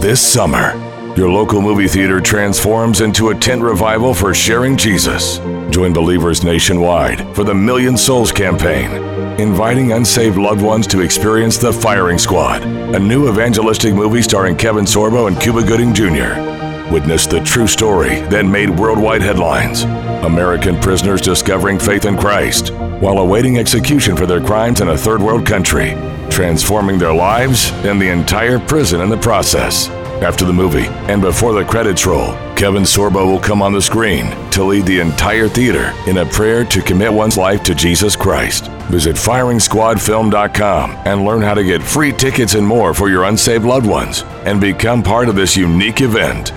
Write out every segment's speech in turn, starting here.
This summer, your local movie theater transforms into a tent revival for sharing Jesus. Join believers nationwide for the Million Souls campaign, inviting unsaved loved ones to experience The Firing Squad, a new evangelistic movie starring Kevin Sorbo and Cuba Gooding Jr. Witness the true story that made worldwide headlines. American prisoners discovering faith in Christ while awaiting execution for their crimes in a third world country, transforming their lives and the entire prison in the process. After the movie and before the credits roll, Kevin Sorbo will come on the screen to lead the entire theater in a prayer to commit one's life to Jesus Christ. Visit FiringSquadFilm.com and learn how to get free tickets and more for your unsaved loved ones and become part of this unique event.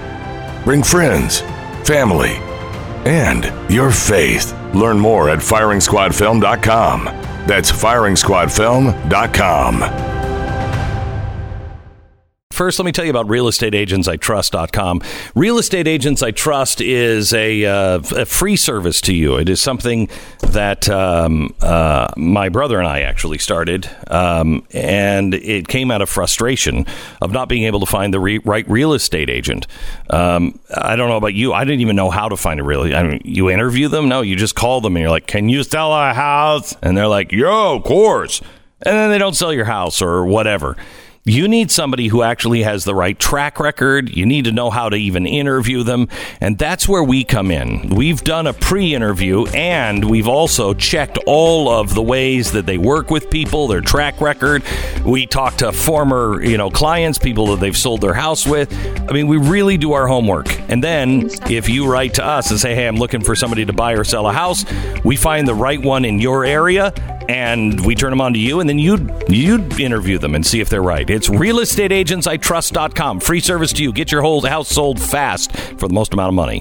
Bring friends, family, and your faith. Learn more at FiringSquadFilm.com. That's FiringSquadFilm.com. First, let me tell you about realestateagentsitrust.com. Real Estate Agents I Trust is a, uh, a free service to you. It is something that um, uh, my brother and I actually started, um, and it came out of frustration of not being able to find the re- right real estate agent. Um, I don't know about you. I didn't even know how to find a real. I mean, you interview them? No, you just call them and you're like, "Can you sell a house?" And they're like, "Yo, of course." And then they don't sell your house or whatever. You need somebody who actually has the right track record. You need to know how to even interview them. And that's where we come in. We've done a pre interview and we've also checked all of the ways that they work with people, their track record. We talk to former, you know, clients, people that they've sold their house with. I mean, we really do our homework. And then if you write to us and say, hey, I'm looking for somebody to buy or sell a house, we find the right one in your area and we turn them on to you and then you you interview them and see if they're right. It's realestateagentsitrust.com. Free service to you. Get your whole house sold fast for the most amount of money.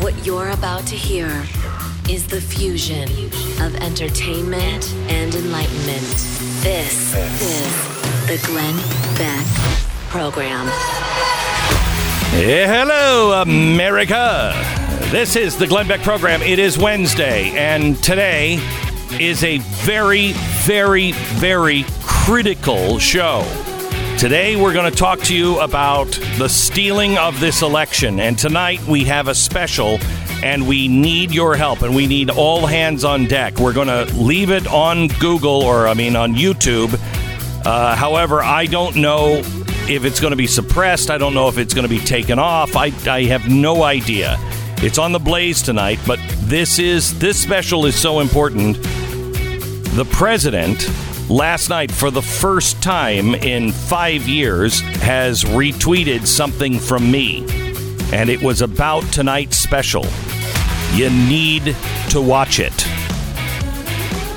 What you're about to hear is the fusion of entertainment and enlightenment. This is the Glenn Beck Program. Hello, America. This is the Glenn Beck program. It is Wednesday, and today is a very, very, very critical show. Today, we're going to talk to you about the stealing of this election. And tonight, we have a special, and we need your help, and we need all hands on deck. We're going to leave it on Google, or I mean, on YouTube. Uh, however, I don't know if it's going to be suppressed. I don't know if it's going to be taken off. I, I have no idea. It's on the blaze tonight, but this is this special is so important. The president last night, for the first time in five years, has retweeted something from me, and it was about tonight's special. You need to watch it.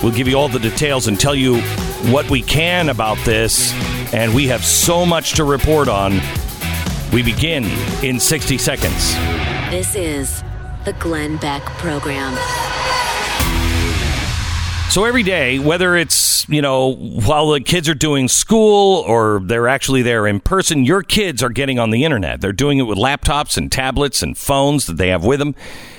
We'll give you all the details and tell you what we can about this, and we have so much to report on. We begin in 60 seconds. This is the Glenn Beck Program. So every day, whether it's, you know, while the kids are doing school or they're actually there in person, your kids are getting on the internet. They're doing it with laptops and tablets and phones that they have with them.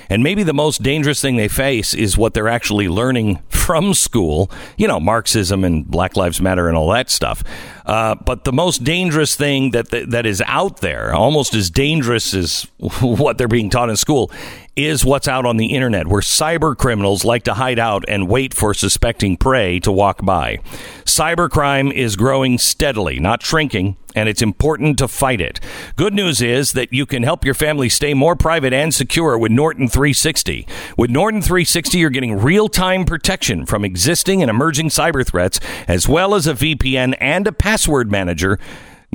And maybe the most dangerous thing they face is what they're actually learning from school, you know, Marxism and Black Lives Matter and all that stuff. Uh, but the most dangerous thing that, that, that is out there, almost as dangerous as what they're being taught in school, is what's out on the internet, where cyber criminals like to hide out and wait for suspecting prey to walk by. Cybercrime is growing steadily, not shrinking, and it's important to fight it. Good news is that you can help your family stay more private and secure with Norton 360. With Norton 360, you're getting real time protection from existing and emerging cyber threats, as well as a VPN and a password manager.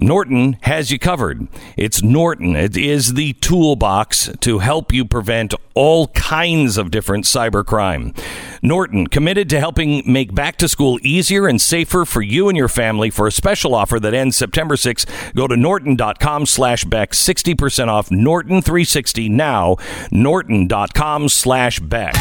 Norton has you covered. It's Norton. It is the toolbox to help you prevent all kinds of different cybercrime. Norton, committed to helping make back to school easier and safer for you and your family for a special offer that ends September 6th. Go to norton.com slash Beck, 60% off Norton 360 now, norton.com slash Beck.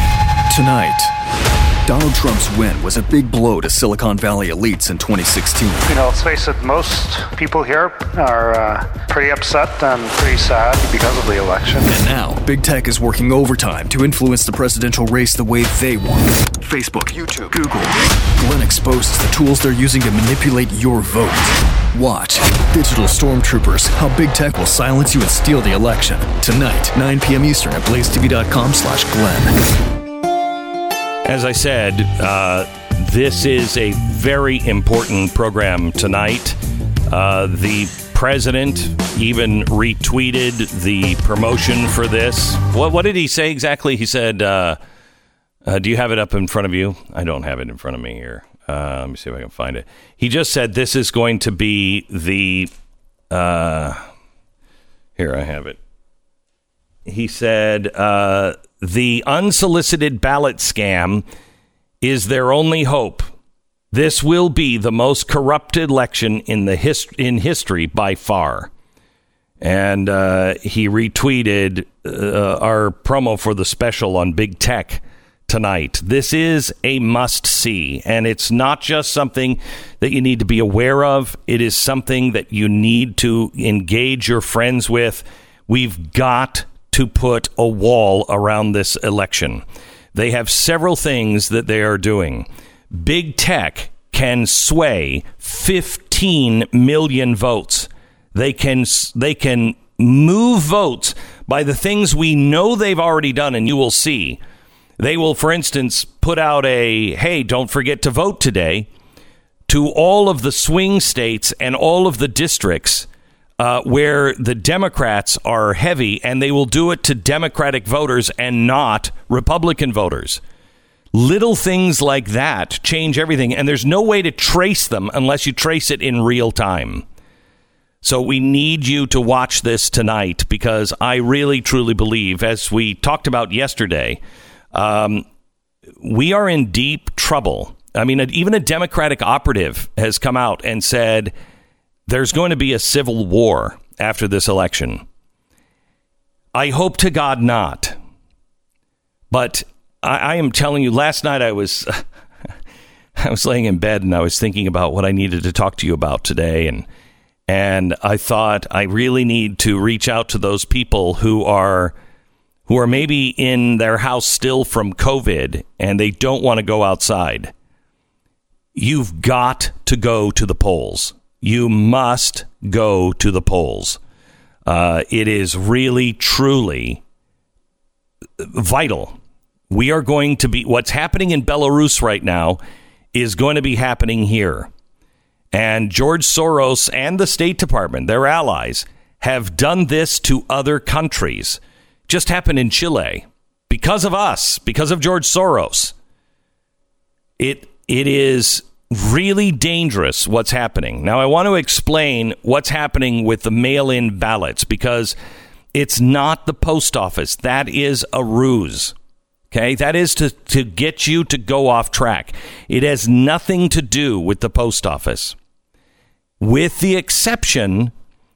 Tonight, Donald Trump's win was a big blow to Silicon Valley elites in 2016. You know, let's face it, most people here are uh, pretty upset and pretty sad because of the election. And now, big tech is working overtime to influence the presidential race the way they want. Facebook, YouTube, Google. Glenn exposes the tools they're using to manipulate your vote. Watch Digital Stormtroopers, how big tech will silence you and steal the election. Tonight, 9 p.m. Eastern at blazetv.com slash Glenn. As I said, uh, this is a very important program tonight. Uh, the president even retweeted the promotion for this. What, what did he say exactly? He said, uh, uh Do you have it up in front of you? I don't have it in front of me here. Uh, let me see if I can find it. He just said this is going to be the. Uh, here, I have it. He said the unsolicited ballot scam is their only hope. This will be the most corrupt election in the hist- in history by far. And uh, he retweeted uh, our promo for the special on big tech tonight. This is a must see, and it's not just something that you need to be aware of. It is something that you need to engage your friends with. We've got to put a wall around this election. They have several things that they are doing. Big tech can sway 15 million votes. They can they can move votes by the things we know they've already done and you will see. They will for instance put out a hey, don't forget to vote today to all of the swing states and all of the districts uh, where the Democrats are heavy, and they will do it to Democratic voters and not Republican voters. Little things like that change everything, and there's no way to trace them unless you trace it in real time. So we need you to watch this tonight because I really truly believe, as we talked about yesterday, um, we are in deep trouble. I mean, even a Democratic operative has come out and said there's going to be a civil war after this election. I hope to God not. But I, I am telling you, last night I was. I was laying in bed and I was thinking about what I needed to talk to you about today and and I thought I really need to reach out to those people who are who are maybe in their house still from COVID and they don't want to go outside. You've got to go to the polls you must go to the polls. Uh, it is really, truly vital. We are going to be, what's happening in Belarus right now is going to be happening here. And George Soros and the State Department, their allies, have done this to other countries. Just happened in Chile because of us, because of George Soros. It it is really dangerous what's happening. Now, I want to explain what's happening with the mail in ballots because it's not the post office. That is a ruse. Okay, that is to, to get you to go off track. It has nothing to do with the post office, with the exception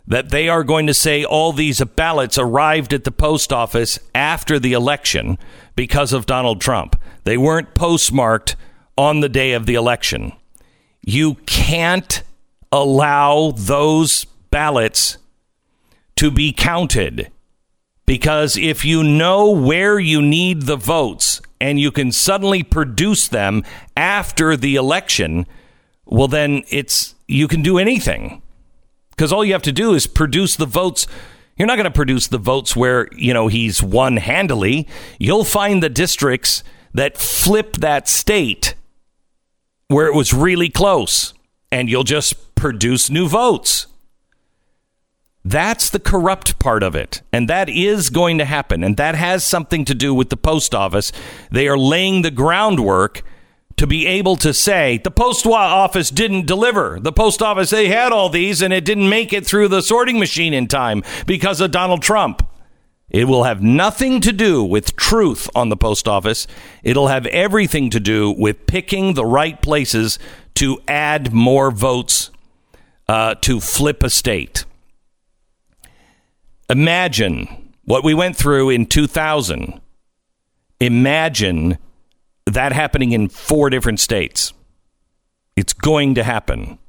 that they are going to say all these ballots arrived at the post office after the election because of Donald Trump. They weren't postmarked on the day of the election you can't allow those ballots to be counted because if you know where you need the votes and you can suddenly produce them after the election, well, then it's you can do anything because all you have to do is produce the votes. You're not going to produce the votes where you know he's won handily. You'll find the districts that flip that state where it was really close and you'll just produce new votes. That's the corrupt part of it. And that is going to happen. And that has something to do with the post office. They are laying the groundwork to be able to say the post office didn't deliver. The post office, they had all these and it didn't make it through the sorting machine in time because of Donald Trump. It will have nothing to do with truth on the post office. It'll have everything to do with picking the right places to add more votes uh, to flip a state. Imagine what we went through in 2000. Imagine that happening in four different states. It's going to happen.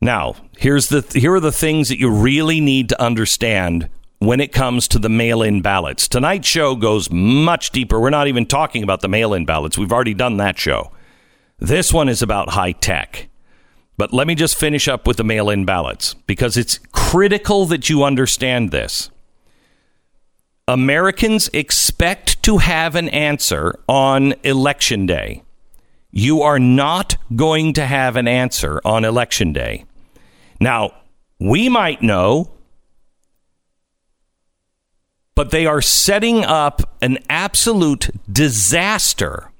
Now, here's the here are the things that you really need to understand when it comes to the mail-in ballots. Tonight's show goes much deeper. We're not even talking about the mail-in ballots. We've already done that show. This one is about high tech. But let me just finish up with the mail-in ballots because it's critical that you understand this. Americans expect to have an answer on election day. You are not going to have an answer on election day. Now, we might know, but they are setting up an absolute disaster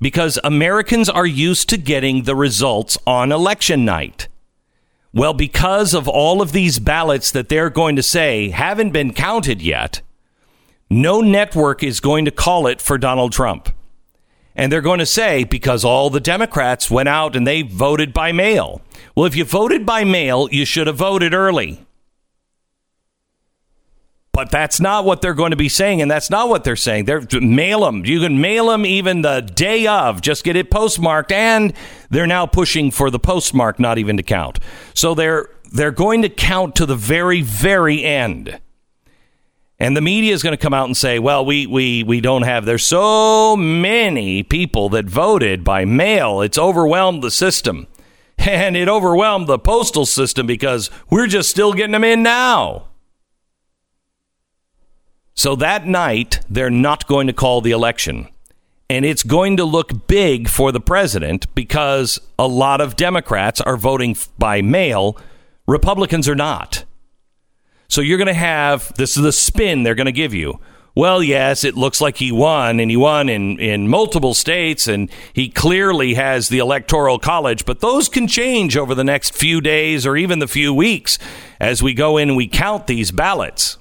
because Americans are used to getting the results on election night. Well, because of all of these ballots that they're going to say haven't been counted yet, no network is going to call it for Donald Trump. And they're going to say, because all the Democrats went out and they voted by mail. Well, if you voted by mail, you should have voted early. But that's not what they're going to be saying, and that's not what they're saying. They're mail them. You can mail them even the day of. Just get it postmarked, and they're now pushing for the postmark not even to count. So they're they're going to count to the very very end. And the media is going to come out and say, well, we, we, we don't have, there's so many people that voted by mail. It's overwhelmed the system. And it overwhelmed the postal system because we're just still getting them in now. So that night, they're not going to call the election. And it's going to look big for the president because a lot of Democrats are voting by mail, Republicans are not. So you're going to have this is the spin they're going to give you. Well, yes, it looks like he won, and he won in, in multiple states, and he clearly has the electoral college, but those can change over the next few days or even the few weeks as we go in and we count these ballots.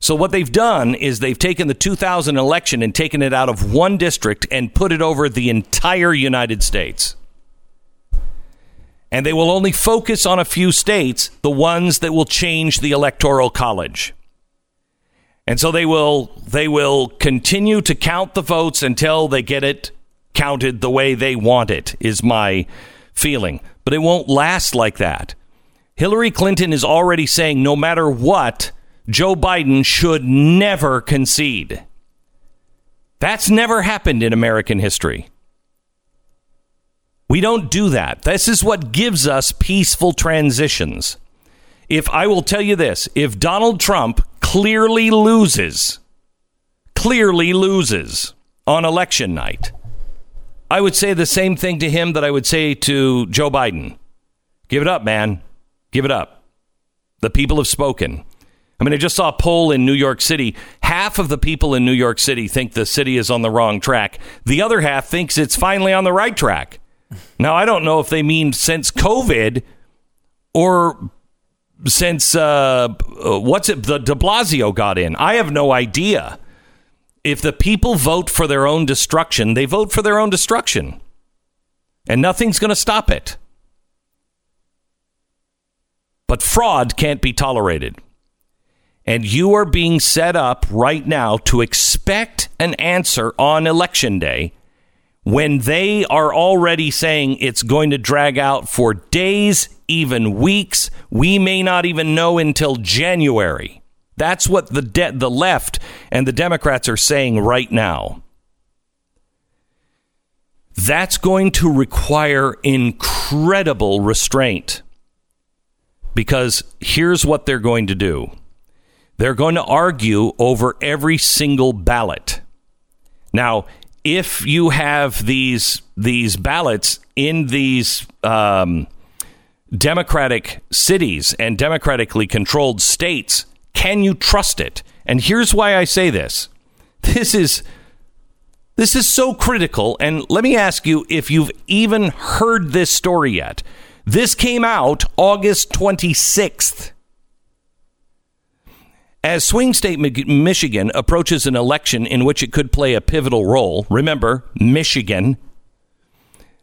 So, what they've done is they've taken the 2000 election and taken it out of one district and put it over the entire United States and they will only focus on a few states, the ones that will change the electoral college. And so they will they will continue to count the votes until they get it counted the way they want it is my feeling. But it won't last like that. Hillary Clinton is already saying no matter what, Joe Biden should never concede. That's never happened in American history. We don't do that. This is what gives us peaceful transitions. If I will tell you this, if Donald Trump clearly loses, clearly loses on election night, I would say the same thing to him that I would say to Joe Biden. Give it up, man. Give it up. The people have spoken. I mean, I just saw a poll in New York City. Half of the people in New York City think the city is on the wrong track. The other half thinks it's finally on the right track. Now, I don't know if they mean since COVID or since uh, what's it the De Blasio got in. I have no idea. If the people vote for their own destruction, they vote for their own destruction. And nothing's going to stop it. But fraud can't be tolerated. And you are being set up right now to expect an answer on election day when they are already saying it's going to drag out for days, even weeks. We may not even know until January. That's what the de- the left and the Democrats are saying right now. That's going to require incredible restraint. Because here's what they're going to do. They're going to argue over every single ballot. Now, if you have these these ballots in these um, democratic cities and democratically controlled states, can you trust it? And here's why I say this: this is this is so critical. And let me ask you if you've even heard this story yet. This came out August 26th. As swing state Michigan approaches an election in which it could play a pivotal role, remember, Michigan,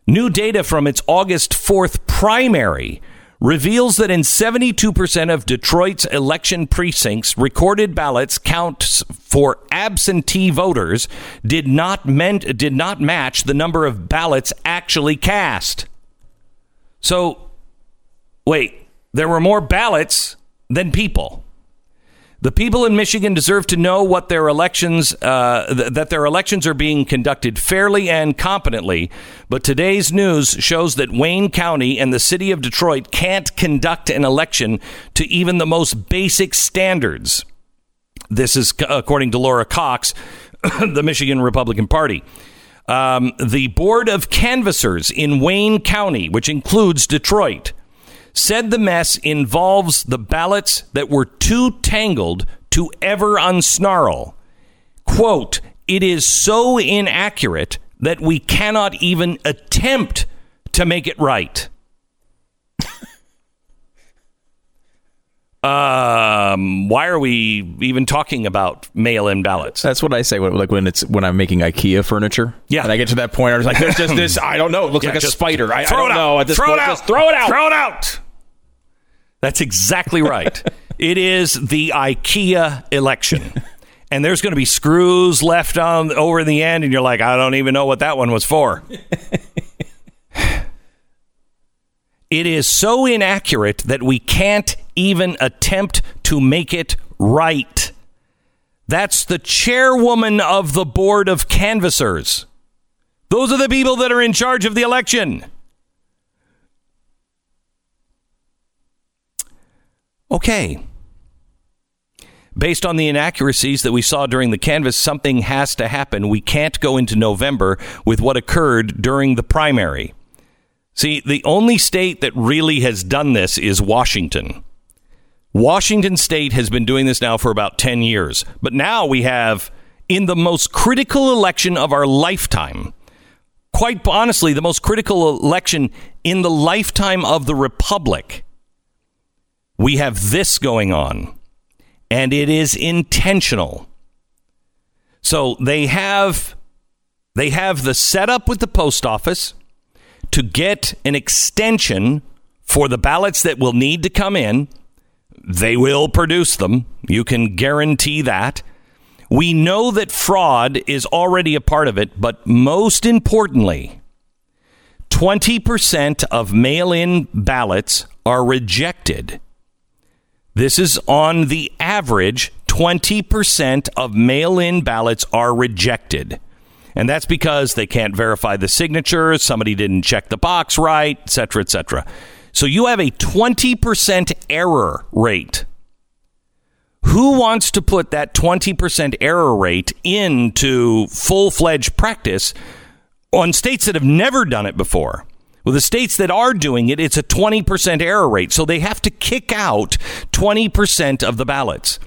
new data from its August 4th primary reveals that in 72% of Detroit's election precincts, recorded ballots counts for absentee voters did not meant, did not match the number of ballots actually cast. So, wait, there were more ballots than people. The people in Michigan deserve to know what their elections uh, th- that their elections are being conducted fairly and competently. But today's news shows that Wayne County and the city of Detroit can't conduct an election to even the most basic standards. This is according to Laura Cox, the Michigan Republican Party. Um, the Board of Canvassers in Wayne County, which includes Detroit, said the mess involves the ballots that were too tangled to ever unsnarl. Quote, it is so inaccurate that we cannot even attempt to make it right. um, why are we even talking about mail-in ballots? That's what I say when, like when it's when I'm making IKEA furniture. Yeah. and I get to that point, I was like, "There's just this. I don't know. It looks Yeah, like a spider. I, I throw don't it out. know. At this throw point, it out. just throw it out. Throw it out. That's exactly right. it is the IKEA election. And there's going to be screws left on over in the end, and you're like, I don't even know what that one was for. it is so inaccurate that we can't even attempt to make it right. That's the chairwoman of the board of canvassers. Those are the people that are in charge of the election. Okay. Based on the inaccuracies that we saw during the canvass, something has to happen. We can't go into November with what occurred during the primary. See, the only state that really has done this is Washington. Washington state has been doing this now for about 10 years. But now we have, in the most critical election of our lifetime, quite honestly, the most critical election in the lifetime of the Republic, we have this going on. And it is intentional. So they have they have the setup with the post office to get an extension for the ballots that will need to come in. They will produce them. You can guarantee that. We know that fraud is already a part of it, but most importantly, 20% of mail in ballots are rejected. This is on the average, 20% of mail in ballots are rejected. And that's because they can't verify the signatures, somebody didn't check the box right, et cetera, et cetera. So you have a 20% error rate. Who wants to put that 20% error rate into full fledged practice on states that have never done it before? Well, the states that are doing it, it's a 20% error rate. So they have to kick out 20% of the ballots,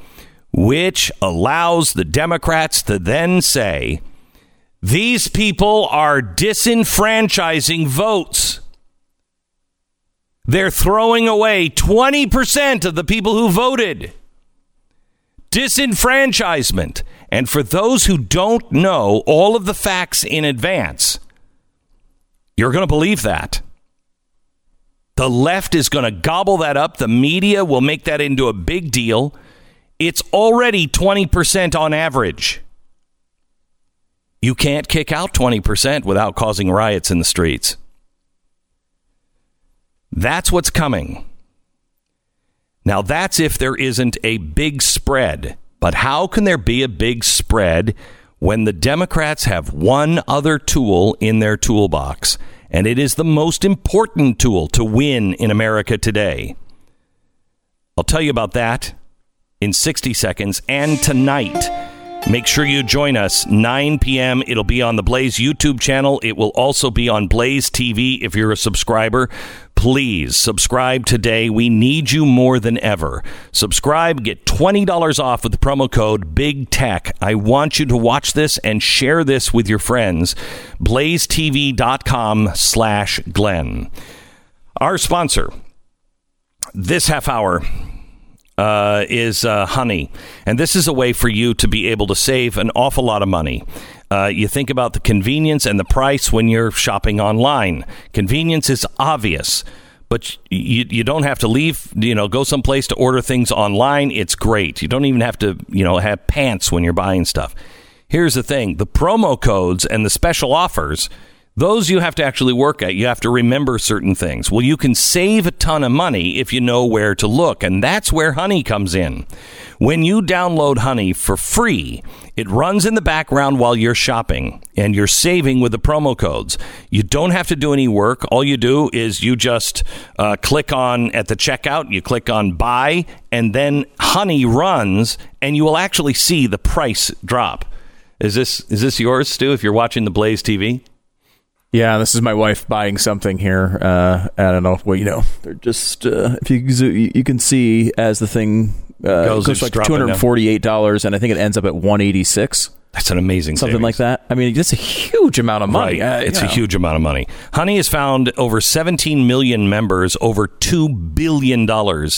which allows the Democrats to then say, these people are disenfranchising votes. They're throwing away 20% of the people who voted. Disenfranchisement. And for those who don't know all of the facts in advance, you're going to believe that. The left is going to gobble that up. The media will make that into a big deal. It's already 20% on average. You can't kick out 20% without causing riots in the streets. That's what's coming. Now, that's if there isn't a big spread. But how can there be a big spread when the Democrats have one other tool in their toolbox? And it is the most important tool to win in America today. I'll tell you about that in 60 seconds and tonight. Make sure you join us 9 p.m. It'll be on the Blaze YouTube channel. It will also be on Blaze TV if you're a subscriber. Please subscribe today. We need you more than ever. Subscribe, get $20 off with the promo code Big Tech. I want you to watch this and share this with your friends. blazetv.com slash Glenn. Our sponsor this half hour uh, is uh, honey. And this is a way for you to be able to save an awful lot of money. Uh, you think about the convenience and the price when you're shopping online. Convenience is obvious. but you you don't have to leave. You know, go someplace to order things online. It's great. You don't even have to you know have pants when you're buying stuff. Here's the thing: the promo codes and the special offers. Those you have to actually work at. You have to remember certain things. Well, you can save a ton of money if you know where to look, and that's where Honey comes in. When you download Honey for free, it runs in the background while you're shopping, and you're saving with the promo codes. You don't have to do any work. All you do is you just uh, click on at the checkout, you click on buy, and then Honey runs, and you will actually see the price drop. Is this is this yours, Stu? If you're watching the Blaze TV. Yeah, this is my wife buying something here. Uh, I don't know. Well, you know, they're just uh, if you zo- you you can see as the thing uh, Goes, goes, like dropping two down. hundred forty eight dollars, and I think it ends up at one eighty six, That's an amazing something savings. like that. I mean, that's a huge amount of money. Right. Uh, it's you a huge amount of money. Honey has found over 17 million members, over $2 billion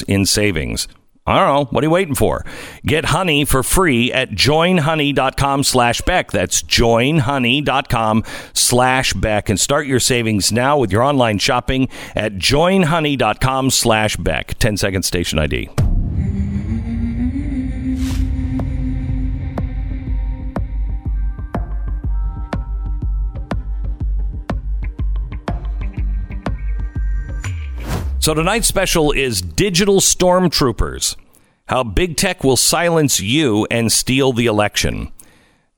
in savings. I don't know. What are you waiting for? Get Honey for free at joinhoney.com slash Beck. That's joinhoney.com slash Beck. And start your savings now with your online shopping at joinhoney.com slash Beck. 10 second station ID. So tonight's special is Digital Stormtroopers How Big Tech Will Silence You and Steal the Election.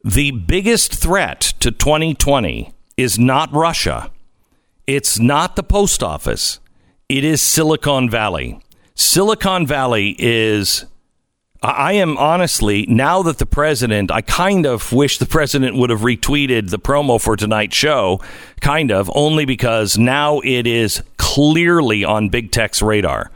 The biggest threat to 2020 is not Russia, it's not the post office, it is Silicon Valley. Silicon Valley is. I am honestly, now that the president, I kind of wish the president would have retweeted the promo for tonight's show, kind of, only because now it is clearly on big tech's radar.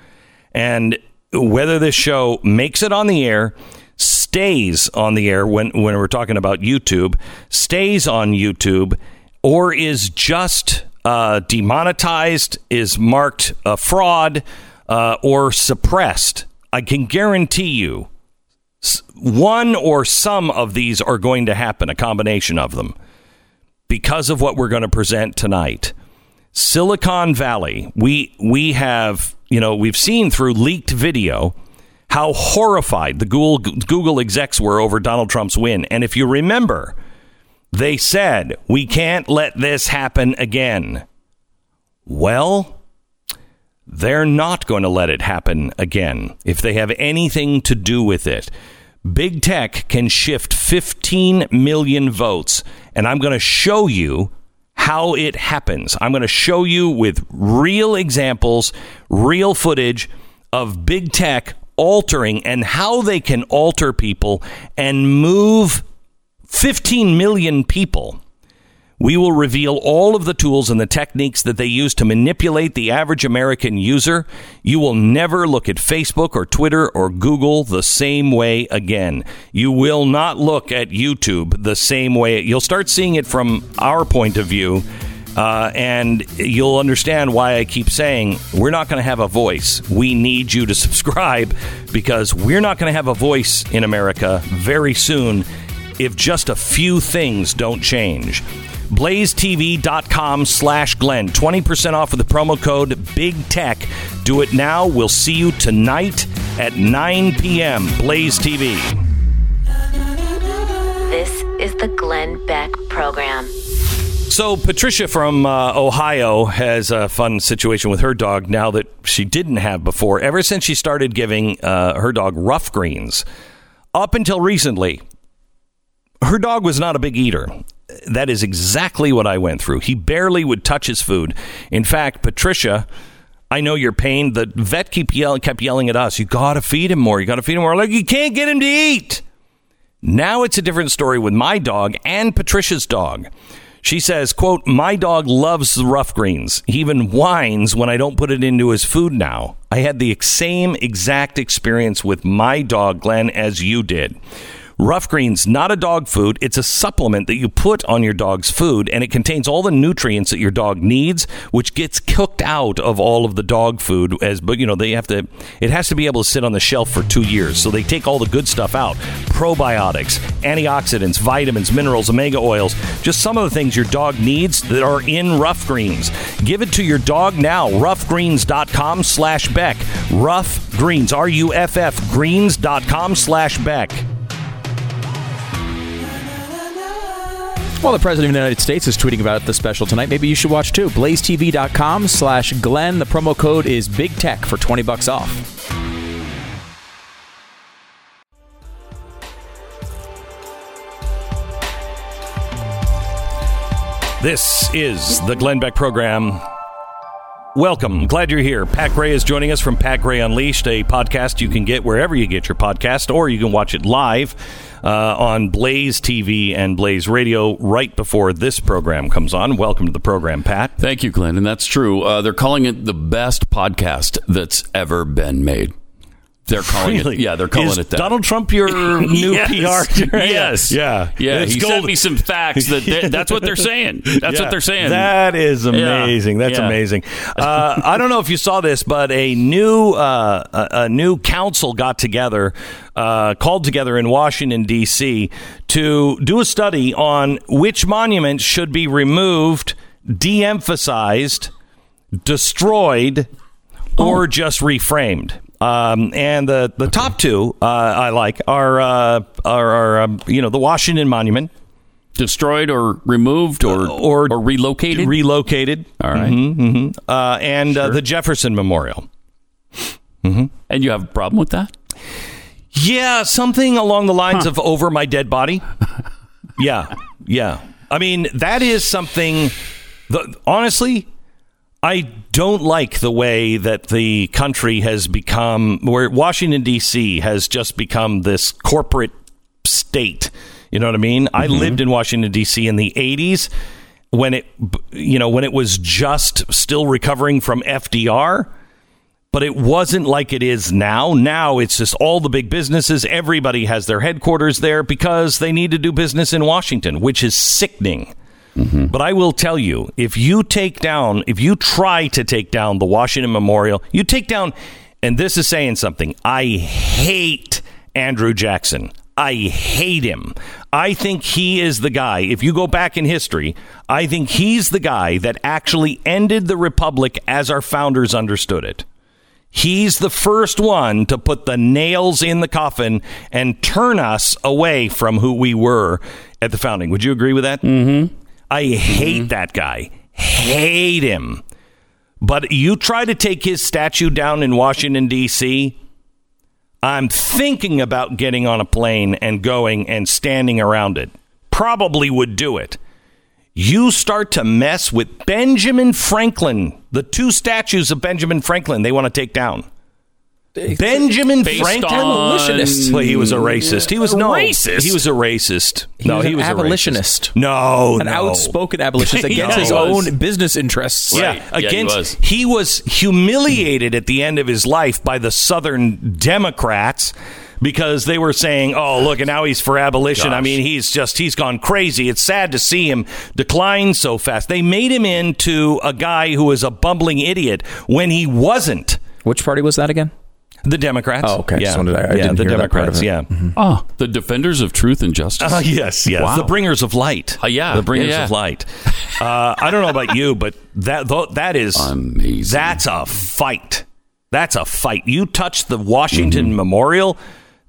And whether this show makes it on the air, stays on the air when, when we're talking about YouTube, stays on YouTube, or is just uh, demonetized, is marked a fraud, uh, or suppressed, I can guarantee you one or some of these are going to happen, a combination of them, because of what we're going to present tonight. Silicon Valley, we we have, you know, we've seen through leaked video how horrified the Google Google execs were over Donald Trump's win. And if you remember, they said, "We can't let this happen again." Well, they're not going to let it happen again if they have anything to do with it. Big tech can shift 15 million votes, and I'm going to show you how it happens. I'm going to show you with real examples, real footage of big tech altering and how they can alter people and move 15 million people. We will reveal all of the tools and the techniques that they use to manipulate the average American user. You will never look at Facebook or Twitter or Google the same way again. You will not look at YouTube the same way. You'll start seeing it from our point of view. Uh, and you'll understand why I keep saying we're not going to have a voice. We need you to subscribe because we're not going to have a voice in America very soon if just a few things don't change. BlazeTV.com slash Glenn. 20% off with the promo code Big Tech. Do it now. We'll see you tonight at 9 p.m. Blaze TV. This is the Glenn Beck Program. So, Patricia from uh, Ohio has a fun situation with her dog now that she didn't have before. Ever since she started giving uh, her dog Ruff Greens, up until recently, her dog was not a big eater. That is exactly what I went through. He barely would touch his food. In fact, Patricia, I know your pain. The vet keep yelling, kept yelling at us. You got to feed him more. You got to feed him more. Like you can't get him to eat. Now it's a different story with my dog and Patricia's dog. She says, quote, my dog loves the Ruff Greens. He even whines when I don't put it into his food now. I had the same exact experience with my dog, Glenn, as you did. Ruff Greens, not a dog food. It's a supplement that you put on your dog's food, and it contains all the nutrients that your dog needs, which gets cooked out of all of the dog food. As but you know they have to, it has to be able to sit on the shelf for two years. So they take all the good stuff out: probiotics, antioxidants, vitamins, minerals, omega oils. Just some of the things your dog needs that are in Ruff Greens. Give it to your dog now. Ruffgreens.com/slash Beck. Ruff Greens. R U F F Greens.com slash Beck. While the President of the United States is tweeting about the special tonight, maybe you should watch too. BlazeTV.com slash Glenn. The promo code is Big Tech for 20 bucks off. This is the Glenn Beck program. Welcome. Glad you're here. Pat Gray is joining us from Pat Gray Unleashed, a podcast you can get wherever you get your podcast, or you can watch it live uh, on Blaze TV and Blaze Radio right before this program comes on. Welcome to the program, Pat. Thank you, Glenn. And that's true. Uh, they're calling it the best podcast that's ever been made. They're calling Really? it. Yeah, they're calling Is it that. Donald Trump, your new Yes. PR. Yes. Yeah. Yeah. It's he gold. sent me some facts that that- that's what they're saying. That's Yeah. what they're saying. That is Yeah. amazing. That's Yeah. amazing. Uh, I don't know if you saw this, but a new uh, a, a new council got together, uh, called together in Washington D.C. to do a study on which monuments should be removed, de-emphasized, destroyed, or just reframed. Um, and the, the top two uh, I like are are, are um, you know the Washington Monument Destroyed or removed or or or relocated. relocated. All right. Mhm, mhm. Uh, and uh, the Jefferson Memorial. And you have a problem with that? Yeah, something along the lines of over my dead body. yeah, yeah. I mean, that is something. The, honestly, I don't like the way that the country has become, where Washington D.C. has just become this corporate state. You know what I mean? I mm-hmm. lived in Washington D.C. in the '80s when it, you know, when it was just still recovering from FDR but it wasn't like it is now. Now it's just all the big businesses. Everybody has their headquarters there because they need to do business in Washington, which is sickening. But I will tell you, if you take down, if you try to take down the Washington Memorial, you take down, and this is saying something. I hate Andrew Jackson. I hate him. I think he is the guy. If you go back in history, I think he's the guy that actually ended the republic as our founders understood it. He's the first one to put the nails in the coffin and turn us away from who we were at the founding. Would you agree with that? Mm-hmm. I hate mm-hmm. that guy. Hate him. But you try to take his statue down in Washington, D.C., I'm thinking about getting on a plane and going and standing around it. Probably would do it. You start to mess with Benjamin Franklin, the two statues of Benjamin Franklin they want to take down. Benjamin Based Franklin, Abolitionist. Well, he was a racist. He was no Racist? He was a racist. He no, was he an was a racist. abolitionist. No, An no. outspoken abolitionist against Yeah, his was. own business interests. Yeah, Right. Yeah, he against was. he was humiliated at the end of his life by the Southern Democrats because they were saying, "Oh, look, and now he's for abolition." I mean, he's just he's gone crazy. It's sad to see him decline so fast. They made him into a guy who was a bumbling idiot when he wasn't. Which party was that again? The Democrats. Oh, okay. Yeah, Just wanted to- I yeah, didn't the hear that part Democrats. of it. Yeah. Oh, the defenders of truth and justice. Uh, yes, yes. Wow. The bringers of light. Uh, yeah, The bringers yeah, yeah. of light. Uh, I don't know about you, but that tho- that is Amazing. That's a fight. That's a fight. You touch the Washington Mm-hmm. Memorial,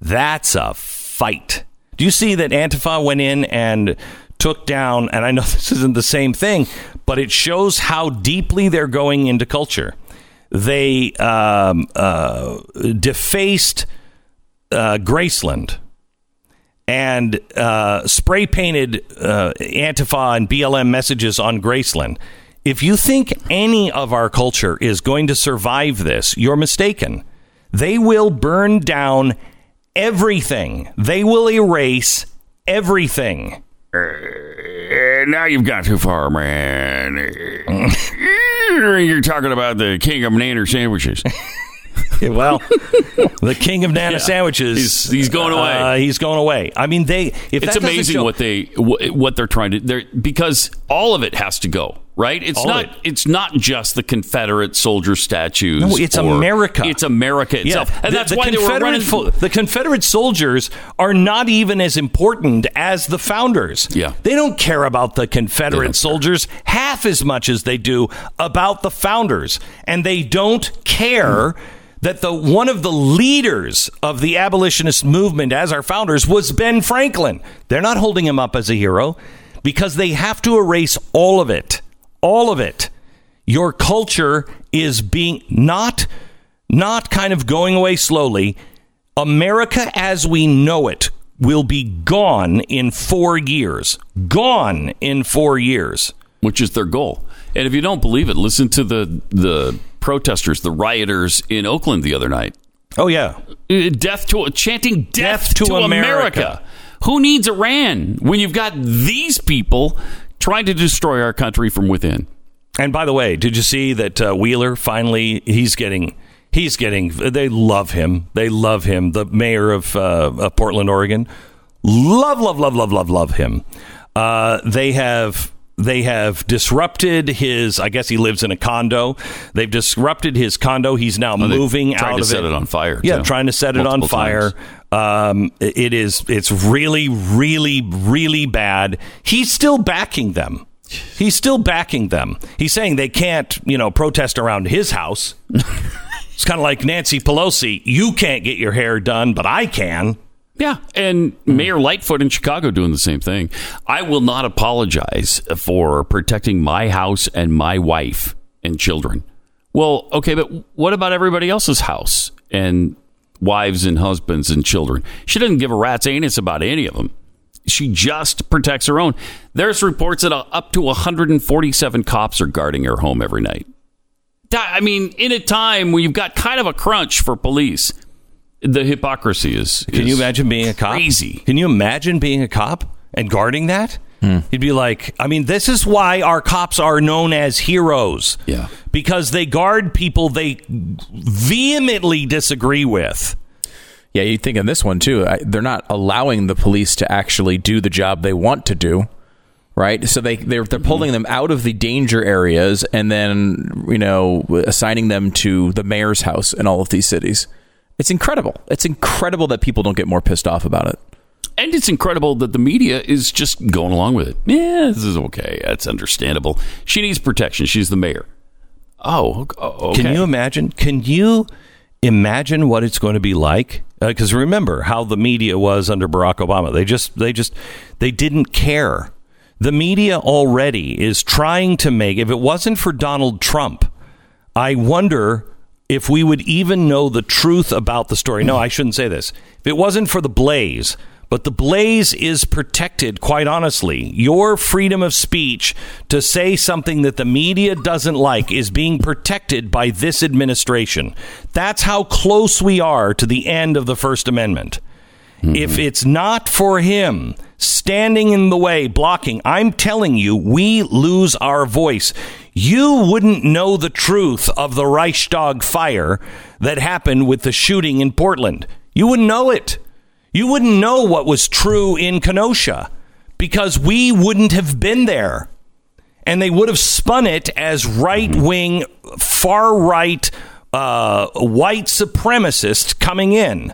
that's a fight. Do you see that Antifa went in and took down, and I know this isn't the same thing, but it shows how deeply they're going into culture. They um, uh, defaced uh, Graceland and uh, spray painted uh, Antifa and BLM messages on Graceland. If you think any of our culture is going to survive this, you're mistaken. They will burn down everything, they will erase everything. now you've got too far, man. You're talking about the king of nanner sandwiches. well, the king of nana Yeah. sandwiches. He's- he's going away. Uh, he's going away. I mean, they. If it's amazing show- what they what they're trying to they're because all of it has to go right it's All not it. it's not just the confederate soldier statues No, it's America. it's america itself and the- that's the why they were Confederate running the Confederate soldiers are not even as important as the founders. Yeah. they don't care about the Confederate care. soldiers half as much as they do about the founders, and they don't care. That the one of the leaders of the abolitionist movement as our founders was Ben Franklin. They're not holding him up as a hero because they have to erase all of it. All of it your culture is being not not kind of going away slowly america as we know it will be gone in 4 years gone in 4 years which is their goal and if you don't believe it listen to the the protesters the rioters in oakland the other night oh yeah Uh, death to chanting death, Death to to, America. America. Who needs Iran when you've got these people trying to destroy our country from within? and by the way did you see that uh, wheeler finally he's getting he's getting they love him they love him the mayor of, uh, of portland oregon love love love love love love him uh, they have they have disrupted his i guess he lives in a condo. They've disrupted his condo. He's now they moving out to of set it. on fire, yeah too. trying to set it on fire. um, it is it's really really really bad. He's still backing them. He's still backing them. He's saying they can't you know protest around his house. It's kind of like nancy pelosi you can't get your hair done but i can Yeah, and hmm. Mayor Lightfoot in Chicago doing the same thing. I will not apologize for protecting my house and my wife and children. Well, okay, but what about everybody else's house and wives and husbands and children? She doesn't give a rat's anus about any of them. She just protects her own. There's reports that up to 147 cops are guarding her home every night. I mean, in a time when you've got kind of a crunch for police, the hypocrisy is. Can you imagine being a cop? crazy. Can you imagine being a cop and guarding that? Hmm. He'd be like, I mean, this is why our cops are known as heroes. Yeah. Because they guard people they vehemently disagree with. Yeah, you think in this one too. I, they're not allowing the police to actually do the job they want to do, right? So they they're they're pulling them out of the danger areas and then you know assigning them to the mayor's house in all of these cities. It's incredible. It's incredible that people don't get more pissed off about it. And it's incredible that the media is just going along with it. Yeah, this is okay. That's understandable. She needs protection. She's the mayor. Oh, ok- oh. Can you imagine? Can you imagine what it's going to be like? Uh, because remember how the media was under Barack Obama. They just, they just, they didn't care. The media already is trying to make. If it wasn't for Donald Trump, I wonder if we would even know the truth about the story. No, I shouldn't say this. If it wasn't for the Blaze, but the Blaze is protected, quite honestly. Your freedom of speech to say something that the media doesn't like is being protected by this administration. That's how close we are to the end of the First Amendment. If mm-hmm. it's not for him standing in the way, blocking, I'm telling you, we lose our voice. You wouldn't know the truth of the Reichstag fire that happened with the shooting in Portland. You wouldn't know it. You wouldn't know what was true in Kenosha because we wouldn't have been there. And they would have spun it as right wing, far right, uh, white supremacist coming in.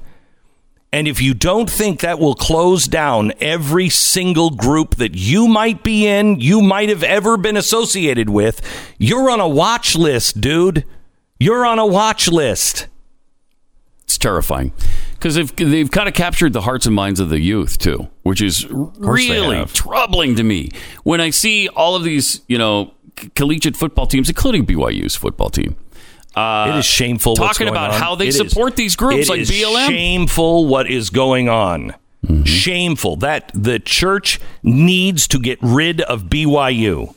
And if you don't think that will close down every single group that you might be in, you might have ever been associated with, you're on a watch list, dude. You're on a watch list. It's terrifying because they've, they've kind of captured the hearts and minds of the youth too, which is really troubling to me when I see all of these, you know, collegiate football teams, including BYU's football team. Uh, it is shameful what's talking going about on. how they It is- support these groups it like is BLM. Shameful what is going on. Mm-hmm. Shameful that the church needs to get rid of BYU.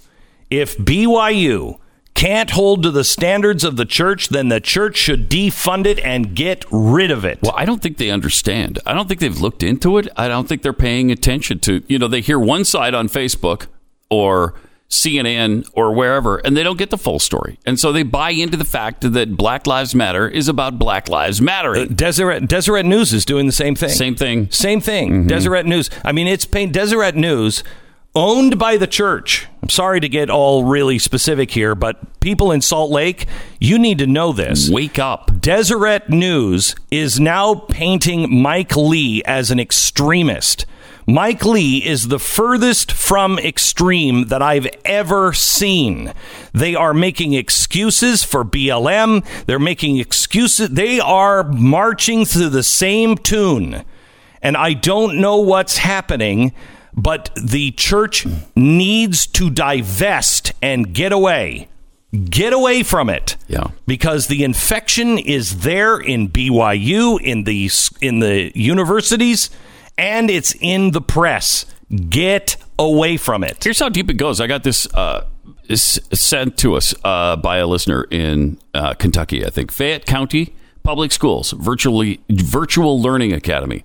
If BYU can't hold to the standards of the church, then the church should defund it and get rid of it. Well, I don't think they understand. I don't think they've looked into it. I don't think they're paying attention to, you know, they hear one side on Facebook or CNN or wherever, and they don't get the full story. And so they buy into the fact that Black Lives Matter is about Black Lives Mattering. Deseret Deseret News is doing the same thing. Same thing. Same thing. Mm-hmm. Deseret News. I mean, it's paint Deseret News owned by the church. I'm sorry to get all really specific here, but people in Salt Lake, you need to know this. Wake up. Deseret News is now painting Mike Lee as an extremist. Mike Lee is the furthest from extreme that I've ever seen. They are making excuses for BLM. They're making excuses. They are marching to the same tune. And I don't know what's happening, but the church needs to divest and get away. Get away from it. Yeah. Because the infection is there in BYU, in the in the universities, and it's in the press. Get away from it. Here's how deep it goes. I got this uh, s- sent to us uh, by a listener in uh, Kentucky. I think Fayette County Public Schools virtually virtual learning academy.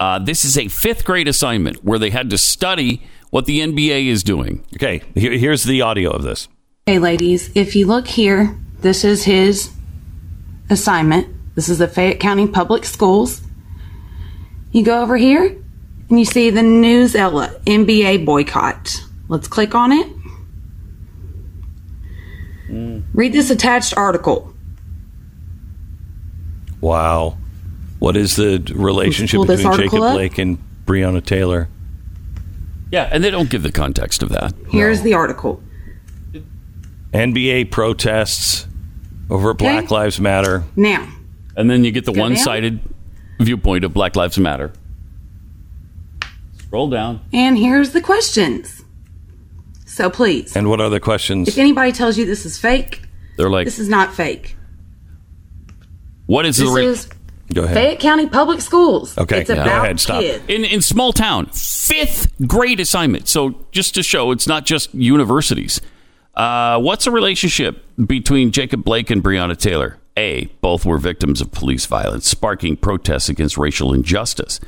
Uh, this is a fifth grade assignment where they had to study what the NBA is doing. Okay, here, here's the audio of this. Hey, ladies, if you look here, this is his assignment. This is the Fayette County Public Schools. You go over here and you see the Newsela NBA boycott. Let's click on it. Mm. Read this attached article. Wow. What is the relationship between Jacob up. Blake and Breonna Taylor? Yeah, and they don't give the context of that. Here's the article. NBA protests over Black Lives Matter. Now, And then you get the Go down. One-sided viewpoint of Black Lives Matter. Scroll down. and here's the questions. So please, And what are the questions? if anybody tells you this is fake, They're like, this is not fake. what is the This rate? is Go ahead. Fayette County Public Schools. Okay, it's yeah. Go ahead, stop. kids. in in small town fifth grade assignment so just to show it's not just universities uh, what's the relationship between jacob blake and breonna taylor a both were victims of police violence sparking protests against racial injustice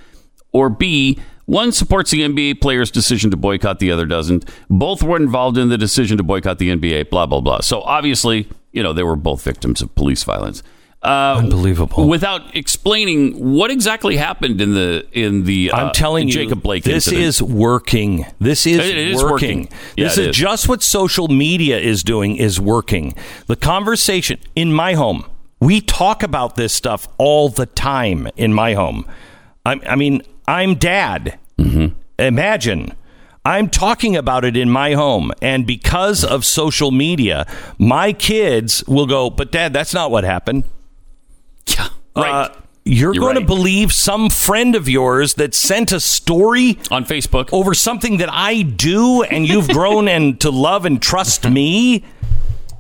or b one supports the nba player's decision to boycott the other doesn't both were involved in the decision to boycott the nba blah blah blah so obviously you know they were both victims of police violence uh, Unbelievable. Without explaining what exactly happened in the in the uh, I'm telling you, Jacob Blake this incident. is working. This is, It working. working. Yeah, this is. just what social media is doing is working. The conversation in my home, we talk about this stuff all the time in my home. I, I mean, I'm dad. Mm-hmm. Imagine. I'm talking about it in my home, and because of social media, my kids will go, "But dad, that's not what happened." yeah, right Uh, you're, You're going to believe some friend of yours that sent a story on Facebook. over something that I do and you've grown and to love and trust me?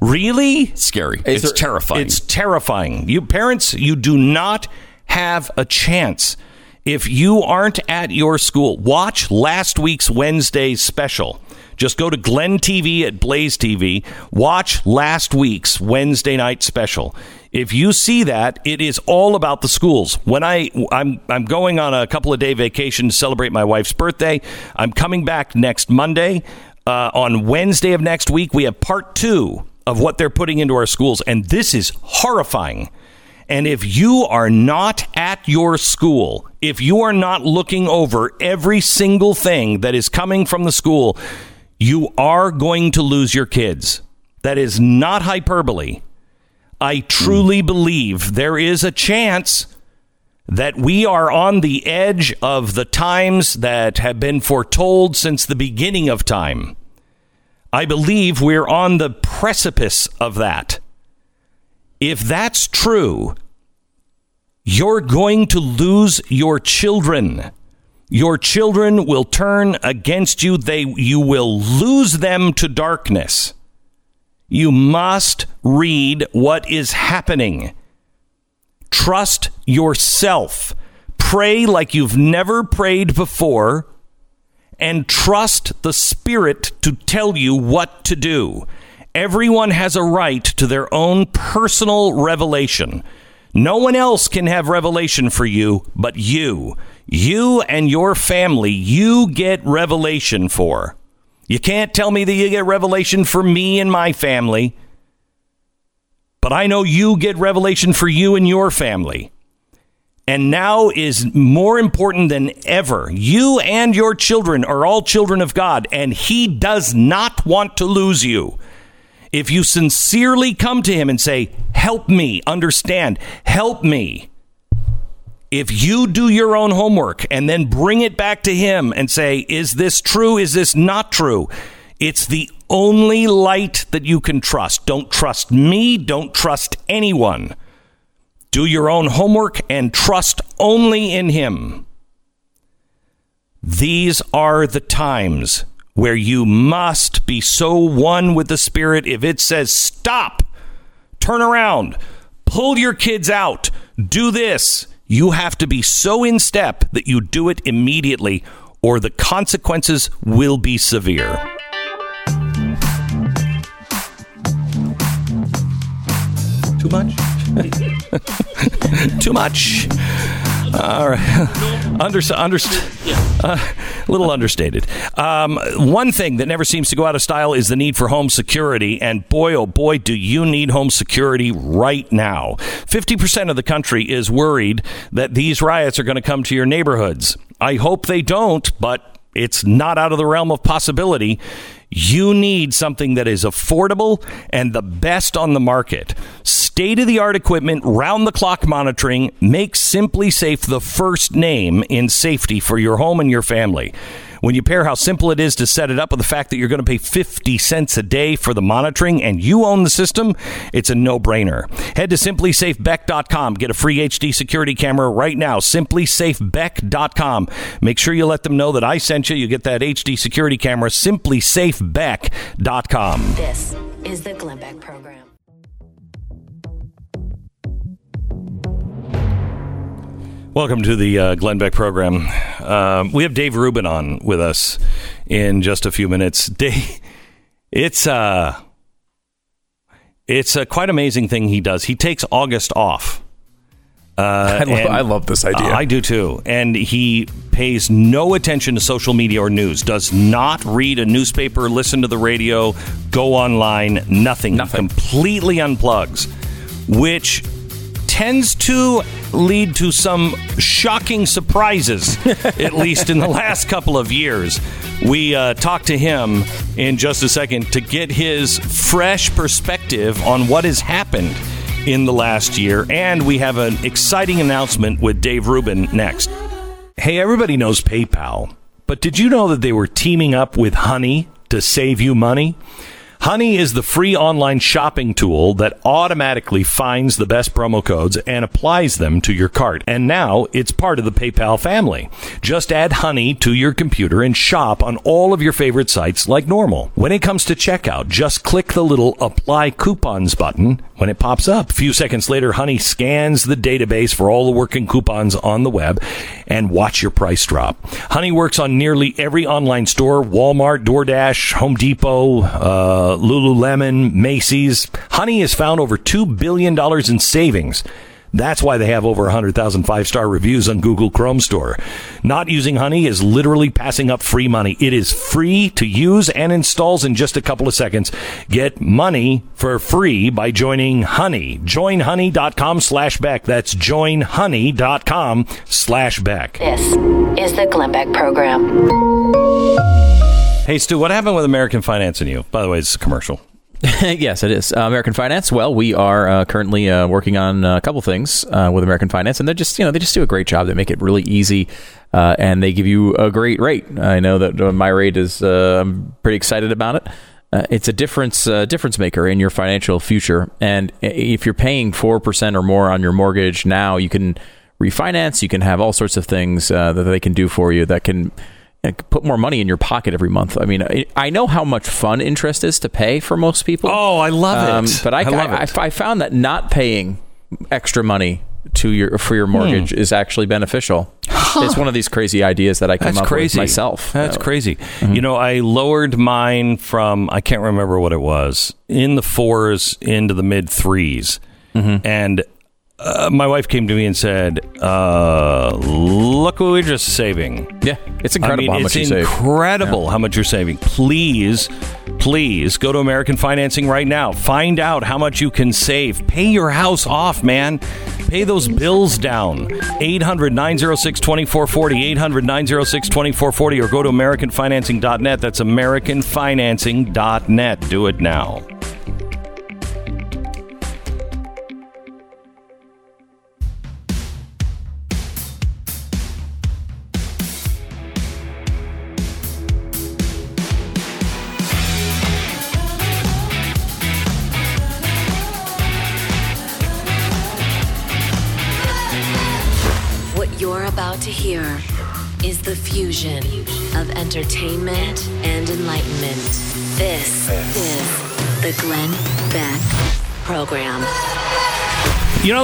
Really? Scary. Is it's there- terrifying. It's terrifying. You parents, you do not have a chance if you aren't at your school. Watch last week's Wednesday special. Just go to Glenn TV at Blaze TV. Watch last week's Wednesday night special. If you see that, it is all about the schools. When I I'm I'm going on a couple of day vacation to celebrate my wife's birthday. I'm coming back next Monday. Uh, on Wednesday of next week, we have part two of what they're putting into our schools, and this is horrifying. And if you are not at your school, if you are not looking over every single thing that is coming from the school, you are going to lose your kids. That is not hyperbole. I hmm. truly believe there is a chance that we are on the edge of the times that have been foretold since the beginning of time. I believe we're on the precipice of that. If that's true, you're going to lose your children. Your children will turn against you. They you will lose them to darkness. You must read what is happening. Trust yourself. Pray like you've never prayed before and trust the Spirit to tell you what to do. Everyone has a right to their own personal revelation. No one else can have revelation for you but you. You and your family, you get revelation for. You can't tell me that you get revelation for me and my family, but I know you get revelation for you and your family. And now is more important than ever. You and your children are all children of God, and He does not want to lose you. If you sincerely come to Him and say, Help me understand, help me. If you do your own homework and then bring it back to Him and say, Is this true? Is this not true? It's the only light that you can trust. Don't trust me. Don't trust anyone. Do your own homework and trust only in Him. These are the times where you must be so one with the Spirit. If it says stop, turn around, pull your kids out, do this, you have to be so in step that you do it immediately, or the consequences will be severe. Too much? Too much. All right. Under, under, uh, little understated. Um, one thing that never seems to go out of style is the need for home security. And boy, oh boy, do you need home security right now. 50% of the country is worried that these riots are going to come to your neighborhoods. I hope they don't, but it's not out of the realm of possibility. You need something that is affordable and the best on the market. State of the art equipment, round the clock monitoring makes SimpliSafe the first name in safety for your home and your family. When you pair how simple it is to set it up with the fact that you're going to pay 50 cents a day for the monitoring and you own the system, it's a no brainer. Head to simplisafebeck.com. Get a free HD security camera right now. Simplisafebeck.com. Make sure you let them know that I sent you. You get that HD security camera. Simplisafebeck.com. This is the Glenn Beck Program. Welcome to the uh, Glenn Beck program. Um, we have Dave Rubin on with us in just a few minutes. Dave, it's uh, it's a quite amazing thing he does. He takes August off. Uh, I, love, I love this idea. I do too. And he pays no attention to social media or news, does not read a newspaper, listen to the radio, go online, nothing. Nothing. He completely unplugs, which tends to lead to some shocking surprises, at least in the last couple of years. We uh, talked to him in just a second to get his fresh perspective on what has happened in the last year. And we have an exciting announcement with Dave Rubin next. Hey, everybody knows PayPal, but did you know that they were teaming up with Honey to save you money? Honey is the free online shopping tool that automatically finds the best promo codes and applies them to your cart. And now it's part of the PayPal family. Just add Honey to your computer and shop on all of your favorite sites like normal. When it comes to checkout, just click the little apply coupons button when it pops up. A few seconds later, Honey scans the database for all the working coupons on the web and watch your price drop. Honey works on nearly every online store Walmart, DoorDash, Home Depot, uh, Lululemon, Macy's. Honey has found over $2 billion in savings. That's why they have over 100,000 five star reviews on Google Chrome Store. Not using Honey is literally passing up free money. It is free to use and installs in just a couple of seconds. Get money for free by joining Honey. Joinhoney.com slash Beck. That's joinhoney.com slash Beck. This is the Glenn Beck Program. Hey, Stu, what happened with American Finance and you? By the way, it's a commercial. yes, it is. Uh, American Finance. Well, we are uh, currently uh, working on a couple things uh, with American Finance, and they're just you know they just do a great job. They make it really easy, uh, and they give you a great rate. I know that uh, my rate is. Uh, I'm pretty excited about it. Uh, it's a difference uh, difference maker in your financial future, and if you're paying four percent or more on your mortgage now, you can refinance. You can have all sorts of things uh, that they can do for you that can uh, put more money in your pocket every month. I mean, I, know how much fun interest is to pay for most people. Oh, I love Um, it. but I, I I, it. I, found that not paying extra money to your for your mortgage Hmm. is actually beneficial. It's one of these crazy ideas that I come That's up crazy. with myself. That's Uh, crazy. You know, I lowered mine from I can't remember what it was in the fours into the mid 3s and uh, my wife came to me and said, uh, "Look what we're just saving." Yeah, it's incredible I mean, how it's much you save. incredible how much you're saving. Please, please go to American Financing right now. Find out how much you can save. Pay your house off, man. Pay those bills down. 800 906 2440. 800 906 2440. Or go to AmericanFinancing.net. That's AmericanFinancing.net. Do it now.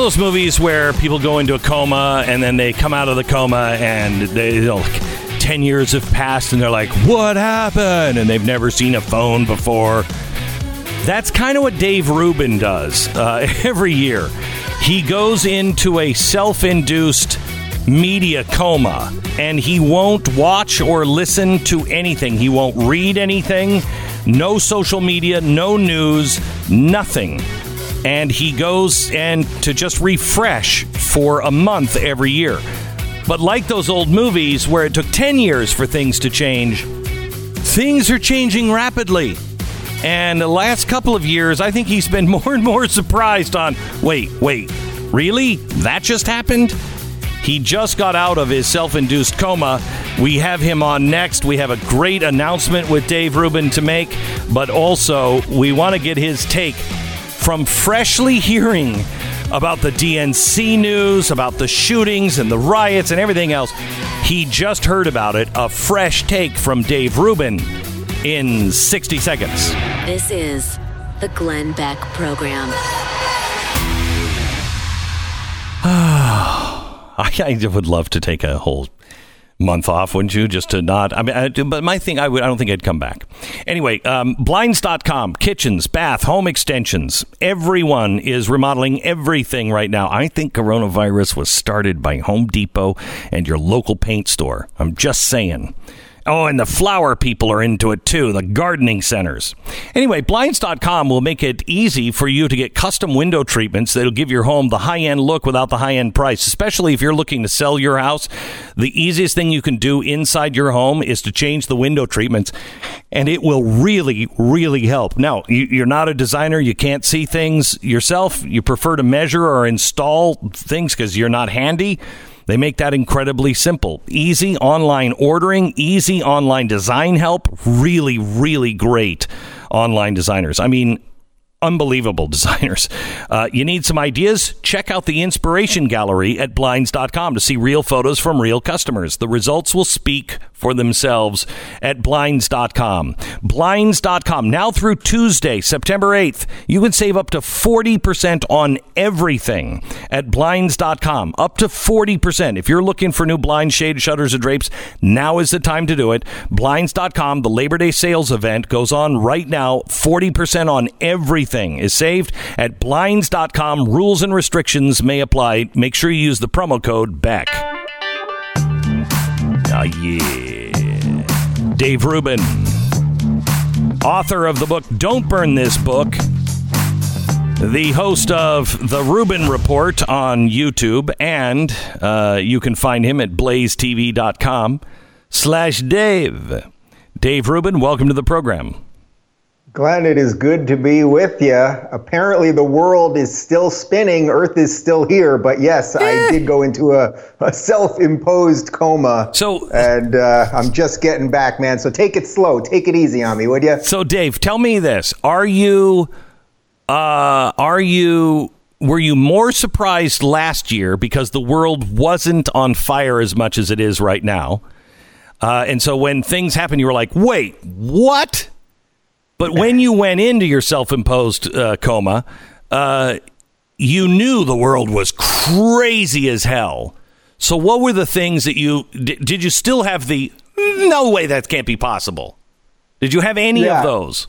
Know those movies where people go into a coma and then they come out of the coma and they, you know, like 10 years have passed and they're like, what happened? And they've never seen a phone before. That's kind of what Dave Rubin does uh, every year. He goes into a self induced media coma and he won't watch or listen to anything. He won't read anything, no social media, no news, nothing. And he goes and to just refresh for a month every year. But like those old movies where it took 10 years for things to change, things are changing rapidly. And the last couple of years, I think he's been more and more surprised on wait, wait, really? That just happened? He just got out of his self induced coma. We have him on next. We have a great announcement with Dave Rubin to make, but also we want to get his take from freshly hearing about the DNC news, about the shootings and the riots and everything else. He just heard about it. A fresh take from Dave Rubin in 60 seconds. This is the Glenn Beck Program. I, I would love to take a whole month off, wouldn't you? Just to not. I mean, I, but my thing, I would. I don't think I'd come back. Anyway, um, blinds.com, kitchens, bath, home extensions. Everyone is remodeling everything right now. I think coronavirus was started by Home Depot and your local paint store. I'm just saying. Oh, and the flower people are into it too, the gardening centers. Anyway, Blinds.com will make it easy for you to get custom window treatments that'll give your home the high end look without the high end price, especially if you're looking to sell your house. The easiest thing you can do inside your home is to change the window treatments, and it will really, really help. Now, you, you're not a designer, you can't see things yourself, you prefer to measure or install things because you're not handy. They make that incredibly simple. Easy online ordering, easy online design help. Really, really great online designers. I mean, unbelievable designers. Uh, you need some ideas? Check out the inspiration gallery at blinds.com to see real photos from real customers. The results will speak for themselves at blinds.com. Blinds.com. Now through Tuesday, September 8th, you can save up to 40% on everything at blinds.com. Up to 40%. If you're looking for new blind shade shutters or drapes, now is the time to do it. Blinds.com, the Labor Day sales event goes on right now. 40% on everything is saved at blinds.com. Rules and restrictions may apply. Make sure you use the promo code BECK. Ah, yeah. Dave Rubin, author of the book Don't Burn This Book, the host of The Rubin Report on YouTube, and uh, you can find him at blazetv.com slash Dave. Dave Rubin, welcome to the program. Glenn, it is good to be with you. Apparently, the world is still spinning, Earth is still here. But yes, I did go into a, a self imposed coma. So- and uh, I'm just getting back, man. So take it slow. Take it easy on me, would you? So, Dave, tell me this: Are you, uh, are you, were you more surprised last year because the world wasn't on fire as much as it is right now? Uh, and so, when things happen, you were like, "Wait, what?" But when you went into your self-imposed uh, coma, uh, you knew the world was crazy as hell. So, what were the things that you did? Did you still have the no way that can't be possible? Did you have any Yeah. of those?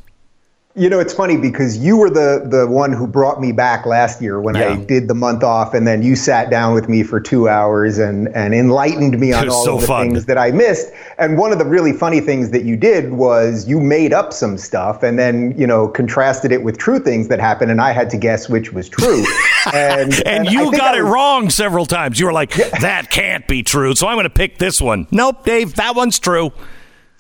You know, it's funny because you were the the one who brought me back last year when Yeah. I did the month off, and then you sat down with me for two hours and and enlightened me on all so of the fun. things that I missed. And one of the really funny things that you did was you made up some stuff and then you know contrasted it with true things that happened, and I had to guess which was true. and And, I you got I it wrong several times. You were like, that can't be true. So I'm going to pick this one. Nope, Dave, that one's true.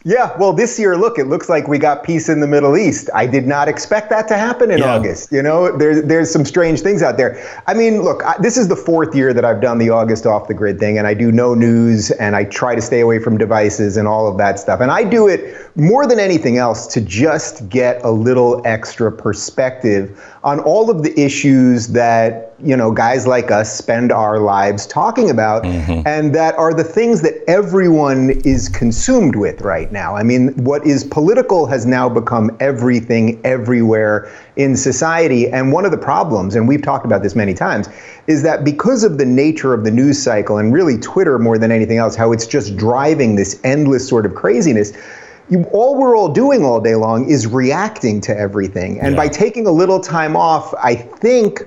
Yeah, well, this year, look, it looks like we got peace in the Middle East. I did not expect that to happen in Yeah. August. You know, there's there's some strange things out there. I mean, look, I, this is the fourth year that I've done the August off the grid thing, and I do no news, and I try to stay away from devices and all of that stuff. And I do it more than anything else to just get a little extra perspective on all of the issues that you know guys like us spend our lives talking about, mm-hmm. and that are the things that everyone is consumed with right now. I mean, what is political has now become everything everywhere in society. And one of the problems, and we've talked about this many times, is that because of the nature of the news cycle and really Twitter more than anything else, how it's just driving this endless sort of craziness. You, all we're all doing all day long is reacting to everything. And by taking a little time off, I think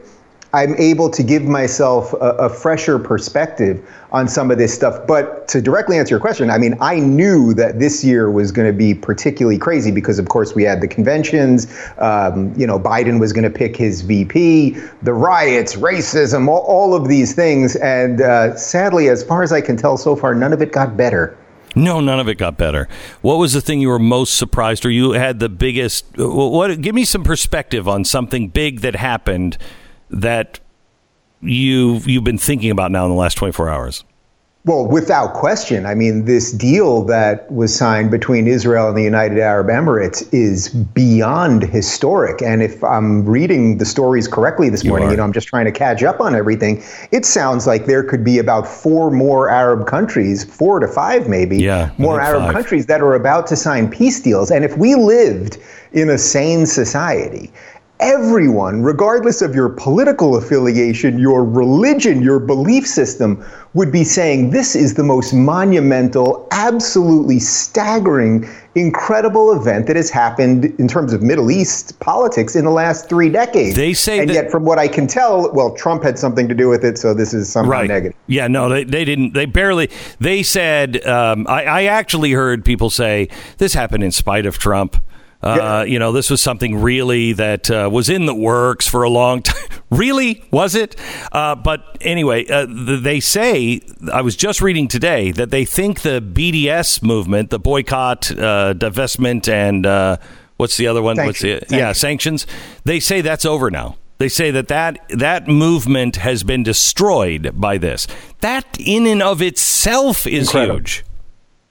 I'm able to give myself a, a fresher perspective on some of this stuff. But to directly answer your question, I mean, I knew that this year was going to be particularly crazy because, of course, we had the conventions. Um, you know, Biden was going to pick his VP, the riots, racism, all, all of these things. And uh, sadly, as far as I can tell so far, none of it got better. No, none of it got better. What was the thing you were most surprised or you had the biggest what give me some perspective on something big that happened that you you've been thinking about now in the last 24 hours? Well, without question. I mean, this deal that was signed between Israel and the United Arab Emirates is beyond historic. And if I'm reading the stories correctly this morning, are. you know, I'm just trying to catch up on everything. It sounds like there could be about four more Arab countries, four to five maybe, Yeah, more Arab five. countries that are about to sign peace deals. And if we lived in a sane society, everyone, regardless of your political affiliation, your religion, your belief system, would be saying this is the most monumental, absolutely staggering, incredible event that has happened in terms of Middle East politics in the last three decades. They say and that- yet, from what I can tell, well, Trump had something to do with it, so this is somehow negative. Yeah, no, they, they didn't. They barely. They said. Um, I, I actually heard people say this happened in spite of Trump. Uh, You know, this was something really that uh, was in the works for a long time. really, was it? Uh, but anyway, uh, th- they say I was just reading today that they think the BDS movement, the boycott, uh, divestment, and uh, what's the other one? What's the Sanctions. yeah sanctions? They say that's over now. They say that, that that movement has been destroyed by this. That in and of itself is Incredible. huge.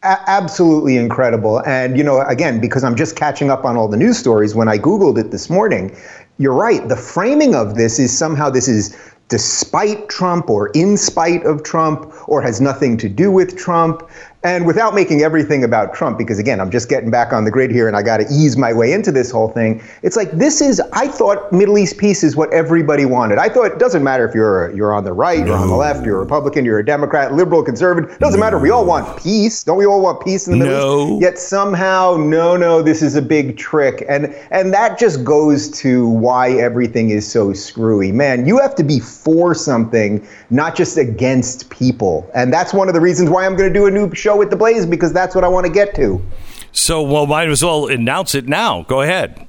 A- absolutely incredible. And, you know, again, because I'm just catching up on all the news stories, when I Googled it this morning, you're right. The framing of this is somehow this is despite Trump or in spite of Trump or has nothing to do with Trump. And without making everything about Trump, because again, I'm just getting back on the grid here and I got to ease my way into this whole thing. It's like this is, I thought Middle East peace is what everybody wanted. I thought it doesn't matter if you're you're on the right, you're on the left, you're a Republican, you're a Democrat, liberal, conservative. Doesn't matter. We all want peace. Don't we all want peace in the Middle No. East? Yet somehow, no, no, this is a big trick. And and that just goes to why everything is so screwy. Man, you have to be for something, not just against people. And that's one of the reasons why I'm going to do a new show with the Blaze because that's what I want to get to. So, well, might as well announce it now. Go ahead.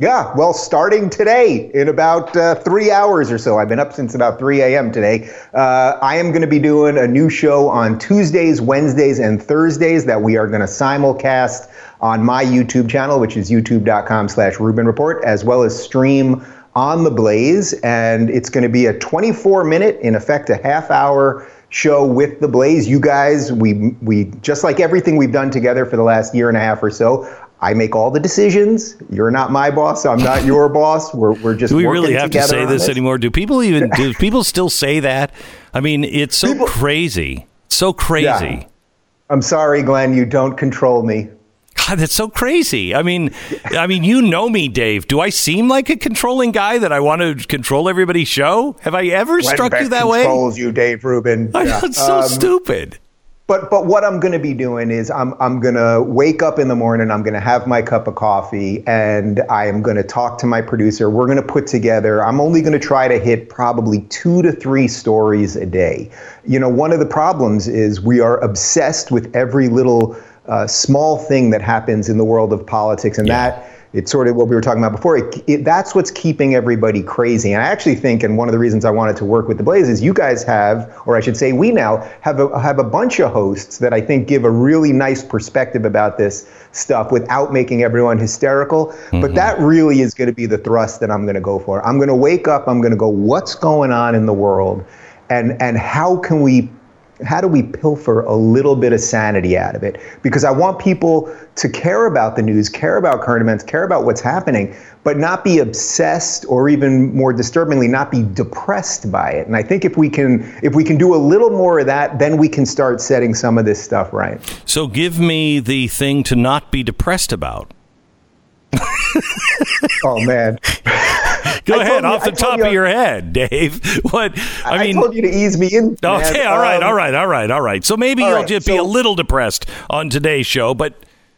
Yeah, well, starting today in about uh, three hours or so, I've been up since about 3 a.m. today. Uh, I am going to be doing a new show on Tuesdays, Wednesdays, and Thursdays that we are going to simulcast on my YouTube channel, which is youtube.com slash Rubin Report, as well as stream on the Blaze. And it's going to be a 24 minute, in effect, a half hour show with the Blaze. You guys, we we just like everything we've done together for the last year and a half or so. I make all the decisions. You're not my boss. I'm not your boss. We're we're just. Do we really have to say on this anymore? Do people even do people still say that? I mean, it's so People- crazy. So crazy. Yeah. I'm sorry, Glenn. You don't control me. God, that's so crazy. I mean, I mean, you know me, Dave. Do I seem like a controlling guy that I want to control everybody's show? Have I ever Glenn struck Beck you that way? controls you, Dave Rubin. I know, it's so Um, stupid. but but what I'm going to be doing is I'm I'm going to wake up in the morning. I'm going to have my cup of coffee, and I am going to talk to my producer. We're going to put together. I'm only going to try to hit probably two to three stories a day. You know, one of the problems is we are obsessed with every little uh, small thing that happens in the world of politics, and yeah. that it's sort of what we were talking about before. It, it, that's what's keeping everybody crazy. And I actually think, and one of the reasons I wanted to work with the Blaze is you guys have, or I should say, we now have a have a bunch of hosts that I think give a really nice perspective about this stuff without making everyone hysterical. Mm-hmm. But that really is going to be the thrust that I'm going to go for. I'm going to wake up. I'm going to go, what's going on in the world, and and how can we how do we pilfer a little bit of sanity out of it? Because I want people to care about the news, care about current events, care about what's happening, but not be obsessed or even more disturbingly, not be depressed by it. And I think if we can if we can do a little more of that, then we can start setting some of this stuff right. So give me the thing to not be depressed about. oh man. Go ahead, off you, the top you, of your head, Dave. What I, I mean, I told you to ease me in. Okay, all right, um, all right, all right, all right. So maybe you'll right, just so, be a little depressed on today's show, but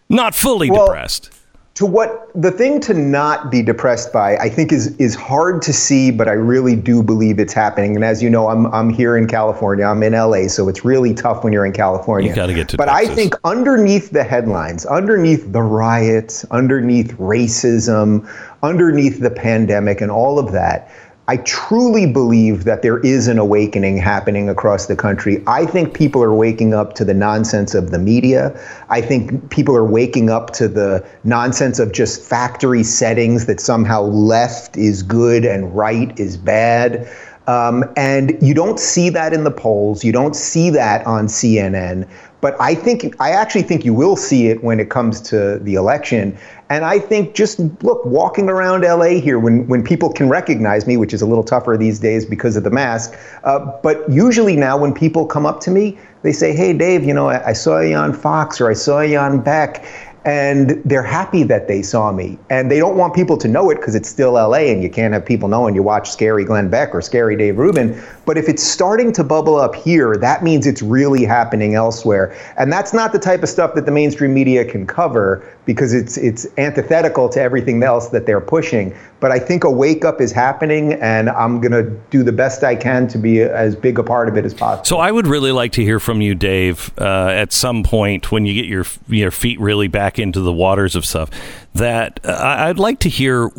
not fully well, depressed to what the thing to not be depressed by i think is is hard to see but i really do believe it's happening. And as you know i'm i'm here in california. I'm in la so it's really tough when you're in california. You got to get to but Texas. i think underneath the headlines underneath the riots underneath racism underneath the pandemic and all of that I truly believe that there is an awakening happening across the country. I think people are waking up to the nonsense of the media. I think people are waking up to the nonsense of just factory settings that somehow left is good and right is bad. Um, and you don't see that in the polls. You don't see that on CNN. But I think I actually think you will see it when it comes to the election. And I think just look, walking around LA here, when when people can recognize me, which is a little tougher these days because of the mask. Uh, but usually now, when people come up to me, they say, "Hey, Dave, you know, I, I saw you on Fox or I saw you on Beck." And they're happy that they saw me. And they don't want people to know it because it's still LA and you can't have people knowing you watch Scary Glenn Beck or Scary Dave Rubin. But if it's starting to bubble up here, that means it's really happening elsewhere. And that's not the type of stuff that the mainstream media can cover because it's it's antithetical to everything else that they're pushing. But I think a wake up is happening, and I'm going to do the best I can to be as big a part of it as possible. So I would really like to hear from you, Dave, uh, at some point when you get your your feet really back into the waters of stuff. That uh, I'd like to hear.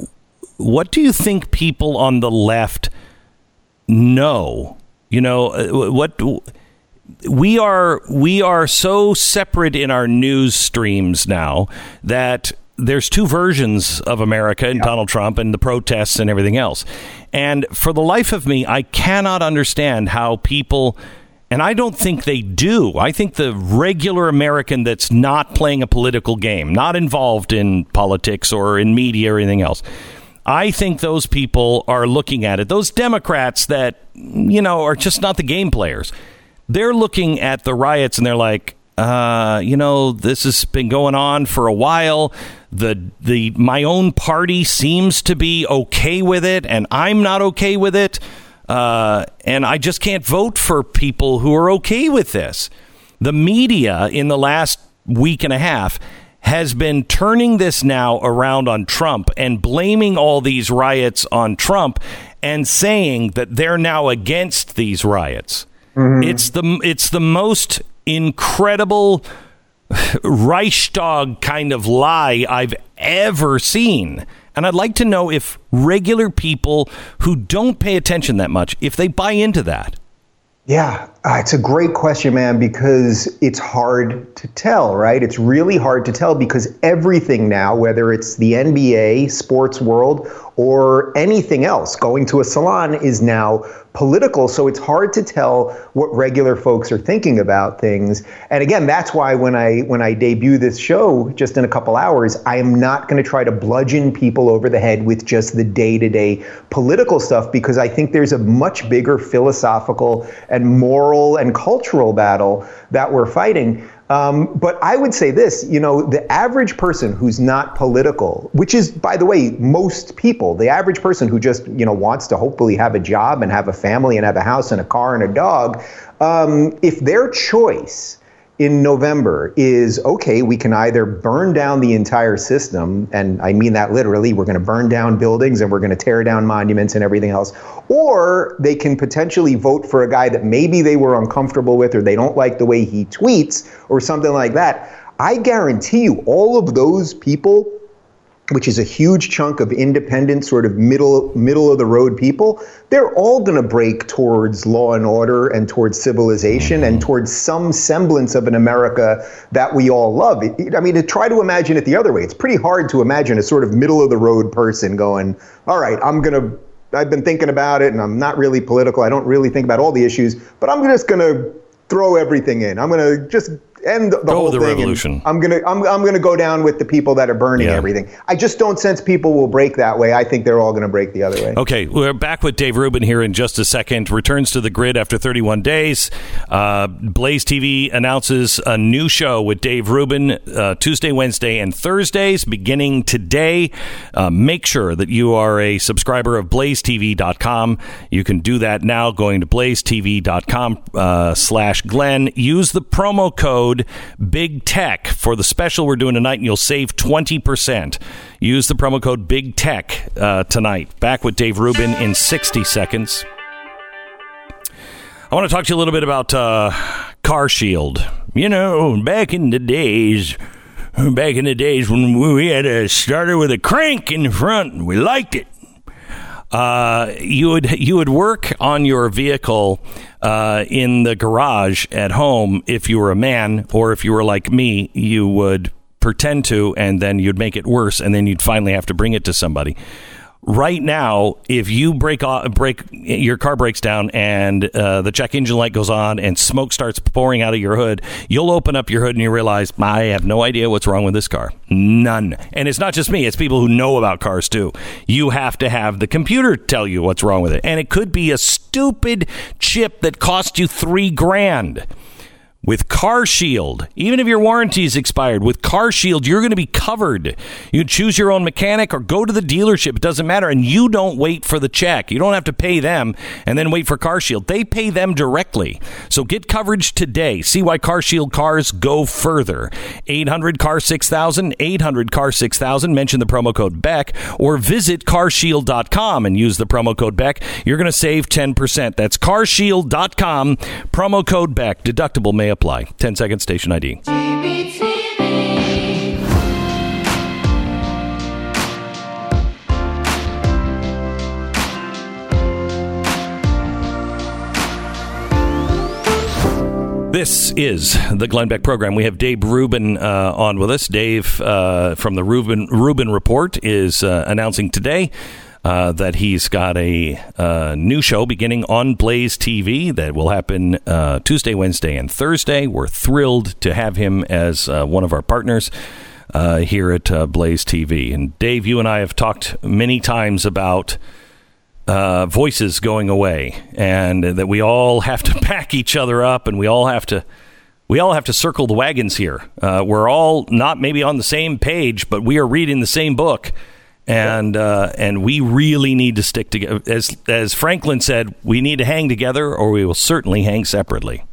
What do you think people on the left know? You know uh, what we are we are so separate in our news streams now that there's two versions of America and Donald Trump and the protests and everything else. And for the life of me, I cannot understand how people and I don't think they do. I think the regular American that's not playing a political game, not involved in politics or in media or anything else, I think those people are looking at it. Those Democrats that, you know, are just not the game players they're looking at the riots and they're like, uh, you know, this has been going on for a while. The the my own party seems to be okay with it, and I'm not okay with it. Uh, and I just can't vote for people who are okay with this. The media in the last week and a half has been turning this now around on Trump and blaming all these riots on Trump and saying that they're now against these riots. Mm-hmm. It's the it's the most incredible Reichstag kind of lie I've ever seen. And I'd like to know if regular people who don't pay attention that much, if they buy into that. Yeah, uh, it's a great question, man, because it's hard to tell, right? It's really hard to tell because everything now, whether it's the NBA, sports world, or anything else, going to a salon is now political. So it's hard to tell what regular folks are thinking about things. And again, that's why when I when I debut this show just in a couple hours, I am not going to try to bludgeon people over the head with just the day-to-day political stuff because I think there's a much bigger philosophical and moral and cultural battle that we're fighting. Um, but I would say this, you know, the average person who's not political, which is, by the way, most people, the average person who just, you know, wants to hopefully have a job and have a family and have a house and a car and a dog, um, if their choice in November is okay, we can either burn down the entire system, and I mean that literally, we're going to burn down buildings and we're going to tear down monuments and everything else, or they can potentially vote for a guy that maybe they were uncomfortable with or they don't like the way he tweets or something like that. I guarantee you, all of those people which is a huge chunk of independent, sort of middle middle of the road people, they're all going to break towards law and order and towards civilization and mm-hmm. towards some semblance of an America that we all love. I mean, to try to imagine it the other way, it's pretty hard to imagine a sort of middle of the road person going, "All right, I'm going to." I've been thinking about it, and I'm not really political. I don't really think about all the issues, but I'm just going to throw everything in. I'm going to just end the Go whole the thing. revolution. I'm gonna I'm, I'm gonna go down with the people that are burning Yeah. everything. I just don't sense people will break that way. I think they're all gonna break the other way. Okay, we're back with Dave Rubin here in just a second. Returns to the grid after 31 days. Uh, Blaze TV announces a new show with Dave Rubin uh, Tuesday, Wednesday, and Thursdays beginning today. Uh, make sure that you are a subscriber of blazetv.com. You can do that now going to blazetv.com uh, slash Glenn. Use the promo code Big Tech for the special we're doing tonight, and you'll save 20%. Use the promo code Big Tech uh, tonight. Back with Dave Rubin in 60 seconds. I want to talk to you a little bit about uh, Car Shield. You know, back in the days, back in the days when we had a starter with a crank in the front, we liked it. Uh, you would you would work on your vehicle uh, in the garage at home if you were a man, or if you were like me, you would pretend to, and then you'd make it worse, and then you'd finally have to bring it to somebody. Right now, if you break off, break your car breaks down and uh, the check engine light goes on and smoke starts pouring out of your hood, you'll open up your hood and you realize I have no idea what's wrong with this car. None. And it's not just me; it's people who know about cars too. You have to have the computer tell you what's wrong with it, and it could be a stupid chip that cost you three grand. With Car Shield, even if your warranty is expired, with Car Shield, you're going to be covered. You choose your own mechanic or go to the dealership. It doesn't matter. And you don't wait for the check. You don't have to pay them and then wait for Car Shield. They pay them directly. So get coverage today. See why Car Shield cars go further. 800 Car 6000, 800 Car 6000. Mention the promo code BECK or visit carshield.com and use the promo code BECK. You're going to save 10%. That's carshield.com. Promo code BECK. Deductible may apply. 10 second station ID. This is the Glenn Beck program. We have Dave Rubin uh, on with us. Dave uh, from the Rubin Rubin Report is uh, announcing today uh, that he's got a uh, new show beginning on Blaze TV that will happen uh, Tuesday, Wednesday, and Thursday. We're thrilled to have him as uh, one of our partners uh, here at Blaze TV. And Dave, you and I have talked many times about voices going away, and that we all have to pack each other up, and we all have to we all have to circle the wagons here. Uh, we're all not maybe on the same page, but we are reading the same book, and uh, and we really need to stick together. As as Franklin said, we need to hang together, or we will certainly hang separately.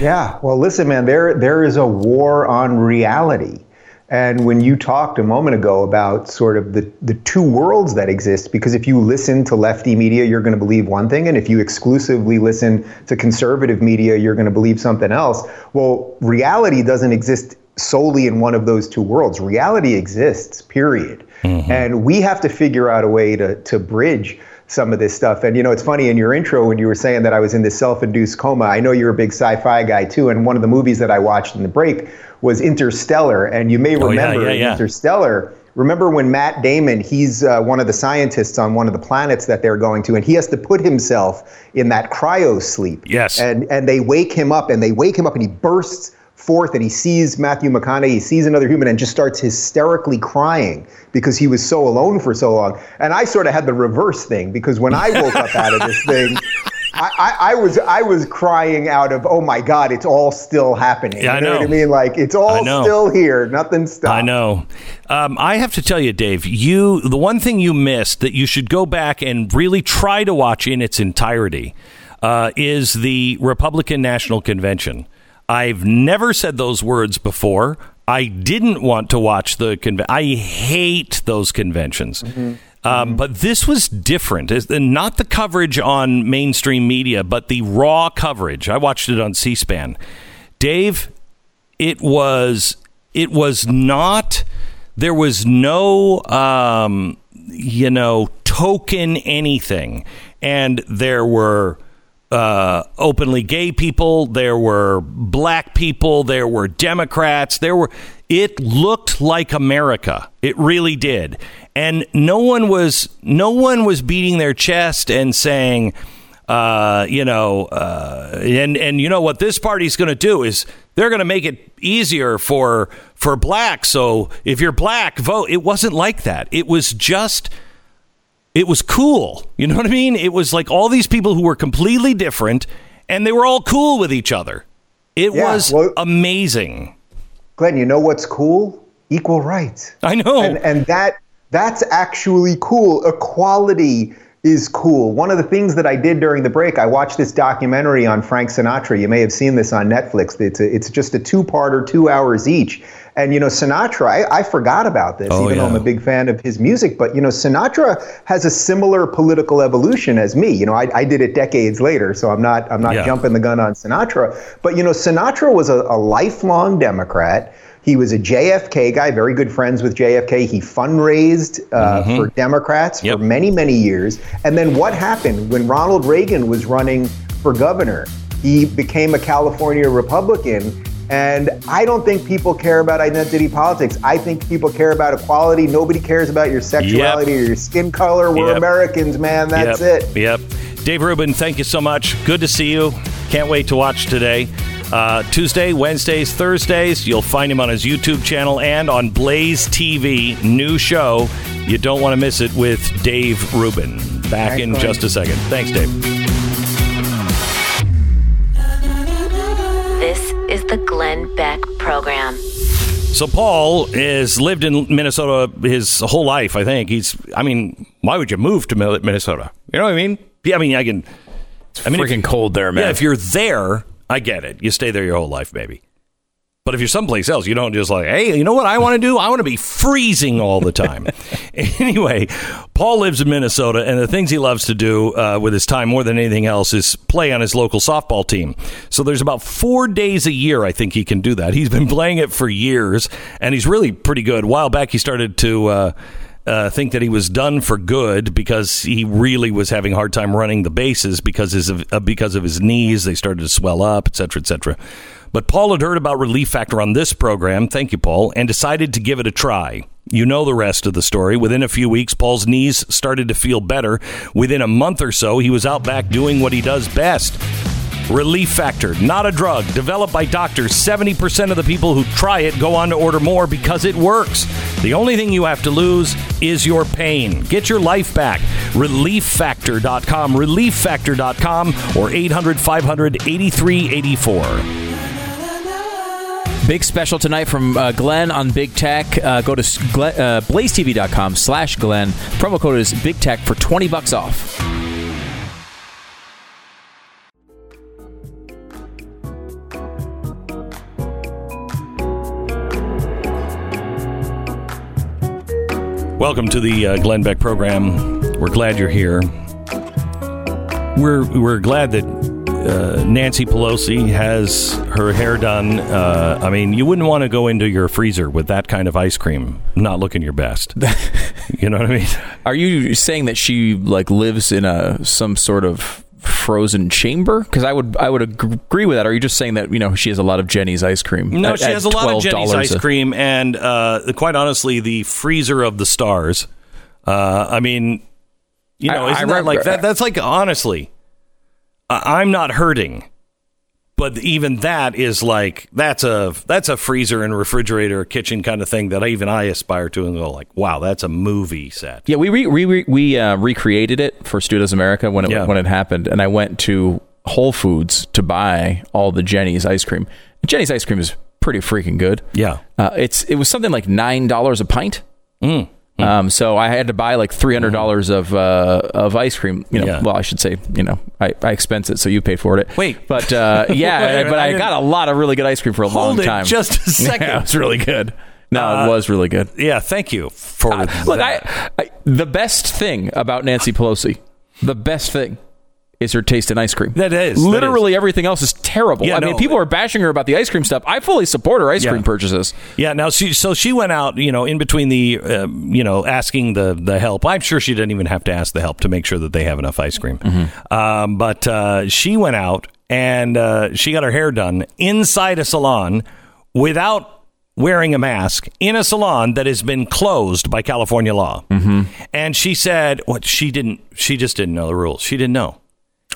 Yeah. Well, listen, man. There there is a war on reality. And when you talked a moment ago about sort of the, the two worlds that exist, because if you listen to lefty media, you're going to believe one thing. And if you exclusively listen to conservative media, you're going to believe something else. Well, reality doesn't exist solely in one of those two worlds. Reality exists, period. And we have to figure out a way to, to bridge some of this stuff. And you know, it's funny in your intro when you were saying that I was in this self-induced coma. I know you're a big sci-fi guy too, and one of the movies that I watched in the break was Interstellar. And you may Oh, yeah, remember yeah, yeah. Interstellar. Remember when Matt Damon, he's uh, one of the scientists on one of the planets that they're going to, and he has to put himself in that cryo sleep. Yes. And and they wake him up, and they wake him up, and he bursts forth, and he sees Matthew McConaughey, he sees another human, and just starts hysterically crying because he was so alone for so long. And I sort of had the reverse thing because when I woke up out of this thing. I, I, I was I was crying out of oh my god it's all still happening Yeah, I you know, what know. I mean like it's all still here nothing stopped I know. Um, I have to tell you, Dave, you the one thing you missed that you should go back and really try to watch in its entirety uh, is the Republican National Convention. I've never said those words before. I didn't want to watch the convention. I hate those conventions. Um, but this was different. It's- Not the coverage on mainstream media, but the raw coverage. I watched it on C-SPAN. Dave, it was it was not there was no um, you know token anything and there were uh, openly gay people there were black people there were democrats there were it looked like america it really did and no one was no one was beating their chest and saying uh, you know, uh, and and you know what this party's going to do is they're going to make it easier for for blacks. So if you're black, vote. It wasn't like that. It was just. It was cool. You know what I mean? It was like all these people who were completely different and they were all cool with each other. It Yeah, was well- amazing. Glenn, you know what's cool? Equal rights. I know. And and that that's actually cool. Equality is cool. One of the things that I did during the break, I watched this documentary on Frank Sinatra. You may have seen this on Netflix. It's a, it's just a two-parter, two hours each. And you know, Sinatra, I, I forgot about this, Oh, even though I'm a big fan of his music. But you know, Sinatra has a similar political evolution as me. You know, I, I did it decades later, so I'm not I'm not Yeah. jumping the gun on Sinatra. But you know, Sinatra was a, a lifelong Democrat. He was a JFK guy, very good friends with JFK. He fundraised uh, for Democrats Mm-hmm. Yep. for many, many years. And then what happened when Ronald Reagan was running for governor? He became a California Republican. And I don't think people care about identity politics. I think people care about equality. Nobody cares about your sexuality or your skin color. We're Yep. Americans, man. That's yep. it. Yep. Dave Rubin, thank you so much. Good to see you. Can't wait to watch today. Uh, Tuesday, Wednesdays, Thursdays. You'll find him on his YouTube channel and on Blaze TV. New show. You don't want to miss it with Dave Rubin. Back Thanks, in just a second. Thanks, Dave. Beck Program. So Paul has lived in Minnesota his whole life. I think he's. I mean, why would you move to Minnesota? You know what I mean? Yeah, I mean, I can. I mean, if- Freaking cold there, man. Yeah, if you're there, I get it. You stay there your whole life, maybe. But if you're someplace else, you don't just like, hey, you know what I want to do? I want to be freezing all the time. anyway, Paul lives in Minnesota, and the things he loves to do uh, with his time more than anything else is play on his local softball team. So there's about four days a year I think he can do that. He's been playing it for years, and he's really pretty good. A while back, he started to. Uh, uh, think that he was done for good because he really was having a hard time running the bases because his, uh, because of his knees. They started to swell up, et cetera, et cetera. But Paul had heard about Relief Factor on this program. Thank you, Paul, and decided to give it a try. You know the rest of the story. Within a few weeks, Paul's knees started to feel better. Within a month or so, he was out back doing what he does best. Relief Factor, not a drug, developed by doctors. 70% of the people who try it go on to order more because it works. The only thing you have to lose is your pain. Get your life back. ReliefFactor.com, ReliefFactor.com, or 800 500 8384. Big special tonight from uh, Glenn on Big Tech. Uh, go to uh, blazetv.com slash Glenn. Promo code is Big Tech for 20 bucks off. Welcome to the uh, Glenn Beck program. We're glad you're here. We're we're glad that uh, Nancy Pelosi has her hair done. Uh, I mean, you wouldn't want to go into your freezer with that kind of ice cream, not looking your best. you know what I mean? Are you saying that she like lives in a some sort of frozen chamber? Because I would I would agree with that. Are you just saying that you know she has a lot of Jeni's ice cream? No, at- she has a lot of Jeni's ice a- cream, and uh, quite honestly, the freezer of the stars. Uh, I mean, you know, I- isn't I that like that? That's like honestly, I'm not hurting, but even that is like that's a that's a freezer and refrigerator kitchen kind of thing that even I aspire to and go like, wow, that's a movie set. Yeah, we re- re- re- we uh, recreated it for Studios America when it Yeah. when it happened, and I went to Whole Foods to buy all the Jeni's ice cream. Jeni's ice cream is pretty freaking good. Yeah. Uh, it's it was something like nine dollars a pint. Mm. Um, so I had to buy like three hundred dollars of uh, of ice cream. You know, Yeah. well, I should say, you know, I, I expense it, so you paid for it. Wait. but uh, yeah, Wait but I I, got a lot of really good ice cream for a long Hold it time. just a second. Yeah, it was really good. No, Uh, it was really good. Yeah, thank you for Uh, look, I, I the best thing about Nancy Pelosi, the best thing is her taste in ice cream. That is, that literally everything else is terrible. Yeah, I mean, people are bashing her about the ice cream stuff. I fully support her ice Yeah. cream purchases. Yeah, now she so she went out, you know, in between the, um, you know, asking the the help. I'm sure she didn't even have to ask the help to make sure that they have enough ice cream. Um, but uh, she went out and uh, she got her hair done inside a salon without wearing a mask in a salon that has been closed by California law. Mm-hmm. And she said, "What? She didn't. She just didn't know the rules. She didn't know.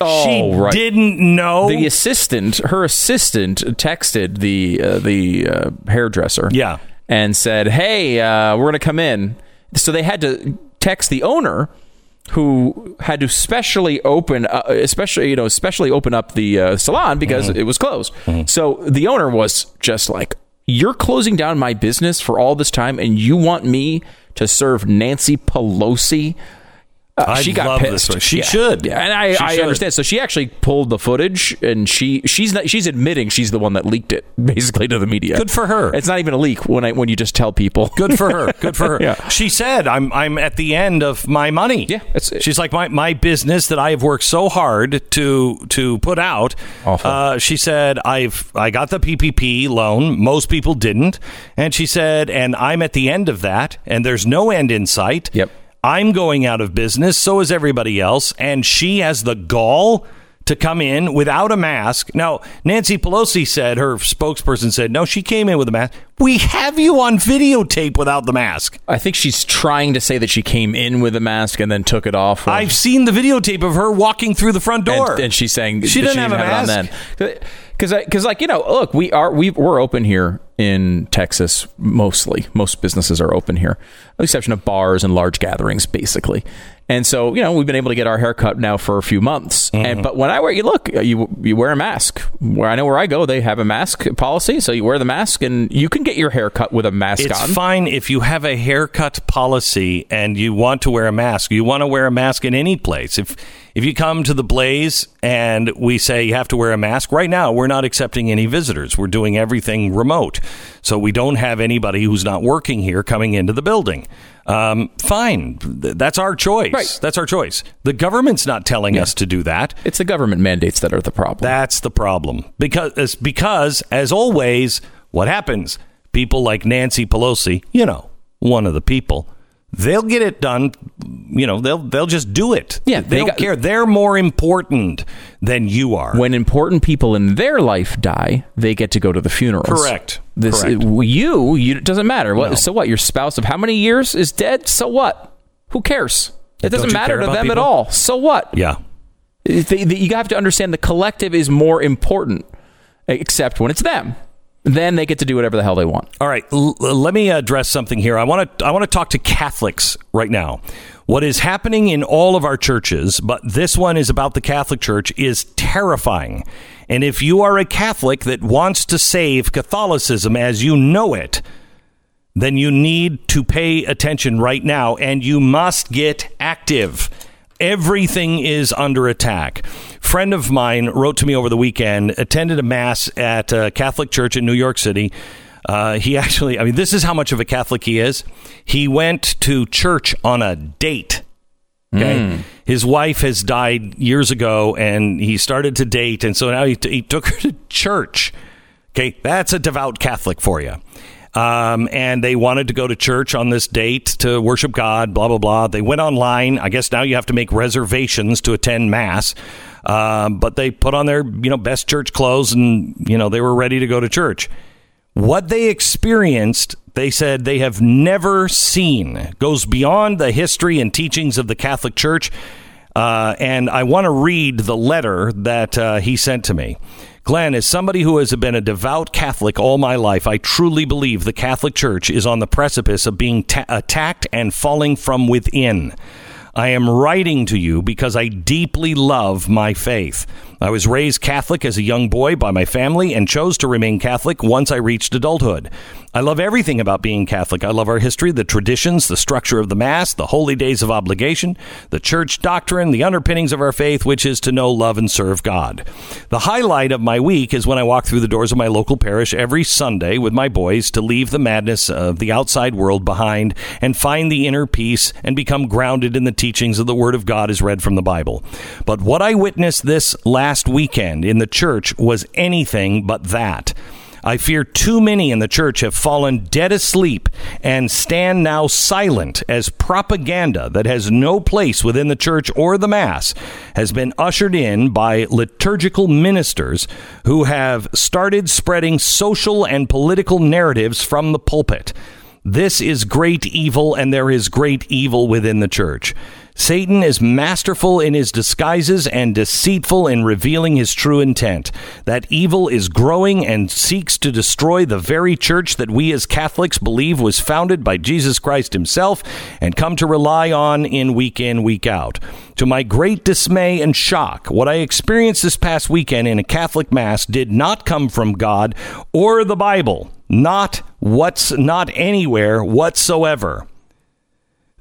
Oh, she right. didn't know. The assistant, her assistant, texted the uh, the uh, hairdresser. Yeah. and said, "Hey, uh, we're going to come in." So they had to text the owner, who had to specially open, uh, especially you know, specially open up the uh, salon because Mm-hmm. it was closed. So the owner was just like, "You're closing down my business for all this time, and you want me to serve Nancy Pelosi?" Uh, she got pissed. She Yeah. should. Yeah, and I, She I should. understand. So she actually pulled the footage, and she she's not, she's admitting she's the one that leaked it basically to the media. Good for her. It's not even a leak when I when you just tell people. Good for her. Good for her. Yeah. She said, "I'm I'm at the end of my money." Yeah, She's like my my business that I have worked so hard to to put out. Awful. Uh, she said, "I've I got the PPP loan. Most people didn't." And she said, "And I'm at the end of that, and there's no end in sight." Yep. I'm going out of business. So is everybody else. And she has the gall to come in without a mask. Now, Nancy Pelosi said, her spokesperson said, no, she came in with a mask. We have you on videotape without the mask. I think she's trying to say that she came in with a mask and then took it off. I've seen the videotape of her walking through the front door. and, and she's saying She that didn't have a it on mask. then. Because, because, like you know, look, we are we we're open here in Texas. Mostly, most businesses are open here, with the exception of bars and large gatherings, basically. And so, you know, we've been able to get our haircut now for a few months. Mm-hmm. And but when I wear, you look, you you wear a mask. Where I know where I go, they have a mask policy, so you wear the mask, and you can get your hair cut with a mask It's on. fine if you have a haircut policy and you want to wear a mask. You want to wear a mask in any place. If if you come to the Blaze and we say you have to wear a mask, right now we're not accepting any visitors. We're doing everything remote, so we don't have anybody who's not working here coming into the building. Um, fine, that's our choice. Right. That's our choice. The government's not telling us to do that. It's the government mandates that are the problem. That's the problem. Because because as always, what happens? People like Nancy Pelosi, you know, one of the people, they'll get it done. You know, they'll they'll just do it. Yeah, they, they don't got- care. They're more important than you are. when important people in their life die, they get to go to the funerals. Correct. This Correct. you, you it doesn't matter. What No. so what? Your spouse of how many years is dead? So what? Who cares? It doesn't matter to them at all. So what? yeah. You have to understand the collective is more important, except when it's them. Then they get to do whatever the hell they want. All right, l- let me address something here. I want to I want to talk to Catholics right now. What is happening in all of our churches, but this one is about the Catholic Church, is terrifying. And if you are a Catholic that wants to save Catholicism as you know it, then you need to pay attention right now and you must get active. Everything is under attack. Friend of mine wrote to me over the weekend, attended a mass at a Catholic church in New York City. Uh, he actually, I mean, this is how much of a Catholic he is. He went to church on a date. Okay. His wife has died years ago and he started to date. And so now he, he took her to church. Okay. That's a devout Catholic for you. Um, and they wanted to go to church on this date to worship God, blah, blah, blah. They went online. I guess now you have to make reservations to attend Mass. Um, but they put on their, you know, best church clothes and, you know, they were ready to go to church. What they experienced, they said they have never seen, goes beyond the history and teachings of the Catholic Church. Uh, and I want to read the letter that uh, he sent to me. Glenn, as somebody who has been a devout Catholic all my life, I truly believe the Catholic Church is on the precipice of being ta- attacked and falling from within. I am writing to you because I deeply love my faith. I was raised Catholic as a young boy by my family and chose to remain Catholic once I reached adulthood. I love everything about being Catholic. I love our history, the traditions, the structure of the Mass, the holy days of obligation, the church doctrine, the underpinnings of our faith, which is to know, love, and serve God. The highlight of my week is when I walk through the doors of my local parish every Sunday with my boys to leave the madness of the outside world behind and find the inner peace and become grounded in the teachings of the Word of God as read from the Bible. But what I witnessed this last weekend in the church was anything but that. I fear too many in the church have fallen dead asleep and stand now silent as propaganda that has no place within the church or the Mass has been ushered in by liturgical ministers who have started spreading social and political narratives from the pulpit. This is great evil, and there is great evil within the church. Satan is masterful in his disguises and deceitful in revealing his true intent. That evil is growing and seeks to destroy the very church that we as Catholics believe was founded by Jesus Christ himself and come to rely on in week in, week out. To my great dismay and shock, what I experienced this past weekend in a Catholic Mass did not come from God or the Bible. Not what's not anywhere whatsoever.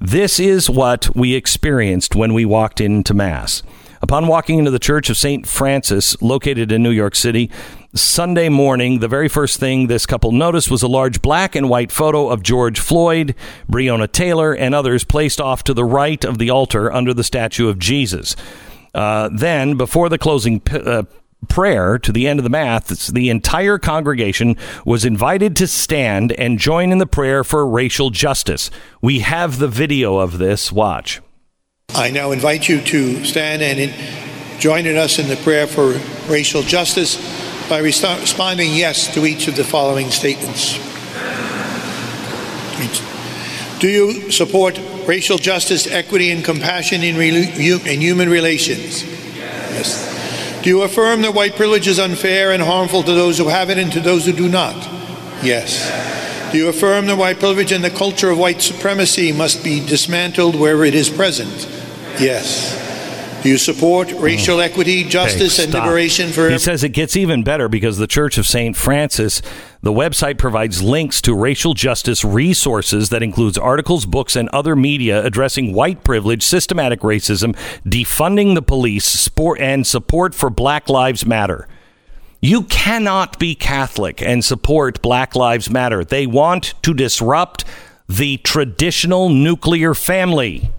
This is what we experienced when we walked into Mass. Upon walking into the Church of St. Francis, located in New York City, Sunday morning, the very first thing this couple noticed was a large black and white photo of George Floyd, Breonna Taylor, and others placed off to the right of the altar under the statue of Jesus. Uh, then, before the closing p- uh, prayer to the end of the mass, the entire congregation was invited to stand and join in the prayer for racial justice. We have the video of this. Watch. I now invite you to stand and in, join in us in the prayer for racial justice by responding yes to each of the following statements. Do you support racial justice, equity, and compassion in, in human relations? Yes. Do you affirm that white privilege is unfair and harmful to those who have it and to those who do not? Yes. Do you affirm that white privilege and the culture of white supremacy must be dismantled wherever it is present? Yes. Do you support hmm. racial equity, justice, Hey, and liberation for He says it gets even better because the Church of St. Francis, the website provides links to racial justice resources that includes articles, books, and other media addressing white privilege, systematic racism, defunding the police, sport, and support for Black Lives Matter. You cannot be Catholic and support Black Lives Matter. They want to disrupt the traditional nuclear family.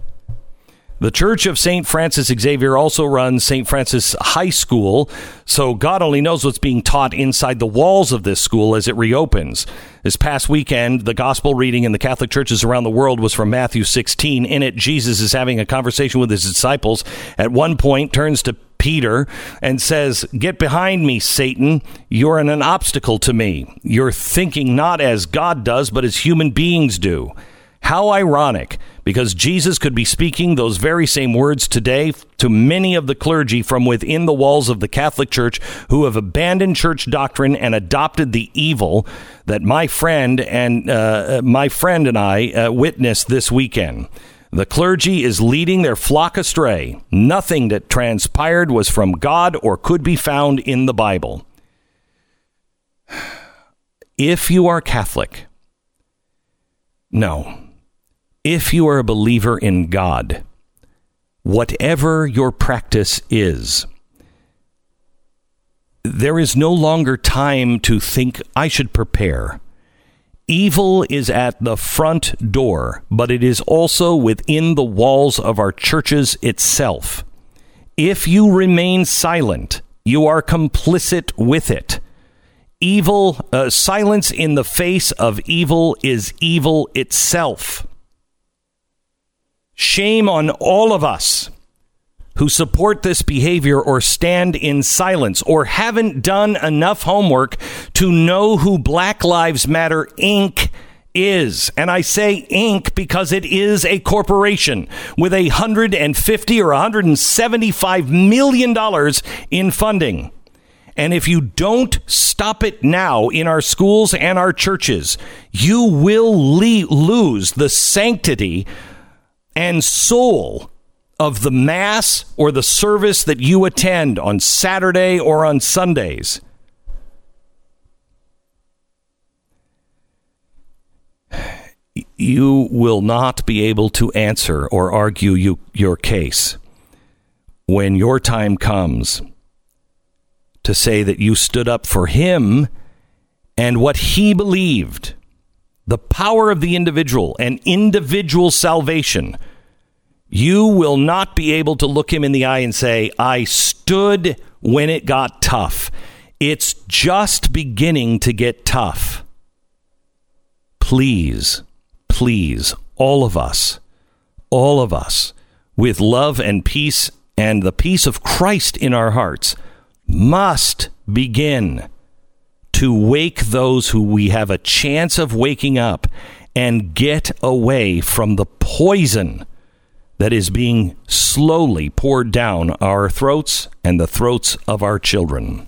The Church of St. Francis Xavier also runs St. Francis High School, so God only knows what's being taught inside the walls of this school as it reopens. This past weekend, the gospel reading in the Catholic churches around the world was from Matthew 16. In it, Jesus is having a conversation with his disciples. At one point, turns to Peter and says, Get behind me, Satan. You're an obstacle to me. You're thinking not as God does, but as human beings do. How ironic, because Jesus could be speaking those very same words today to many of the clergy from within the walls of the Catholic Church who have abandoned church doctrine and adopted the evil that my friend and uh, my friend and I uh, witnessed this weekend. The clergy is leading their flock astray. Nothing that transpired was from God or could be found in the Bible. If you are Catholic, no. If you are a believer in God, whatever your practice is, there is no longer time to think, I should prepare. Evil is at the front door, but it is also within the walls of our churches itself. If you remain silent, you are complicit with it. Evil, uh, silence in the face of evil is evil itself. Shame on all of us who support this behavior or stand in silence or haven't done enough homework to know who Black Lives Matter Inc. is. And I say Inc. because it is a corporation with a 150 or 175 million dollars in funding. And if you don't stop it now in our schools and our churches, you will le- lose the sanctity and soul of the Mass or the service that you attend on Saturday or on Sundays. you will not be able to answer or argue you, your case when your time comes to say that you stood up for him and what he believed the power of the individual and individual salvation. You will not be able to look him in the eye and say, I stood when it got tough. It's just beginning to get tough. Please, please, all of us, all of us, with love and peace and the peace of Christ in our hearts, must begin to wake those who we have a chance of waking up and get away from the poison that is being slowly poured down our throats and the throats of our children.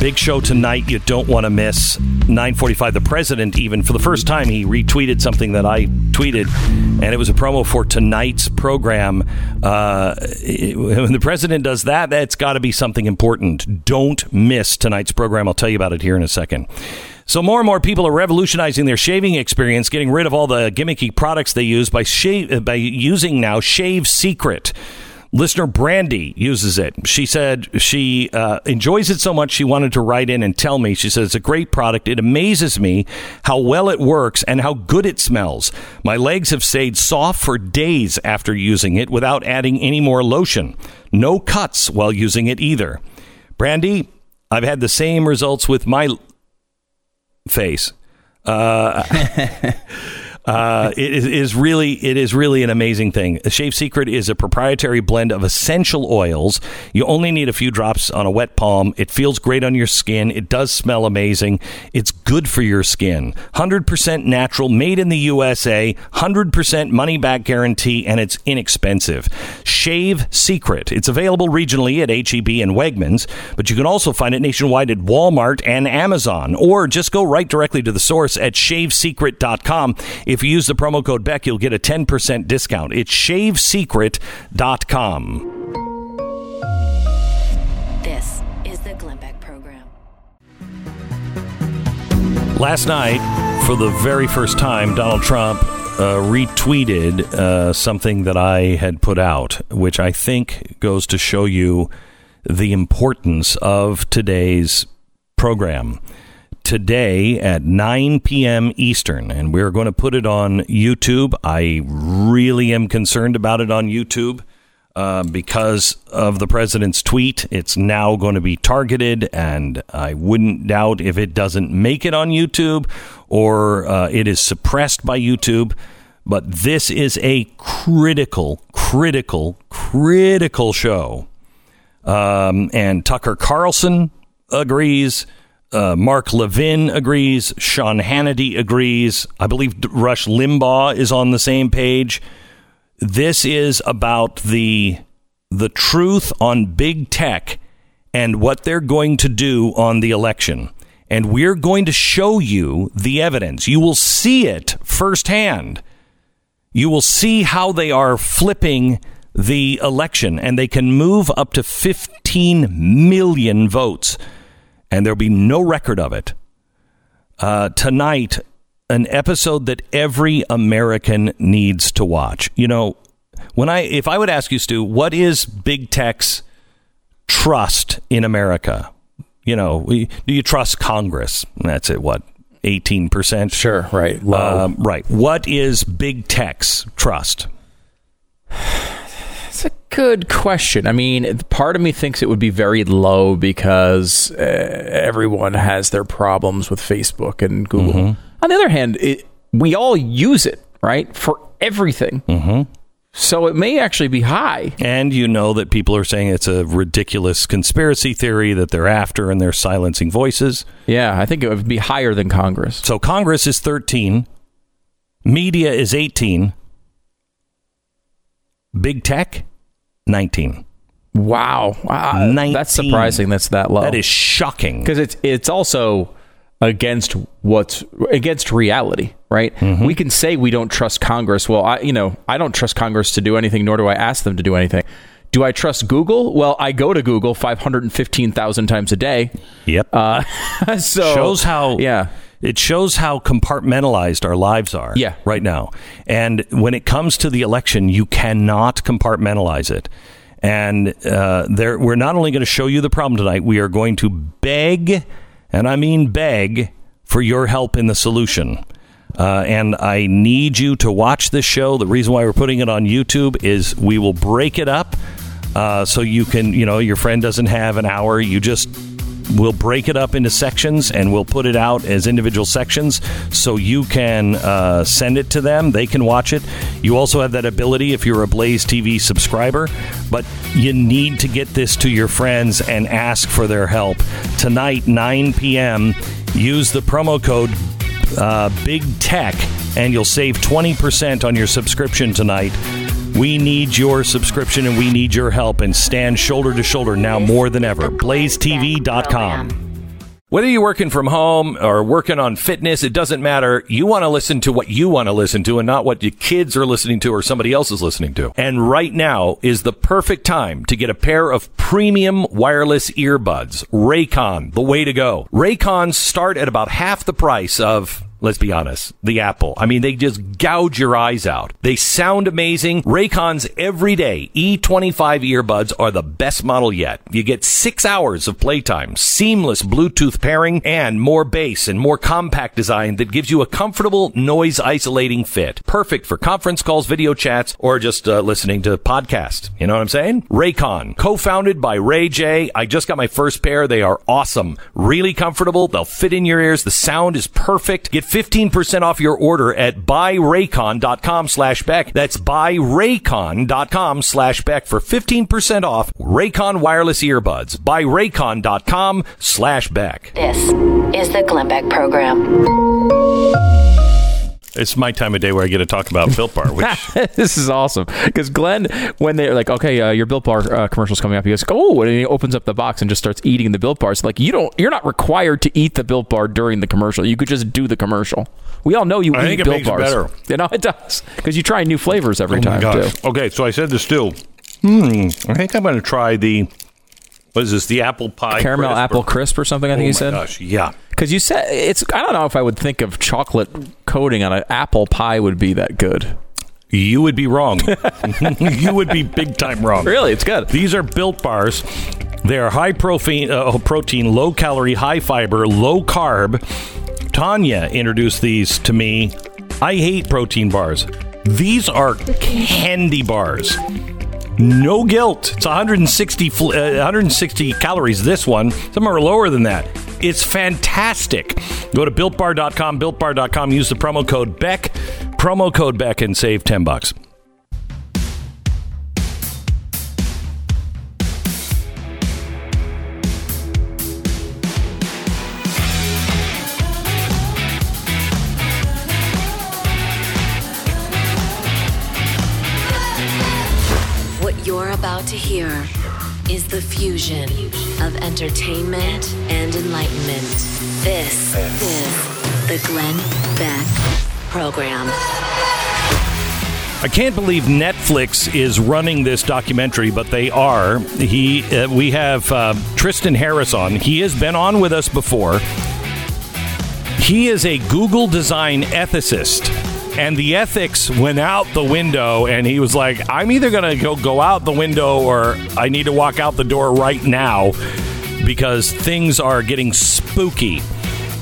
Big show tonight you don't want to miss. 945 the president even for the first time he retweeted something that I tweeted and it was a promo for tonight's program. Uh, it- when the president does that that's got to be something important. Don't miss tonight's program. I'll tell you about it here in a second. So more and more people are revolutionizing their shaving experience, getting rid of all the gimmicky products they use by shave by using now Shave Secret. Listener Brandy uses it. She said she uh, enjoys it so much she wanted to write in and tell me. She says it's a great product. It amazes me how well it works and how good it smells. My legs have stayed soft for days after using it without adding any more lotion. No cuts while using it either. Brandy, I've had the same results with my face. Uh, uh, it is, is really it is really an amazing thing. Shave Secret is a proprietary blend of essential oils. You only need a few drops on a wet palm. It feels great on your skin. It does smell amazing. It's good for your skin. 100% natural, made in the USA, 100% money back guarantee, and it's inexpensive. Shave Secret. It's available regionally at HEB and Wegmans, but you can also find it nationwide at Walmart and Amazon, or just go right directly to the source at shavesecret.com. If you use the promo code Beck, you'll get a 10% discount. It's shavesecret.com. This is the Glenn Beck Program. Last night, for the very first time, Donald Trump uh, retweeted uh, something that I had put out, which I think goes to show you the importance of today's program. Today at 9 p.m. Eastern, and we're going to put it on YouTube. I really am concerned about it on YouTube uh, because of the president's tweet. It's now going to be targeted, and I wouldn't doubt if it doesn't make it on YouTube or uh, it is suppressed by YouTube. But this is a critical, critical, critical show. Um, and Tucker Carlson agrees. Uh, Mark Levin agrees. Sean Hannity agrees. I believe Rush Limbaugh is on the same page this is about the the truth on big tech and what they're going to do on the election and we're going to show you the evidence you will see it firsthand you will see how they are flipping the election and they can move up to 15 million votes and there'll be no record of it uh, tonight an episode that every American needs to watch. You know, when I if I would ask you, Stu, what is big tech's trust in America? You know, we, do you trust Congress? That's it. What eighteen percent? Sure. Right. Low. Um, right. What is big tech's trust? Good question. I mean, part of me thinks it would be very low because uh, everyone has their problems with Facebook and Google. Mm-hmm. On the other hand, it, we all use it, right, for everything. Mm-hmm. So it may actually be high. And you know that people are saying it's a ridiculous conspiracy theory that they're after and they're silencing voices. Yeah, I think it would be higher than Congress. So Congress is 13, media is 18, big tech 19. Wow, wow. 19. that's surprising. That's that low. That is shocking. because it's it's also against what's against reality, right? Mm-hmm. We can say we don't trust Congress. Well, I you know I don't trust Congress to do anything, nor do I ask them to do anything. Do I trust Google? Well, I go to Google five hundred fifteen thousand times a day. Yep. Uh, so shows how yeah it shows how compartmentalized our lives are Yeah. right now. And when it comes to the election, you cannot compartmentalize it. And uh, there, we're not only going to show you the problem tonight, we are going to beg, and I mean beg, for your help in the solution. Uh, and I need you to watch this show. The reason why we're putting it on YouTube is we will break it up uh, so you can, you know, your friend doesn't have an hour. You just we'll break it up into sections and we'll put it out as individual sections so you can uh, send it to them. They can watch it. You also have that ability if you're a blaze tv subscriber but you need to get this to your friends and ask for their help. Tonight 9 p.m use the promo code uh, big tech and you'll save 20% on your subscription tonight we need your subscription and we need your help and stand shoulder to shoulder now more than ever. BlazeTV.com. Whether you're working from home or working on fitness, it doesn't matter. You want to listen to what you want to listen to and not what your kids are listening to or somebody else is listening to. And right now is the perfect time to get a pair of premium wireless earbuds. Raycon, the way to go. Raycons start at about half the price of Let's be honest. The Apple. I mean, they just gouge your eyes out. They sound amazing. Raycon's everyday E25 earbuds are the best model yet. You get six hours of playtime, seamless Bluetooth pairing, and more bass and more compact design that gives you a comfortable noise isolating fit. Perfect for conference calls, video chats, or just uh, listening to podcasts. You know what I'm saying? Raycon, co-founded by Ray J. I just got my first pair. They are awesome. Really comfortable. They'll fit in your ears. The sound is perfect. Get 15% off your order at buyraycon.com slash Beck. That's buyraycon.com slash Beck for 15% off Raycon wireless earbuds. Buyraycon.com slash Beck. This is the Glenn Beck Program. It's my time of day where I get to talk about Built Bar, which this is awesome because Glenn, when they're like, "Okay, uh, your Built Bar uh, commercial's coming up," he goes, "Oh!" and he opens up the box and just starts eating the Built Bars. Like you don't, you're not required to eat the Built Bar during the commercial. You could just do the commercial. We all know you I eat think it Built makes it Bars. better. You know it does because you try new flavors every Oh time too. Okay, so I said this too. Hmm. I think I'm going to try the. What is this? The apple pie Caramel crisp apple or- crisp or something. I think oh you my said. Gosh, yeah. Because you said it's. I don't know if I would think of chocolate coating on an apple pie would be that good. You would be wrong. you would be big time wrong. Really, it's good. These are built bars. They are high protein, uh, protein, low calorie, high fiber, low carb. Tania introduced these to me. I hate protein bars. These are candy bars. No guilt. It's 160 fl- uh, 160 calories. This one. Some are lower than that. It's fantastic. Go to builtbar.com, builtbar.com. Use the promo code Beck, promo code Beck, and save 10 bucks. What you're about to hear is the fusion of entertainment and enlightenment. This is the Glenn Beck Program. I can't believe Netflix is running this documentary, but they are. He, uh, we have uh, Tristan Harris on. He has been on with us before. He is a Google design ethicist, and the ethics went out the window. And he was like, "I'm either going to go go out the window, or I need to walk out the door right now because things are getting spooky."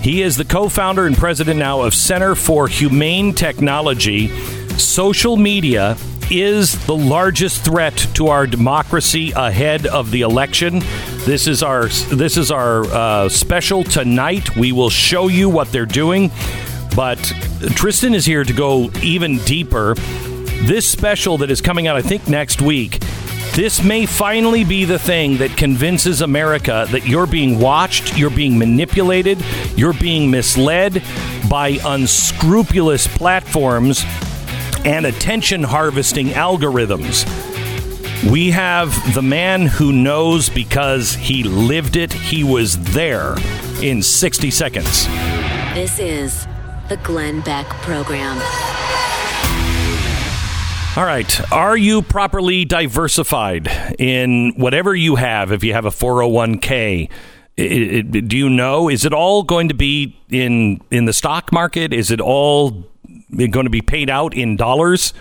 He is the co-founder and president now of Center for Humane Technology. Social media is the largest threat to our democracy ahead of the election. This is our this is our uh, special tonight. We will show you what they're doing, but Tristan is here to go even deeper. This special that is coming out, I think next week. This may finally be the thing that convinces America that you're being watched, you're being manipulated, you're being misled by unscrupulous platforms and attention harvesting algorithms. We have the man who knows because he lived it, he was there in 60 seconds. This is the Glenn Beck Program. All right. Are you properly diversified in whatever you have? If you have a 401k, It, it, do you know? Is it all going to be in in the stock market? Is it all going to be paid out in dollars?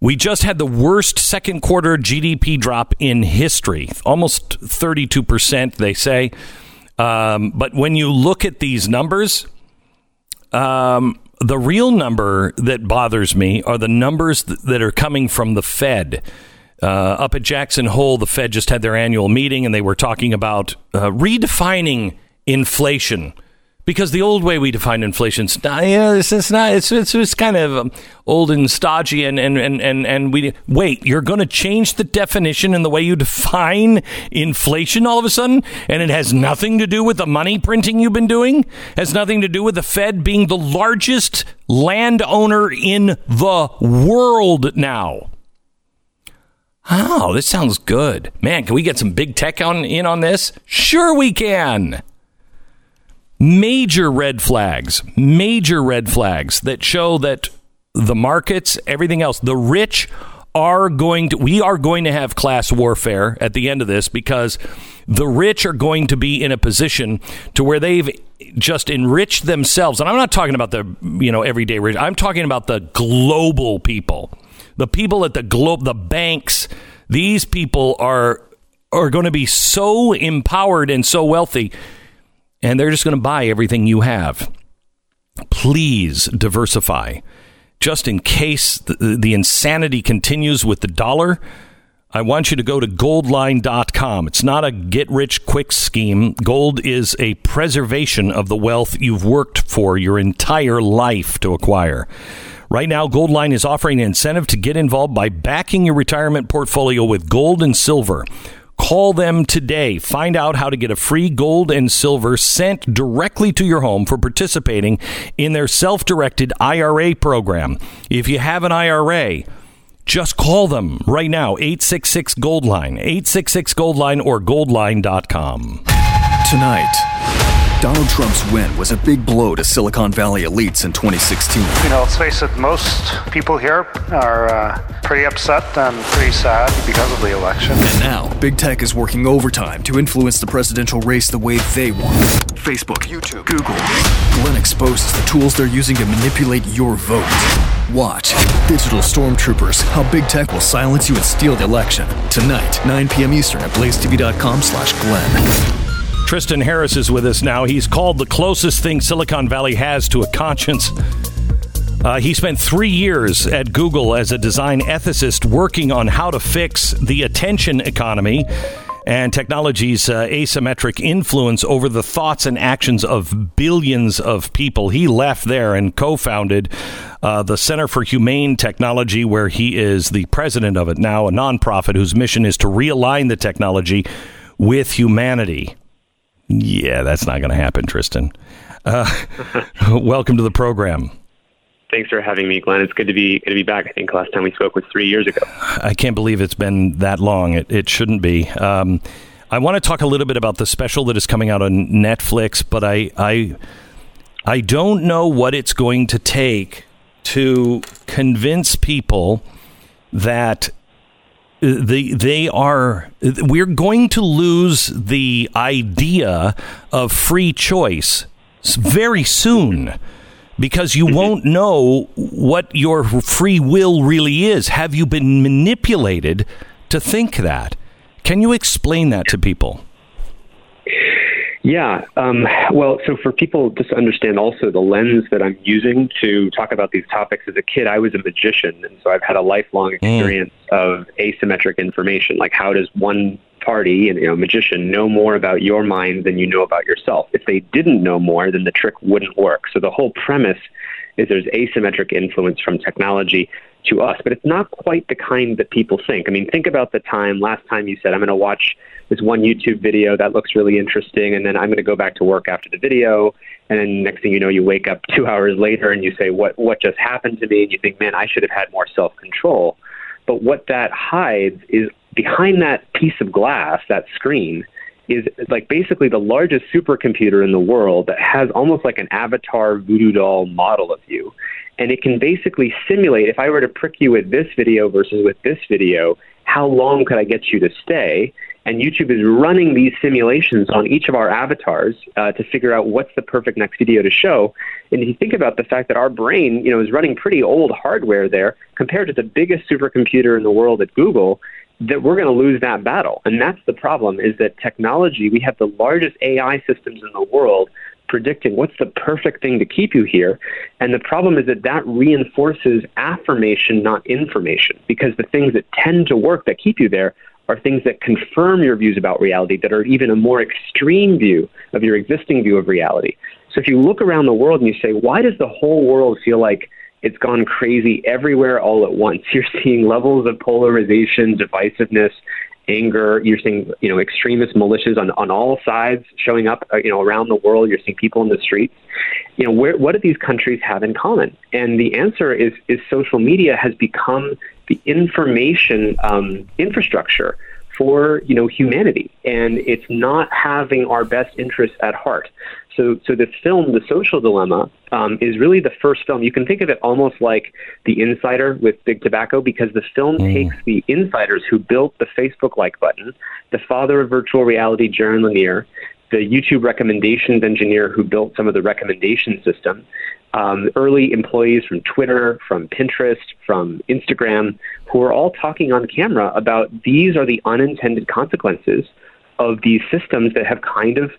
We just had the worst second quarter GDP drop in history, almost 32%, they say. Um, but when you look at these numbers, um, the real number that bothers me are the numbers th- that are coming from the Fed. Uh, up at Jackson Hole, the Fed just had their annual meeting and they were talking about uh, redefining inflation because the old way we define inflation yeah, it's, it's not it's, it's, it's kind of um, old and stodgy and and and and, and we wait you're going to change the definition and the way you define inflation all of a sudden? And it has nothing to do with the money printing you've been doing? Has nothing to do with the Fed being the largest landowner in the world now? Oh, this sounds good. Man, can we get some big tech on in on this? Sure we can major red flags, major red flags that show that the markets, everything else, the rich are going to we are going to have class warfare at the end of this because the rich are going to be in a position to where they've just enriched themselves. And I'm not talking about the you know everyday rich. I'm talking about the global people. The people at the globe the banks these people are are going to be so empowered and so wealthy and they're just going to buy everything you have. Please diversify. Just in case the, the insanity continues with the dollar, I want you to go to goldline.com. It's not a get rich quick scheme. Gold is a preservation of the wealth you've worked for your entire life to acquire. Right now, Goldline is offering an incentive to get involved by backing your retirement portfolio with gold and silver. Call them today. Find out how to get a free gold and silver sent directly to your home for participating in their self directed IRA program. If you have an IRA, just call them right now 866 Gold Line, 866 Gold Line, or goldline.com. Tonight. Donald Trump's win was a big blow to Silicon Valley elites in 2016. You know, let's face it, most people here are uh, pretty upset and pretty sad because of the election. And now, big tech is working overtime to influence the presidential race the way they want. Facebook, YouTube, Google. Glenn exposes the tools they're using to manipulate your vote. Watch Digital Stormtroopers, how big tech will silence you and steal the election. Tonight, 9 p.m. Eastern at blazetv.com slash Glenn. Tristan Harris is with us now. He's called the closest thing Silicon Valley has to a conscience. Uh, he spent three years at Google as a design ethicist working on how to fix the attention economy and technology's uh, asymmetric influence over the thoughts and actions of billions of people. He left there and co founded uh, the Center for Humane Technology, where he is the president of it now, a nonprofit whose mission is to realign the technology with humanity. Yeah, that's not going to happen, Tristan. Uh, welcome to the program. Thanks for having me, Glenn. It's good to be good to be back. I think last time we spoke was three years ago. I can't believe it's been that long. It, it shouldn't be. Um, I want to talk a little bit about the special that is coming out on Netflix, but I I I don't know what it's going to take to convince people that they they are we're going to lose the idea of free choice very soon because you mm-hmm. won't know what your free will really is. Have you been manipulated to think that? Can you explain that to people yeah. Um, well, so for people just to understand also the lens that I'm using to talk about these topics as a kid, I was a magician. And so I've had a lifelong mm. experience mm. of asymmetric information. Like, how does one party and you know magician know more about your mind than you know about yourself if they didn't know more then the trick wouldn't work so the whole premise is there's asymmetric influence from technology to us, but it's not quite the kind that people think. I mean, think about the time last time you said, I'm going to watch this one YouTube video that looks really interesting, and then I'm going to go back to work after the video. And then next thing you know, you wake up two hours later and you say, what, what just happened to me? And you think, man, I should have had more self control. But what that hides is behind that piece of glass, that screen, is like basically the largest supercomputer in the world that has almost like an avatar voodoo doll model of you and it can basically simulate if I were to prick you with this video versus with this video, how long could I get you to stay? And YouTube is running these simulations on each of our avatars uh, to figure out what's the perfect next video to show. And if you think about the fact that our brain, you know, is running pretty old hardware there compared to the biggest supercomputer in the world at Google, that we're going to lose that battle. And that's the problem is that technology, we have the largest AI systems in the world predicting what's the perfect thing to keep you here. And the problem is that that reinforces affirmation, not information, because the things that tend to work that keep you there are things that confirm your views about reality that are even a more extreme view of your existing view of reality. So if you look around the world and you say, why does the whole world feel like it's gone crazy everywhere all at once? You're seeing levels of polarization, divisiveness, anger. You're seeing, you know, extremist militias on, on all sides showing up, uh, you know, around the world. You're seeing people in the streets. You know, where, what do these countries have in common? And the answer is, is social media has become the information um, infrastructure for you know humanity, and it's not having our best interests at heart. So, so this film, The Social Dilemma, um, is really the first film. You can think of it almost like The Insider with Big Tobacco, because the film mm. takes the insiders who built the Facebook like button, the father of virtual reality, Jaron Lanier, the YouTube recommendations engineer who built some of the recommendation system, um, early employees from Twitter, from Pinterest, from Instagram, who are all talking on camera about these are the unintended consequences of these systems that have kind of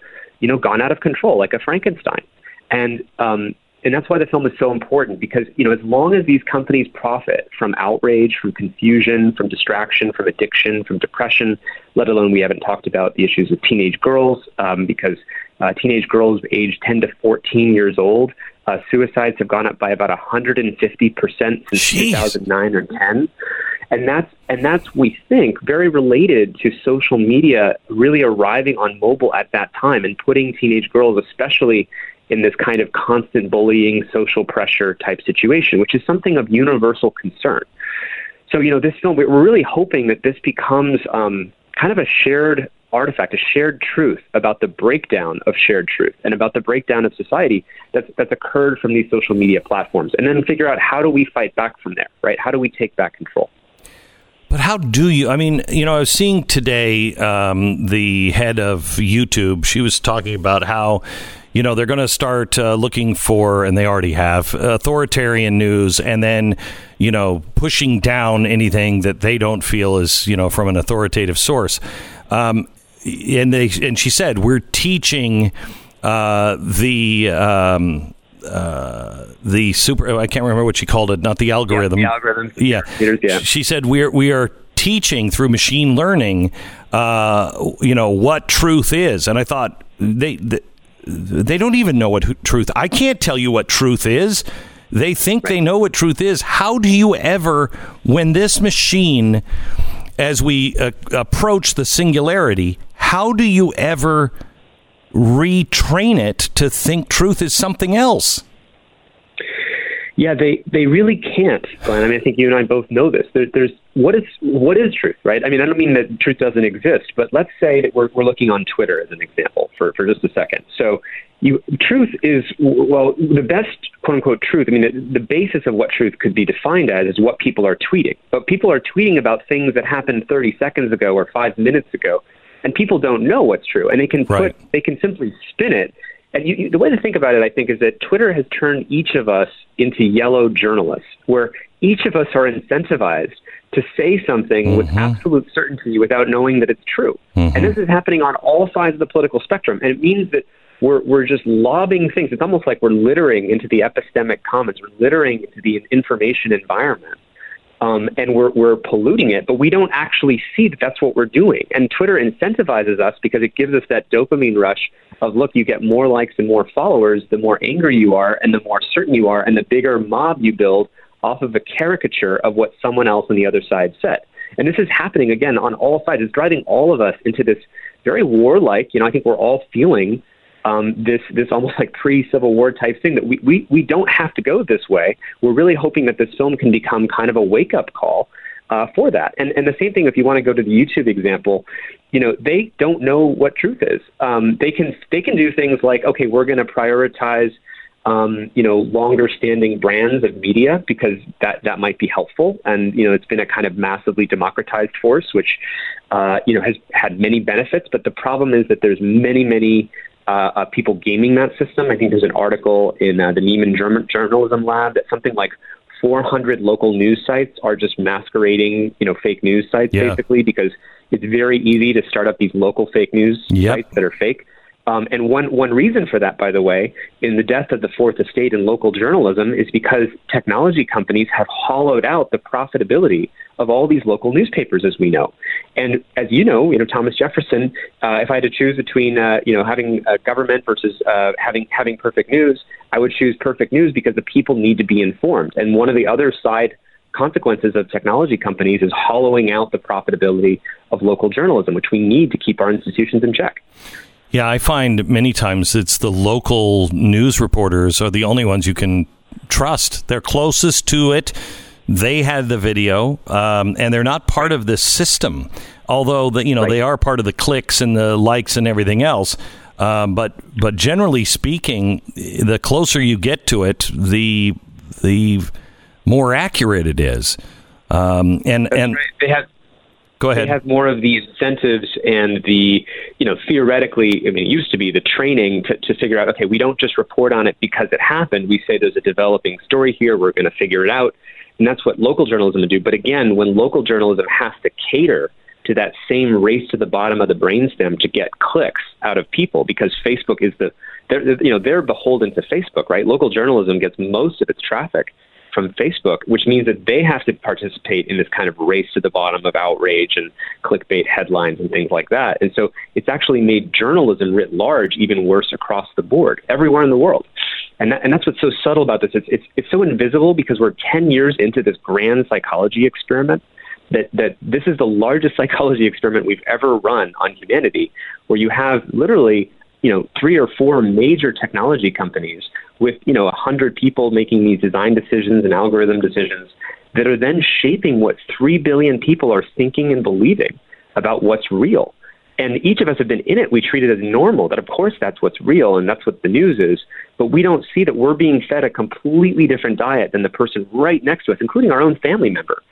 you know, gone out of control like a Frankenstein. And um, and that's why the film is so important because you know as long as these companies profit from outrage, from confusion, from distraction, from addiction, from depression, let alone we haven't talked about the issues of teenage girls um, because uh, teenage girls aged 10 to 14 years old. Uh, suicides have gone up by about 150 percent since Jeez. 2009 or 10 and that's and that's we think very related to social media really arriving on mobile at that time and putting teenage girls especially in this kind of constant bullying social pressure type situation which is something of universal concern so you know this film we're really hoping that this becomes um, kind of a shared artifact, a shared truth about the breakdown of shared truth and about the breakdown of society that's, that's occurred from these social media platforms. And then figure out how do we fight back from there, right? How do we take back control? But how do you? I mean, you know, I was seeing today um, the head of YouTube. She was talking about how, you know, they're going to start uh, looking for, and they already have, authoritarian news, and then, you know, pushing down anything that they don't feel is, you know, from an authoritative source. Um, and they and she said we're teaching uh, the um, uh, the super. I can't remember what she called it. Not the algorithm. Yeah, the algorithm. Yeah. yeah. She said we are we are teaching through machine learning. Uh, you know what truth is, and I thought they, they they don't even know what truth. I can't tell you what truth is. They think right. they know what truth is. How do you ever, when this machine, as we uh, approach the singularity, how do you ever retrain it to think truth is something else. Yeah, they, they really can't, Glenn. I mean, I think you and I both know this. There, there's what is what is truth, right? I mean, I don't mean that truth doesn't exist, but let's say that we're, we're looking on Twitter as an example for, for just a second. So, you, truth is well, the best quote unquote truth. I mean, the, the basis of what truth could be defined as is what people are tweeting. But people are tweeting about things that happened 30 seconds ago or five minutes ago and people don't know what's true, and they can right. put they can simply spin it. And you, the way to think about it, I think, is that Twitter has turned each of us into yellow journalists, where each of us are incentivized to say something mm-hmm. with absolute certainty without knowing that it's true. Mm-hmm. And this is happening on all sides of the political spectrum, and it means that we're we're just lobbing things. It's almost like we're littering into the epistemic commons. We're littering into the information environment um, and we're, we're polluting it, but we don't actually see that that's what we're doing. And Twitter incentivizes us because it gives us that dopamine rush of look, you get more likes and more followers, the more angry you are, and the more certain you are, and the bigger mob you build off of a caricature of what someone else on the other side said. And this is happening again on all sides. It's driving all of us into this very warlike, you know, I think we're all feeling um, this this almost like pre Civil War type thing that we, we we don't have to go this way. We're really hoping that this film can become kind of a wake up call uh, for that. And and the same thing if you want to go to the YouTube example, you know they don't know what truth is. Um, they can they can do things like okay, we're going to prioritize. um, you know, longer standing brands of media because that, that might be helpful. And, you know, it's been a kind of massively democratized force, which, uh, you know, has had many benefits. But the problem is that there's many, many uh, uh, people gaming that system. I think there's an article in uh, the Nieman German Journalism Lab that something like 400 local news sites are just masquerading, you know, fake news sites Yeah. basically because it's very easy to start up these local fake news Yep. sites that are fake. Um, and one one reason for that, by the way, in the death of the fourth estate in local journalism, is because technology companies have hollowed out the profitability of all these local newspapers, as we know. And as you know, you know Thomas Jefferson. Uh, if I had to choose between uh, you know having a government versus uh, having having perfect news, I would choose perfect news because the people need to be informed. And one of the other side consequences of technology companies is hollowing out the profitability of local journalism, which we need to keep our institutions in check. Yeah, I find many times it's the local news reporters are the only ones you can trust. They're closest to it. They had the video, um, and they're not part of this system. Although the, you know they are part of the clicks and the likes and everything else. Um, but but generally speaking, the closer you get to it, the the more accurate it is. Um, and and they have go ahead. They have more of the incentives and the, you know, theoretically, I mean, it used to be the training to, to figure out, okay, we don't just report on it because it happened. We say there's a developing story here. We're going to figure it out. And that's what local journalism would do. But again, when local journalism has to cater to that same race to the bottom of the brainstem to get clicks out of people because Facebook is the, they're, you know, they're beholden to Facebook, right? Local journalism gets most of its traffic from Facebook, which means that they have to participate in this kind of race to the bottom of outrage and clickbait headlines and things like that. And so it's actually made journalism writ large even worse across the board, everywhere in the world. And, that, and that's what's so subtle about this. It's, it's, it's so invisible because we're 10 years into this grand psychology experiment that, that this is the largest psychology experiment we've ever run on humanity, where you have literally you know three or four major technology companies with you know a hundred people making these design decisions and algorithm decisions that are then shaping what three billion people are thinking and believing about what's real. And each of us have been in it. We treat it as normal. That of course that's what's real and that's what the news is. But we don't see that we're being fed a completely different diet than the person right next to us, including our own family member.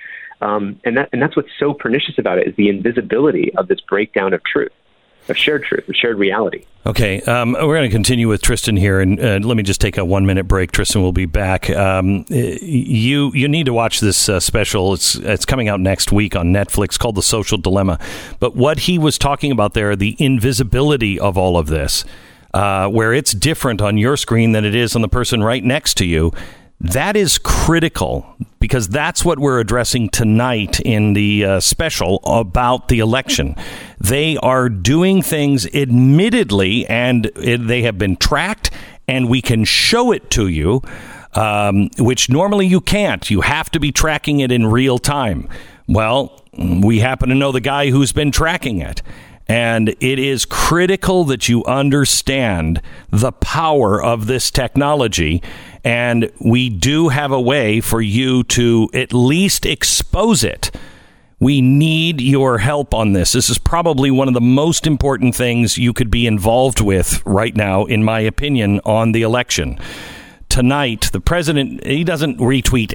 Um, and that and that's what's so pernicious about it is the invisibility of this breakdown of truth, of shared truth, of shared reality. Okay, um, we're going to continue with Tristan here, and uh, let me just take a one minute break. Tristan will be back. Um, you you need to watch this uh, special. It's it's coming out next week on Netflix called The Social Dilemma. But what he was talking about there, the invisibility of all of this, uh, where it's different on your screen than it is on the person right next to you. That is critical because that's what we're addressing tonight in the uh, special about the election. They are doing things admittedly, and it, they have been tracked, and we can show it to you, um, which normally you can't. You have to be tracking it in real time. Well, we happen to know the guy who's been tracking it. And it is critical that you understand the power of this technology. And we do have a way for you to at least expose it. We need your help on this. This is probably one of the most important things you could be involved with right now, in my opinion, on the election. Tonight, the president, he doesn't retweet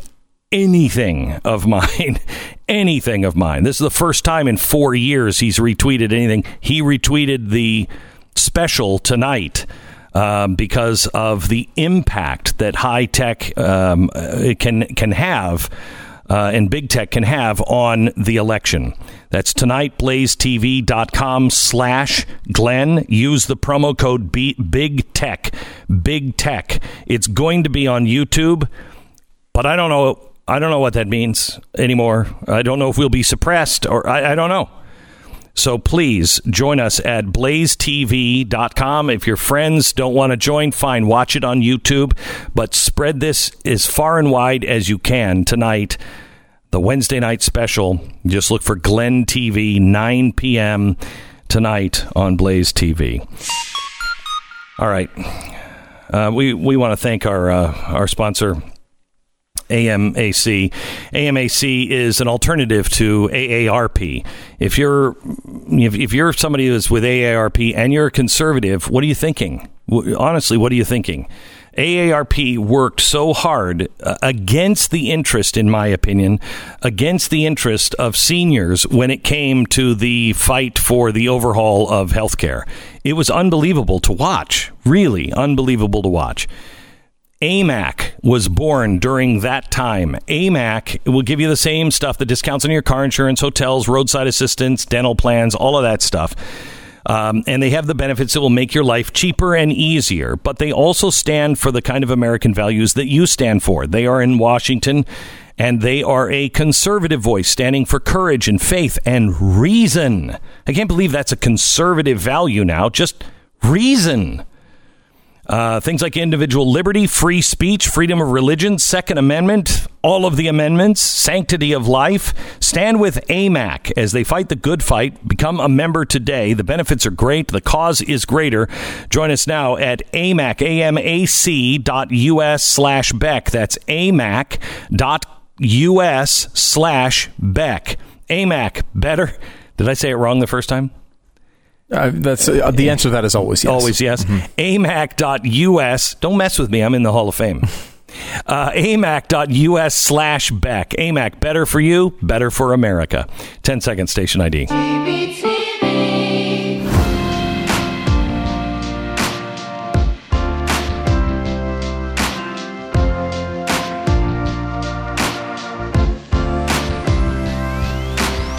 anything of mine. anything of mine. This is the first time in four years he's retweeted anything. He retweeted the special tonight. Um, because of the impact that high tech um, uh, can can have uh, and big tech can have on the election. That's tonight, blazetv.com slash Glenn. Use the promo code Big Tech. Big Tech. It's going to be on YouTube, but I don't know. I don't know what that means anymore. I don't know if we'll be suppressed or I, I don't know. So please join us at blazetv.com. If your friends don't want to join, fine, watch it on YouTube, but spread this as far and wide as you can tonight. The Wednesday night special. Just look for Glenn TV, 9 p.m. tonight on Blaze TV. All right. Uh, we we want to thank our uh, our sponsor, AMAC. AMAC is an alternative to AARP. If you're if, you're somebody who's with AARP and you're a conservative, what are you thinking? Honestly, what are you thinking? AARP worked so hard uh, against the interest, in my opinion, against the interest of seniors when it came to the fight for the overhaul of healthcare. It was unbelievable to watch, really unbelievable to watch. AMAC was born during that time. AMAC will give you the same stuff the discounts on your car insurance, hotels, roadside assistance, dental plans, all of that stuff. Um, and they have the benefits that will make your life cheaper and easier. But they also stand for the kind of American values that you stand for. They are in Washington and they are a conservative voice standing for courage and faith and reason. I can't believe that's a conservative value now. Just reason. Uh, things like individual liberty, free speech, freedom of religion, Second Amendment, all of the amendments, sanctity of life. Stand with AMAC as they fight the good fight. Become a member today. The benefits are great. The cause is greater. Join us now at AMAC, A-M-A-C dot U-S slash Beck. That's AMAC dot U-S slash Beck. AMAC, better. Did I say it wrong the first time? Uh, that's uh, the answer to that is always yes. Always yes. Mm-hmm. AMAC.us. Don't mess with me. I'm in the Hall of Fame. Uh, AMAC.us slash Beck. AMAC, better for you, better for America. 10 second station ID.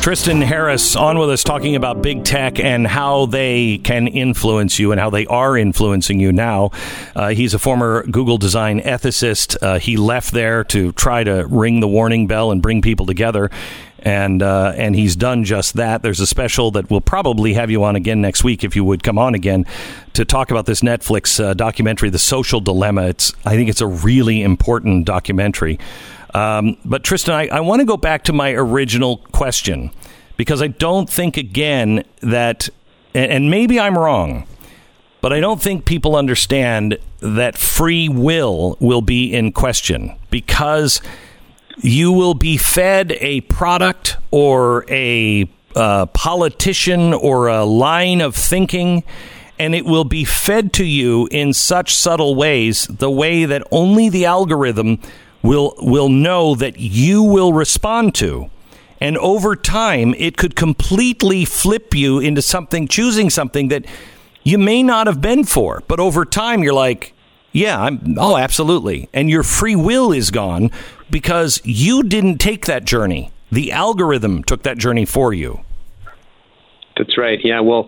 Tristan Harris on with us talking about big tech and how they can influence you and how they are influencing you now. Uh, he's a former Google design ethicist. Uh, he left there to try to ring the warning bell and bring people together. And uh, and he's done just that. There's a special that we'll probably have you on again next week if you would come on again to talk about this Netflix uh, documentary, The Social Dilemma. It's I think it's a really important documentary. Um, but Tristan, I, I want to go back to my original question because I don't think, again, that, and, and maybe I'm wrong, but I don't think people understand that free will will be in question because you will be fed a product or a uh, politician or a line of thinking and it will be fed to you in such subtle ways the way that only the algorithm will will know that you will respond to. And over time, it could completely flip you into something, choosing something that you may not have been for. But over time, you're like, yeah, I'm, oh, absolutely. And your free will is gone because you didn't take that journey. The algorithm took that journey for you. That's right. Yeah. Well,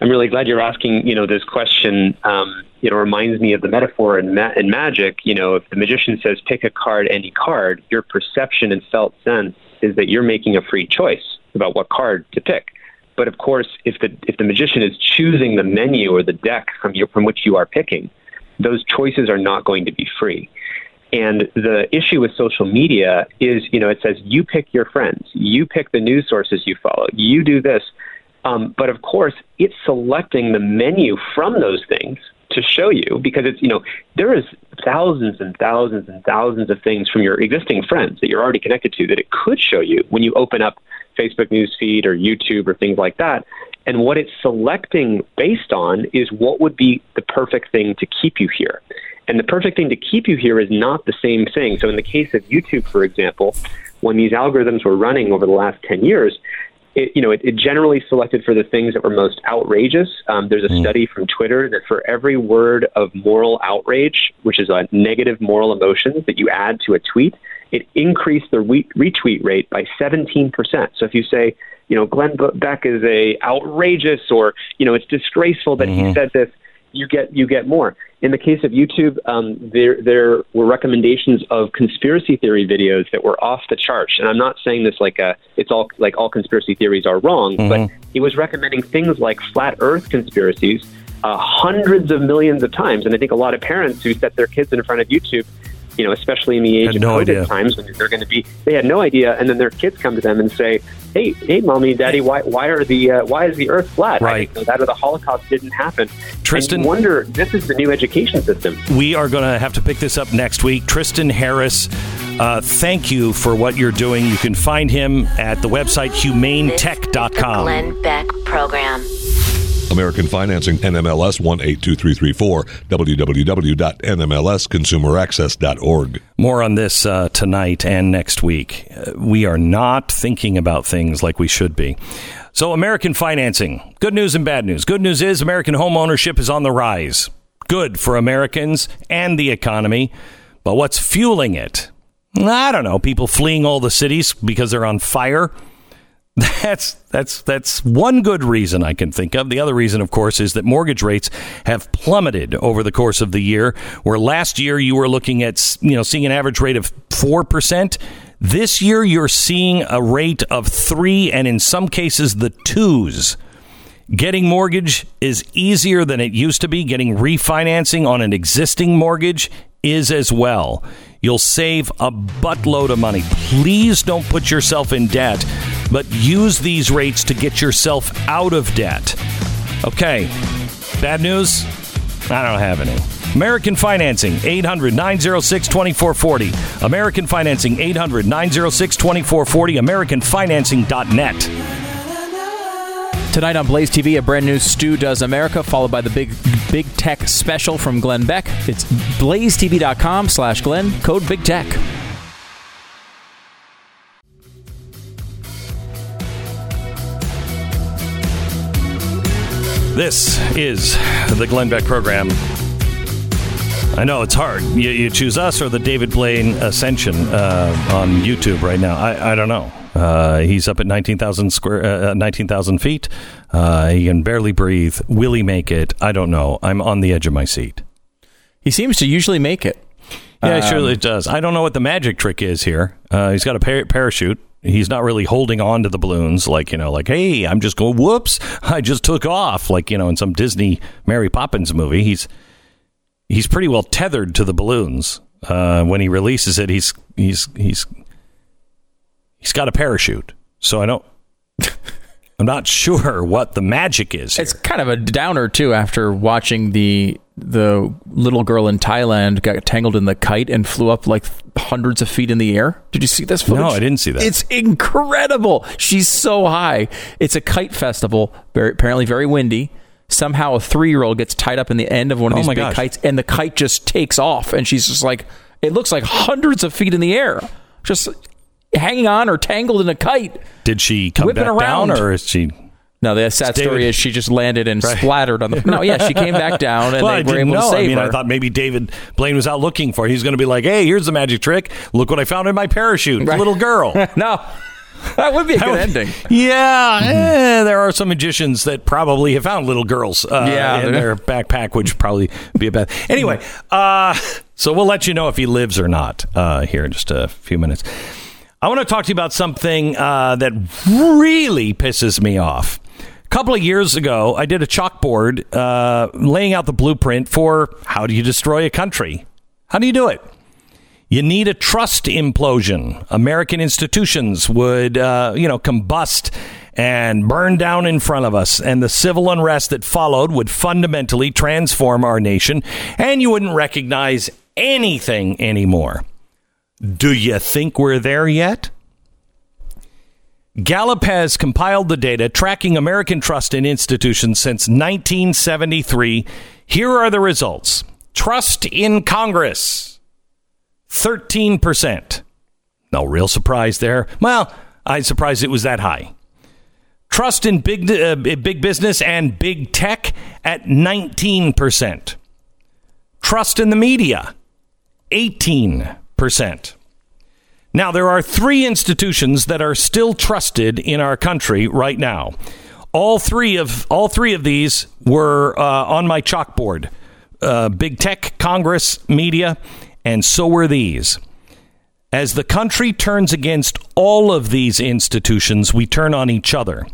I'm really glad you're asking, you know, this question. Um, you know, reminds me of the metaphor in, ma- in magic. You know, if the magician says, pick a card, any card, your perception and felt sense is that you're making a free choice about what card to pick. But of course, if the if the magician is choosing the menu or the deck from your, from which you are picking, those choices are not going to be free. And the issue with social media is, you know, it says you pick your friends, you pick the news sources you follow, you do this. Um, but of course, it's selecting the menu from those things to show you because it's you know there is thousands and thousands and thousands of things from your existing friends that you're already connected to that it could show you when you open up Facebook newsfeed or YouTube or things like that. And what it's selecting based on is what would be the perfect thing to keep you here. And the perfect thing to keep you here is not the same thing. So in the case of YouTube, for example, when these algorithms were running over the last 10 years, it, you know, it, it, generally selected for the things that were most outrageous. Um, there's a mm. study from Twitter that for every word of moral outrage, which is a negative moral emotions that you add to a tweet, it increased the re- retweet rate by 17%. So if you say, you know, Glenn Beck is a outrageous or, you know, it's disgraceful that mm-hmm. he said this, you get you get more. In the case of YouTube, um, there there were recommendations of conspiracy theory videos that were off the charts. And I'm not saying this like a it's all like all conspiracy theories are wrong, mm-hmm. but he was recommending things like flat Earth conspiracies uh, hundreds of millions of times. And I think a lot of parents who set their kids in front of YouTube you know, especially in the age of no COVID idea. times when they're going to be, they had no idea, and then their kids come to them and say, "Hey, hey, mommy, daddy, why, why are the, uh, why is the Earth flat? Right. that or the Holocaust didn't happen." Tristan, and you wonder, this is the new education system. We are going to have to pick this up next week. Tristan Harris. Uh, thank you for what you're doing. You can find him at the website humanetech.com. Glenn Beck program. American Financing, NMLS 182334, www.nmlsconsumeraccess.org. More on this uh, tonight and next week. Uh, we are not thinking about things like we should be. So, American financing. Good news and bad news. Good news is American home ownership is on the rise. Good for Americans and the economy. But what's fueling it? I don't know. People fleeing all the cities because they're on fire. That's that's that's one good reason I can think of. The other reason, of course, is that mortgage rates have plummeted over the course of the year. Where last year you were looking at you know seeing an average rate of four percent. This year you're seeing a rate of three, and in some cases the twos. Getting mortgage is easier than it used to be. Getting refinancing on an existing mortgage is as well. You'll save a buttload of money. Please don't put yourself in debt, but use these rates to get yourself out of debt. Okay, bad news? I don't have any. American Financing, 800 906 2440. American Financing, 800 906 2440. AmericanFinancing.net. Tonight on Blaze TV, a brand new Stu Does America, followed by the big big tech special from Glenn Beck. It's blazetv.com slash Glenn, code Big Tech. This is the Glenn Beck program. I know it's hard. You, you choose us or the David Blaine Ascension uh, on YouTube right now. I, I don't know. Uh, he's up at 19,000 square, uh, 19,000 feet. Uh, he can barely breathe. Will he make it? I don't know. I'm on the edge of my seat. He seems to usually make it. Yeah, Um, surely it does. I don't know what the magic trick is here. Uh, he's got a par- parachute. He's not really holding on to the balloons, like you know, like hey, I'm just going. Whoops, I just took off, like you know, in some Disney Mary Poppins movie. He's he's pretty well tethered to the balloons. Uh, when he releases it, he's he's he's he's got a parachute. So I don't. I'm not sure what the magic is. Here. It's kind of a downer too after watching the the little girl in Thailand got tangled in the kite and flew up like hundreds of feet in the air. Did you see this footage? No, I didn't see that. It's incredible. She's so high. It's a kite festival, very, apparently very windy. Somehow a three year old gets tied up in the end of one of Oh these my big gosh. kites and the kite just takes off and she's just like it looks like hundreds of feet in the air. Just hanging on or tangled in a kite. Did she come back around. down, or is she? No, the sad David- story is she just landed and Right. splattered on the. No, yeah, she came back down and well, they I were able know. to save I mean, her. I thought maybe David Blaine was out looking for. it. He's going to be like, "Hey, here's the magic trick. Look what I found in my parachute, Right. little girl." no, that would be a good would- ending. Yeah, eh, there are some magicians that probably have found little girls uh, Yeah, in their backpack, which would probably be a bad. Anyway, uh, so we'll let you know if he lives or not uh, here in just a few minutes. I want to talk to you about something uh, that really pisses me off. A couple of years ago, I did a chalkboard uh, laying out the blueprint for how do you destroy a country? How do you do it? You need a trust implosion. American institutions would, uh, you know, combust and burn down in front of us, and the civil unrest that followed would fundamentally transform our nation, and you wouldn't recognize anything anymore. Do you think we're there yet? Gallup has compiled the data tracking American trust in institutions since 1973. Here are the results Trust in Congress, 13%. No real surprise there. Well, I'm surprised it was that high. Trust in big, uh, big business and big tech at 19%. Trust in the media, 18%. Now, there are three institutions that are still trusted in our country right now. All three of all three of these were uh, on my chalkboard: uh, big tech, Congress, media, and so were these. As the country turns against all of these institutions, we turn on each other.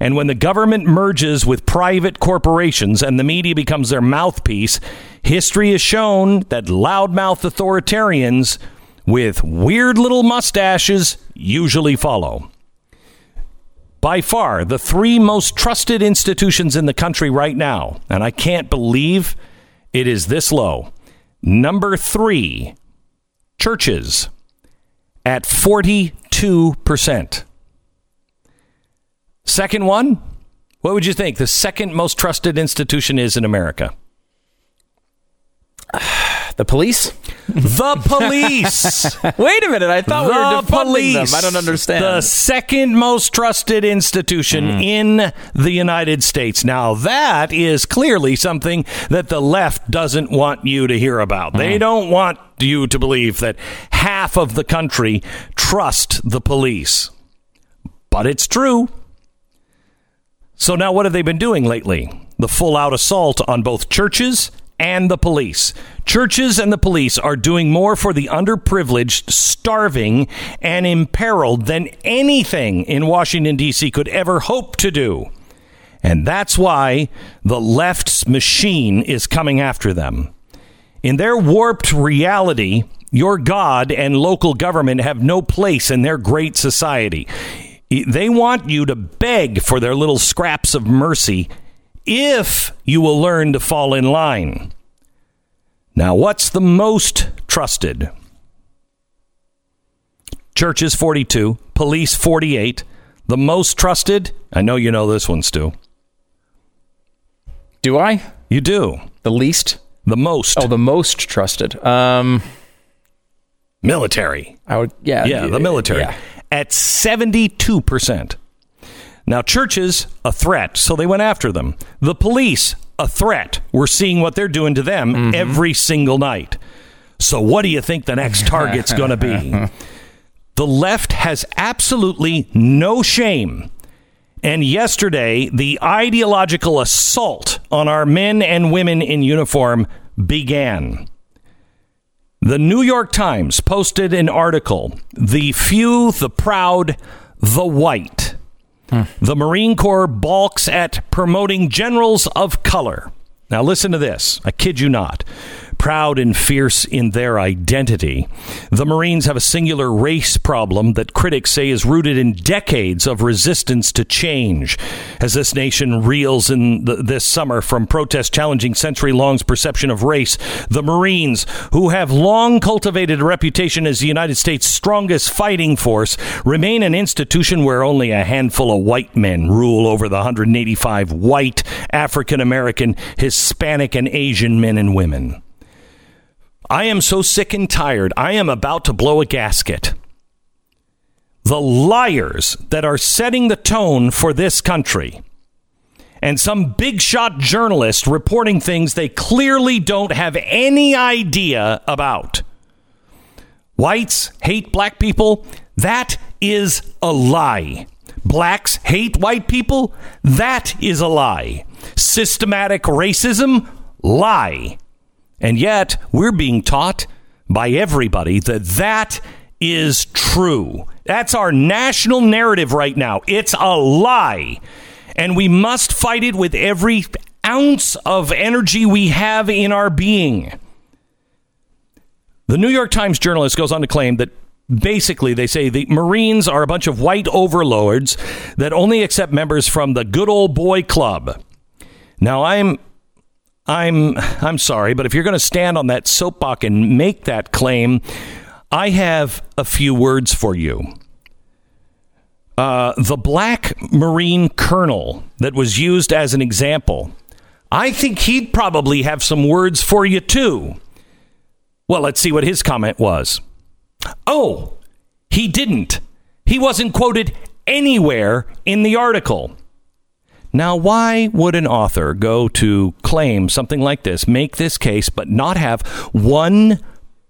And when the government merges with private corporations and the media becomes their mouthpiece, history has shown that loudmouth authoritarians with weird little mustaches usually follow. By far, the three most trusted institutions in the country right now, and I can't believe it is this low. Number three, churches at 42%. Second one, What would you think the second most trusted institution is in America? The police? The police. Wait a minute. I thought we were the defunding police. them. I don't understand. The second most trusted institution hmm. in the United States. Now, that is clearly something that the left doesn't want you to hear about. They hmm. don't want you to believe that half of the country trust the police. But it's true. So now what have they been doing lately? The full out assault on both churches and the police. Churches and the police are doing more for the underprivileged, starving, and imperiled than anything in Washington, D.C. could ever hope to do. And that's why the left's machine is coming after them. In their warped reality, your God and local government have no place in their great society. They want you to beg for their little scraps of mercy if you will learn to fall in line. Now, what's the most trusted? Churches 42, police 48. The most trusted? I know you know this one, Stu. Do I? You do. The least? The most. Oh, the most trusted. Um, military. I would. Yeah. Yeah, the military. Yeah. At 72%. Now, churches, a threat, so they went after them. The police, a threat. We're seeing what they're doing to them Mm-hmm. every single night. So, what do you think the next target's going to be? The left has absolutely no shame. And yesterday, the ideological assault on our men and women in uniform began. The New York Times posted an article The Few, the Proud, the White. The Marine Corps balks at promoting generals of color. Now, listen to this. I kid you not. Proud and fierce in their identity, the Marines have a singular race problem that critics say is rooted in decades of resistance to change. As this nation reels in the, this summer from protests challenging century long's perception of race, the Marines, who have long cultivated a reputation as the United States' strongest fighting force, remain an institution where only a handful of white men rule over the 185 white, African American, Hispanic, and Asian men and women. I am so sick and tired. I am about to blow a gasket. The liars that are setting the tone for this country and some big shot journalist reporting things they clearly don't have any idea about. Whites hate black people. That is a lie. Blacks hate white people. That is a lie. Systematic racism. Lie. And yet, we're being taught by everybody that that is true. That's our national narrative right now. It's a lie. And we must fight it with every ounce of energy we have in our being. The New York Times journalist goes on to claim that basically they say the Marines are a bunch of white overlords that only accept members from the good old boy club. Now, I'm I'm I'm sorry, but if you're going to stand on that soapbox and make that claim, I have a few words for you. Uh, the black Marine colonel that was used as an example, I think he'd probably have some words for you too. Well, let's see what his comment was. Oh, he didn't. He wasn't quoted anywhere in the article. Now, why would an author go to claim something like this, make this case, but not have one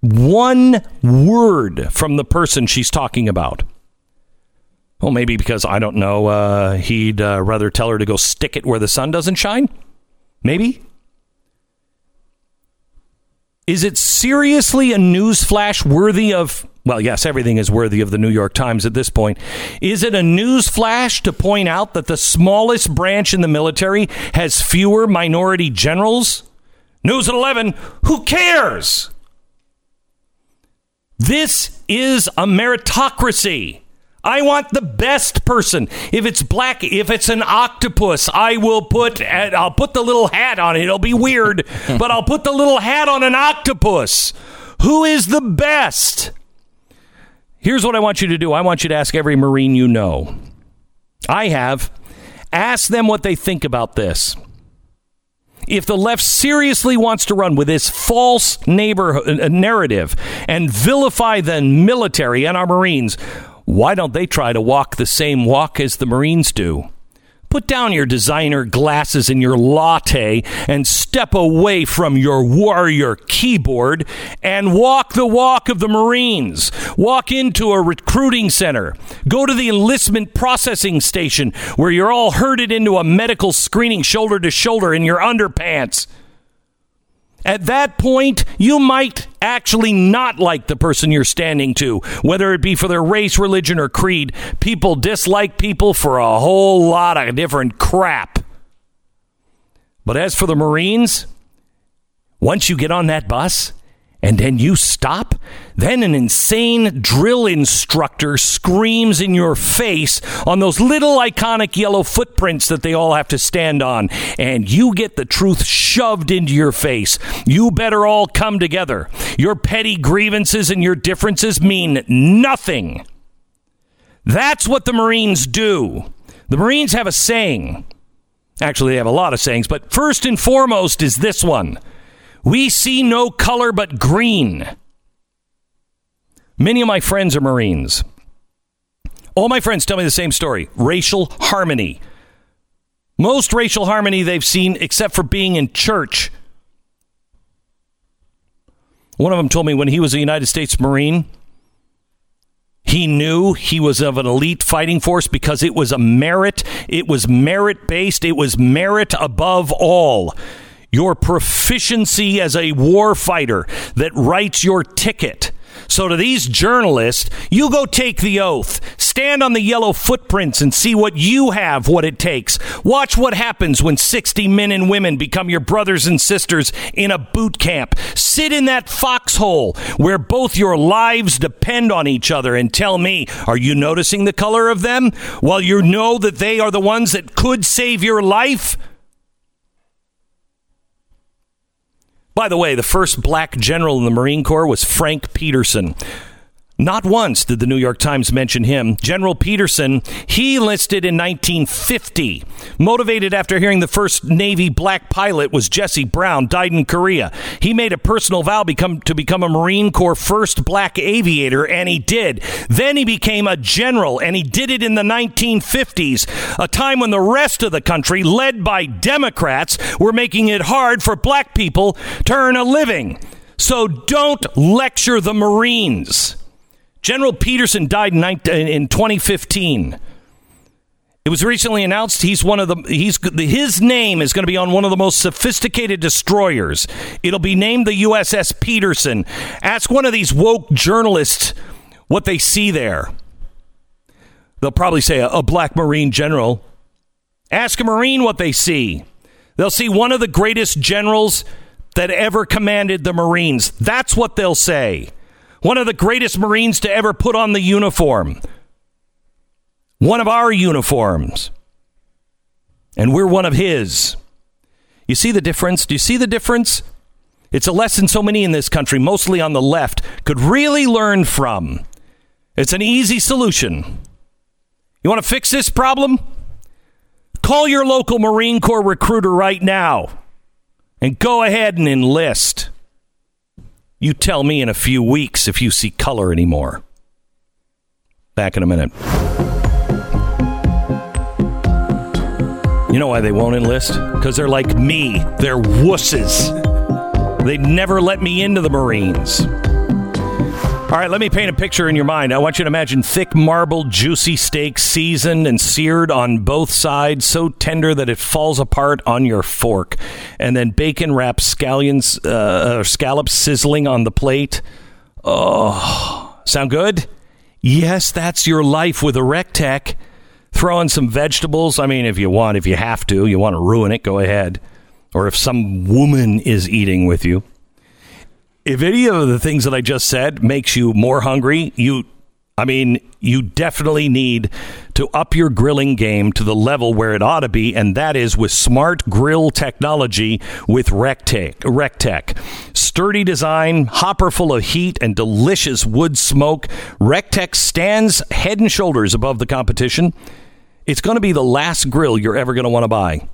one word from the person she's talking about? Well, maybe because I don't know. Uh, he'd uh, rather tell her to go stick it where the sun doesn't shine. Maybe. Is it seriously a news flash worthy of? Well, yes, everything is worthy of the New York Times at this point. Is it a news flash to point out that the smallest branch in the military has fewer minority generals? News at 11, who cares? This is a meritocracy. I want the best person. If it's black, if it's an octopus, I will put I'll put the little hat on it. It'll be weird, but I'll put the little hat on an octopus. Who is the best? Here's what I want you to do. I want you to ask every Marine you know. I have. Ask them what they think about this. If the left seriously wants to run with this false neighbor uh, narrative and vilify the military and our Marines, why don't they try to walk the same walk as the Marines do? Put down your designer glasses and your latte and step away from your warrior keyboard and walk the walk of the Marines. Walk into a recruiting center. Go to the enlistment processing station where you're all herded into a medical screening shoulder to shoulder in your underpants. At that point, you might actually not like the person you're standing to, whether it be for their race, religion, or creed. People dislike people for a whole lot of different crap. But as for the Marines, once you get on that bus, and then you stop, then an insane drill instructor screams in your face on those little iconic yellow footprints that they all have to stand on, and you get the truth shoved into your face. You better all come together. Your petty grievances and your differences mean nothing. That's what the Marines do. The Marines have a saying. Actually, they have a lot of sayings, but first and foremost is this one. We see no color but green. Many of my friends are Marines. All my friends tell me the same story racial harmony. Most racial harmony they've seen, except for being in church. One of them told me when he was a United States Marine, he knew he was of an elite fighting force because it was a merit. It was merit based. It was merit above all your proficiency as a war fighter that writes your ticket. So, to these journalists, you go take the oath, stand on the yellow footprints and see what you have, what it takes. Watch what happens when 60 men and women become your brothers and sisters in a boot camp. Sit in that foxhole where both your lives depend on each other and tell me, are you noticing the color of them? While you know that they are the ones that could save your life? By the way, the first black general in the Marine Corps was Frank Petersen. Not once did the New York Times mention him. General Petersen, he enlisted in 1950. Motivated after hearing the first Navy black pilot was Jesse Brown, died in Korea. He made a personal vow become, to become a Marine Corps first black aviator, and he did. Then he became a general, and he did it in the 1950s, a time when the rest of the country, led by Democrats, were making it hard for black people to earn a living. So don't lecture the Marines. General Petersen died in 2015. It was recently announced he's one of the he's his name is going to be on one of the most sophisticated destroyers. It'll be named the USS Petersen. Ask one of these woke journalists what they see there. They'll probably say a, a black marine general. Ask a marine what they see. They'll see one of the greatest generals that ever commanded the Marines. That's what they'll say one of the greatest Marines to ever put on the uniform. One of our uniforms. And we're one of his. You see the difference? Do you see the difference? It's a lesson so many in this country, mostly on the left, could really learn from. It's an easy solution. You want to fix this problem? Call your local Marine Corps recruiter right now and go ahead and enlist. You tell me in a few weeks if you see color anymore. Back in a minute. You know why they won't enlist? Because they're like me. They're wusses. They'd never let me into the Marines. All right, let me paint a picture in your mind. I want you to imagine thick, marbled, juicy steak, seasoned and seared on both sides, so tender that it falls apart on your fork, and then bacon wrapped scallions, uh, scallops sizzling on the plate. Oh, sound good? Yes, that's your life with a RecTeq. Throw in some vegetables. I mean, if you want, if you have to, you want to ruin it, go ahead. Or if some woman is eating with you if any of the things that I just said makes you more hungry, you I mean, you definitely need to up your grilling game to the level where it ought to be, and that is with smart grill technology with RecTeq. RecTeq. Sturdy design, hopper full of heat, and delicious wood smoke. RecTeq stands head and shoulders above the competition. It's going to be the last grill you're ever going to want to buy.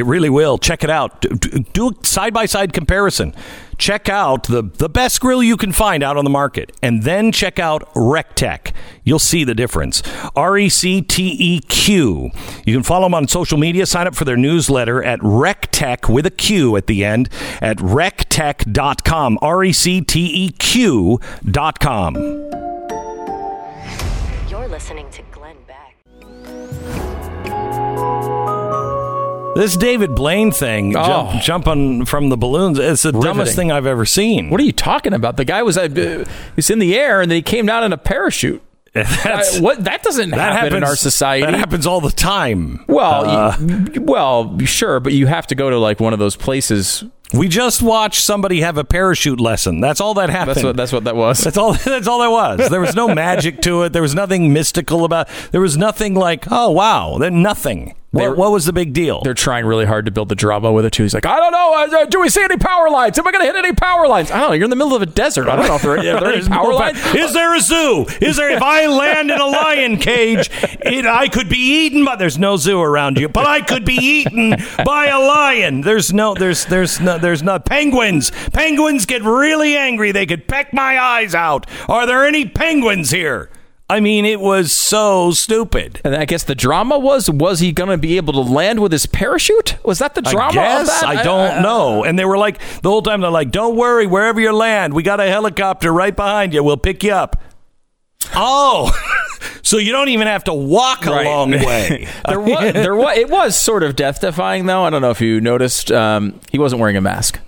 It really will. Check it out. Do- a side by side comparison. Check out the, the best grill you can find out on the market, and then check out RecTeq. You'll see the difference. R E C T E Q. You can follow them on social media. Sign up for their newsletter at RecTeq with a Q at the end at recteq.com. R E C T E Q.com. You're listening to Glenn Beck. This David Blaine thing, Oh. jump, jumping from the balloons, it's the dumbest thing I've ever seen. What are you talking about? The guy was uh, he's in the air and then he came down in a parachute. That's- Uh, what that doesn't that happen in our society. That happens all the time. Well, Uh, y- well, sure, but you have to go to like one of those places. we just watched somebody have a parachute lesson. That's all that happened. That's what that's what that was. That's all. That's all there was. There was no magic to it. There was nothing mystical about. There was nothing like, oh wow, then nothing. What, what was the big deal? They're trying really hard to build the drama with it too. He's like, I don't know. Do we see any power lines? Am I going to hit any power lines? I don't know. You're in the middle of a desert. I don't know if there, are there any power lines. Is there a zoo? Is there? If I land in a lion cage, it, I could be eaten. But there's no zoo around you. But I could be eaten by a lion. There's no. There's. There's no. There's no penguins. Penguins get really angry. They could peck my eyes out. Are there any penguins here? I mean, it was so stupid. And I guess the drama was was he going to be able to land with his parachute? Was that the drama I guess of that? I don't know. And they were like the whole time. They're like, "Don't worry, wherever you land, we got a helicopter right behind you. We'll pick you up." Oh, so you don't even have to walk a Right. long way. there was, there was, it was sort of death defying though. I don't know if you noticed. Um, he wasn't wearing a mask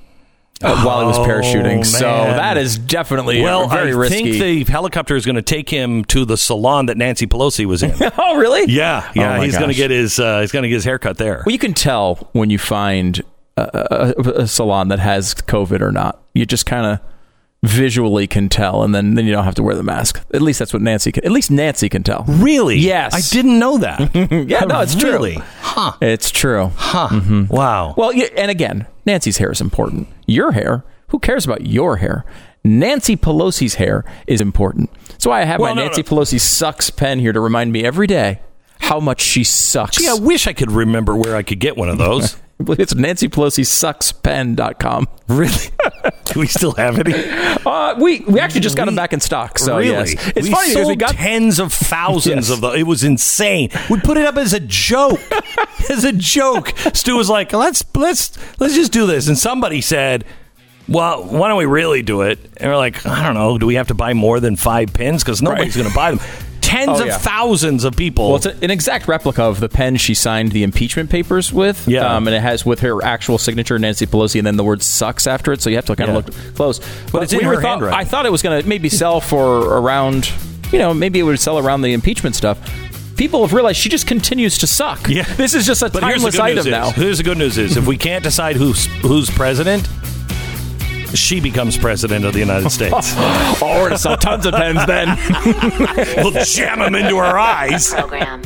uh, while he was Oh, parachuting, so that is definitely well, very I risky. think the helicopter is going to take him to the salon that Nancy Pelosi was in. oh, really? yeah, yeah. Oh, he's going to get his uh, he's going to get his haircut there. Well, you can tell when you find a, a, a salon that has COVID or not. You just kind of visually can tell, and then, then you don't have to wear the mask. At least that's what Nancy can. At least Nancy can tell. Really? Yes. I didn't know that. Yeah, no, it's true. Huh? It's true. Huh? Mm-hmm. Wow. Well, yeah, and again, Nancy's hair is important. Your hair, who cares about your hair? Nancy Pelosi's hair is important. That's why I have Well, my no, Nancy no. Pelosi sucks pen here to remind me every day how much she sucks. Gee, I wish I could remember where I could get one of those. I believe it's Nancy Pelosi sucks pen.com. really? Do we still have any? Uh, we we actually just got them back in stock. So really? yes. it's we funny because sold we got tens of thousands Yes. of them. It was insane. We put it up as a joke, as a joke. Stu was like, "Let's let's let's just do this," and somebody said. Well, why don't we really do it? And we're like, I don't know. Do we have to buy more than five pins? Because nobody's going to buy them. Tens Oh, of yeah. thousands of people. Well, it's a, an exact replica of the pen she signed the impeachment papers with. Yeah. Um, and it has with her actual signature, Nancy Pelosi, and then the word sucks after it. So you have to kind Yeah. of look close. But, it's in we her were thought. I thought it was going to maybe sell for around, you know, maybe it would sell around the impeachment stuff. People have realized she just continues to suck. Yeah. This is just a But timeless item news now. Here's the good news is if we can't decide who's who's president, she becomes president of the United States. oh, we're going to sell tons of pens then. we'll jam them into her eyes. Program.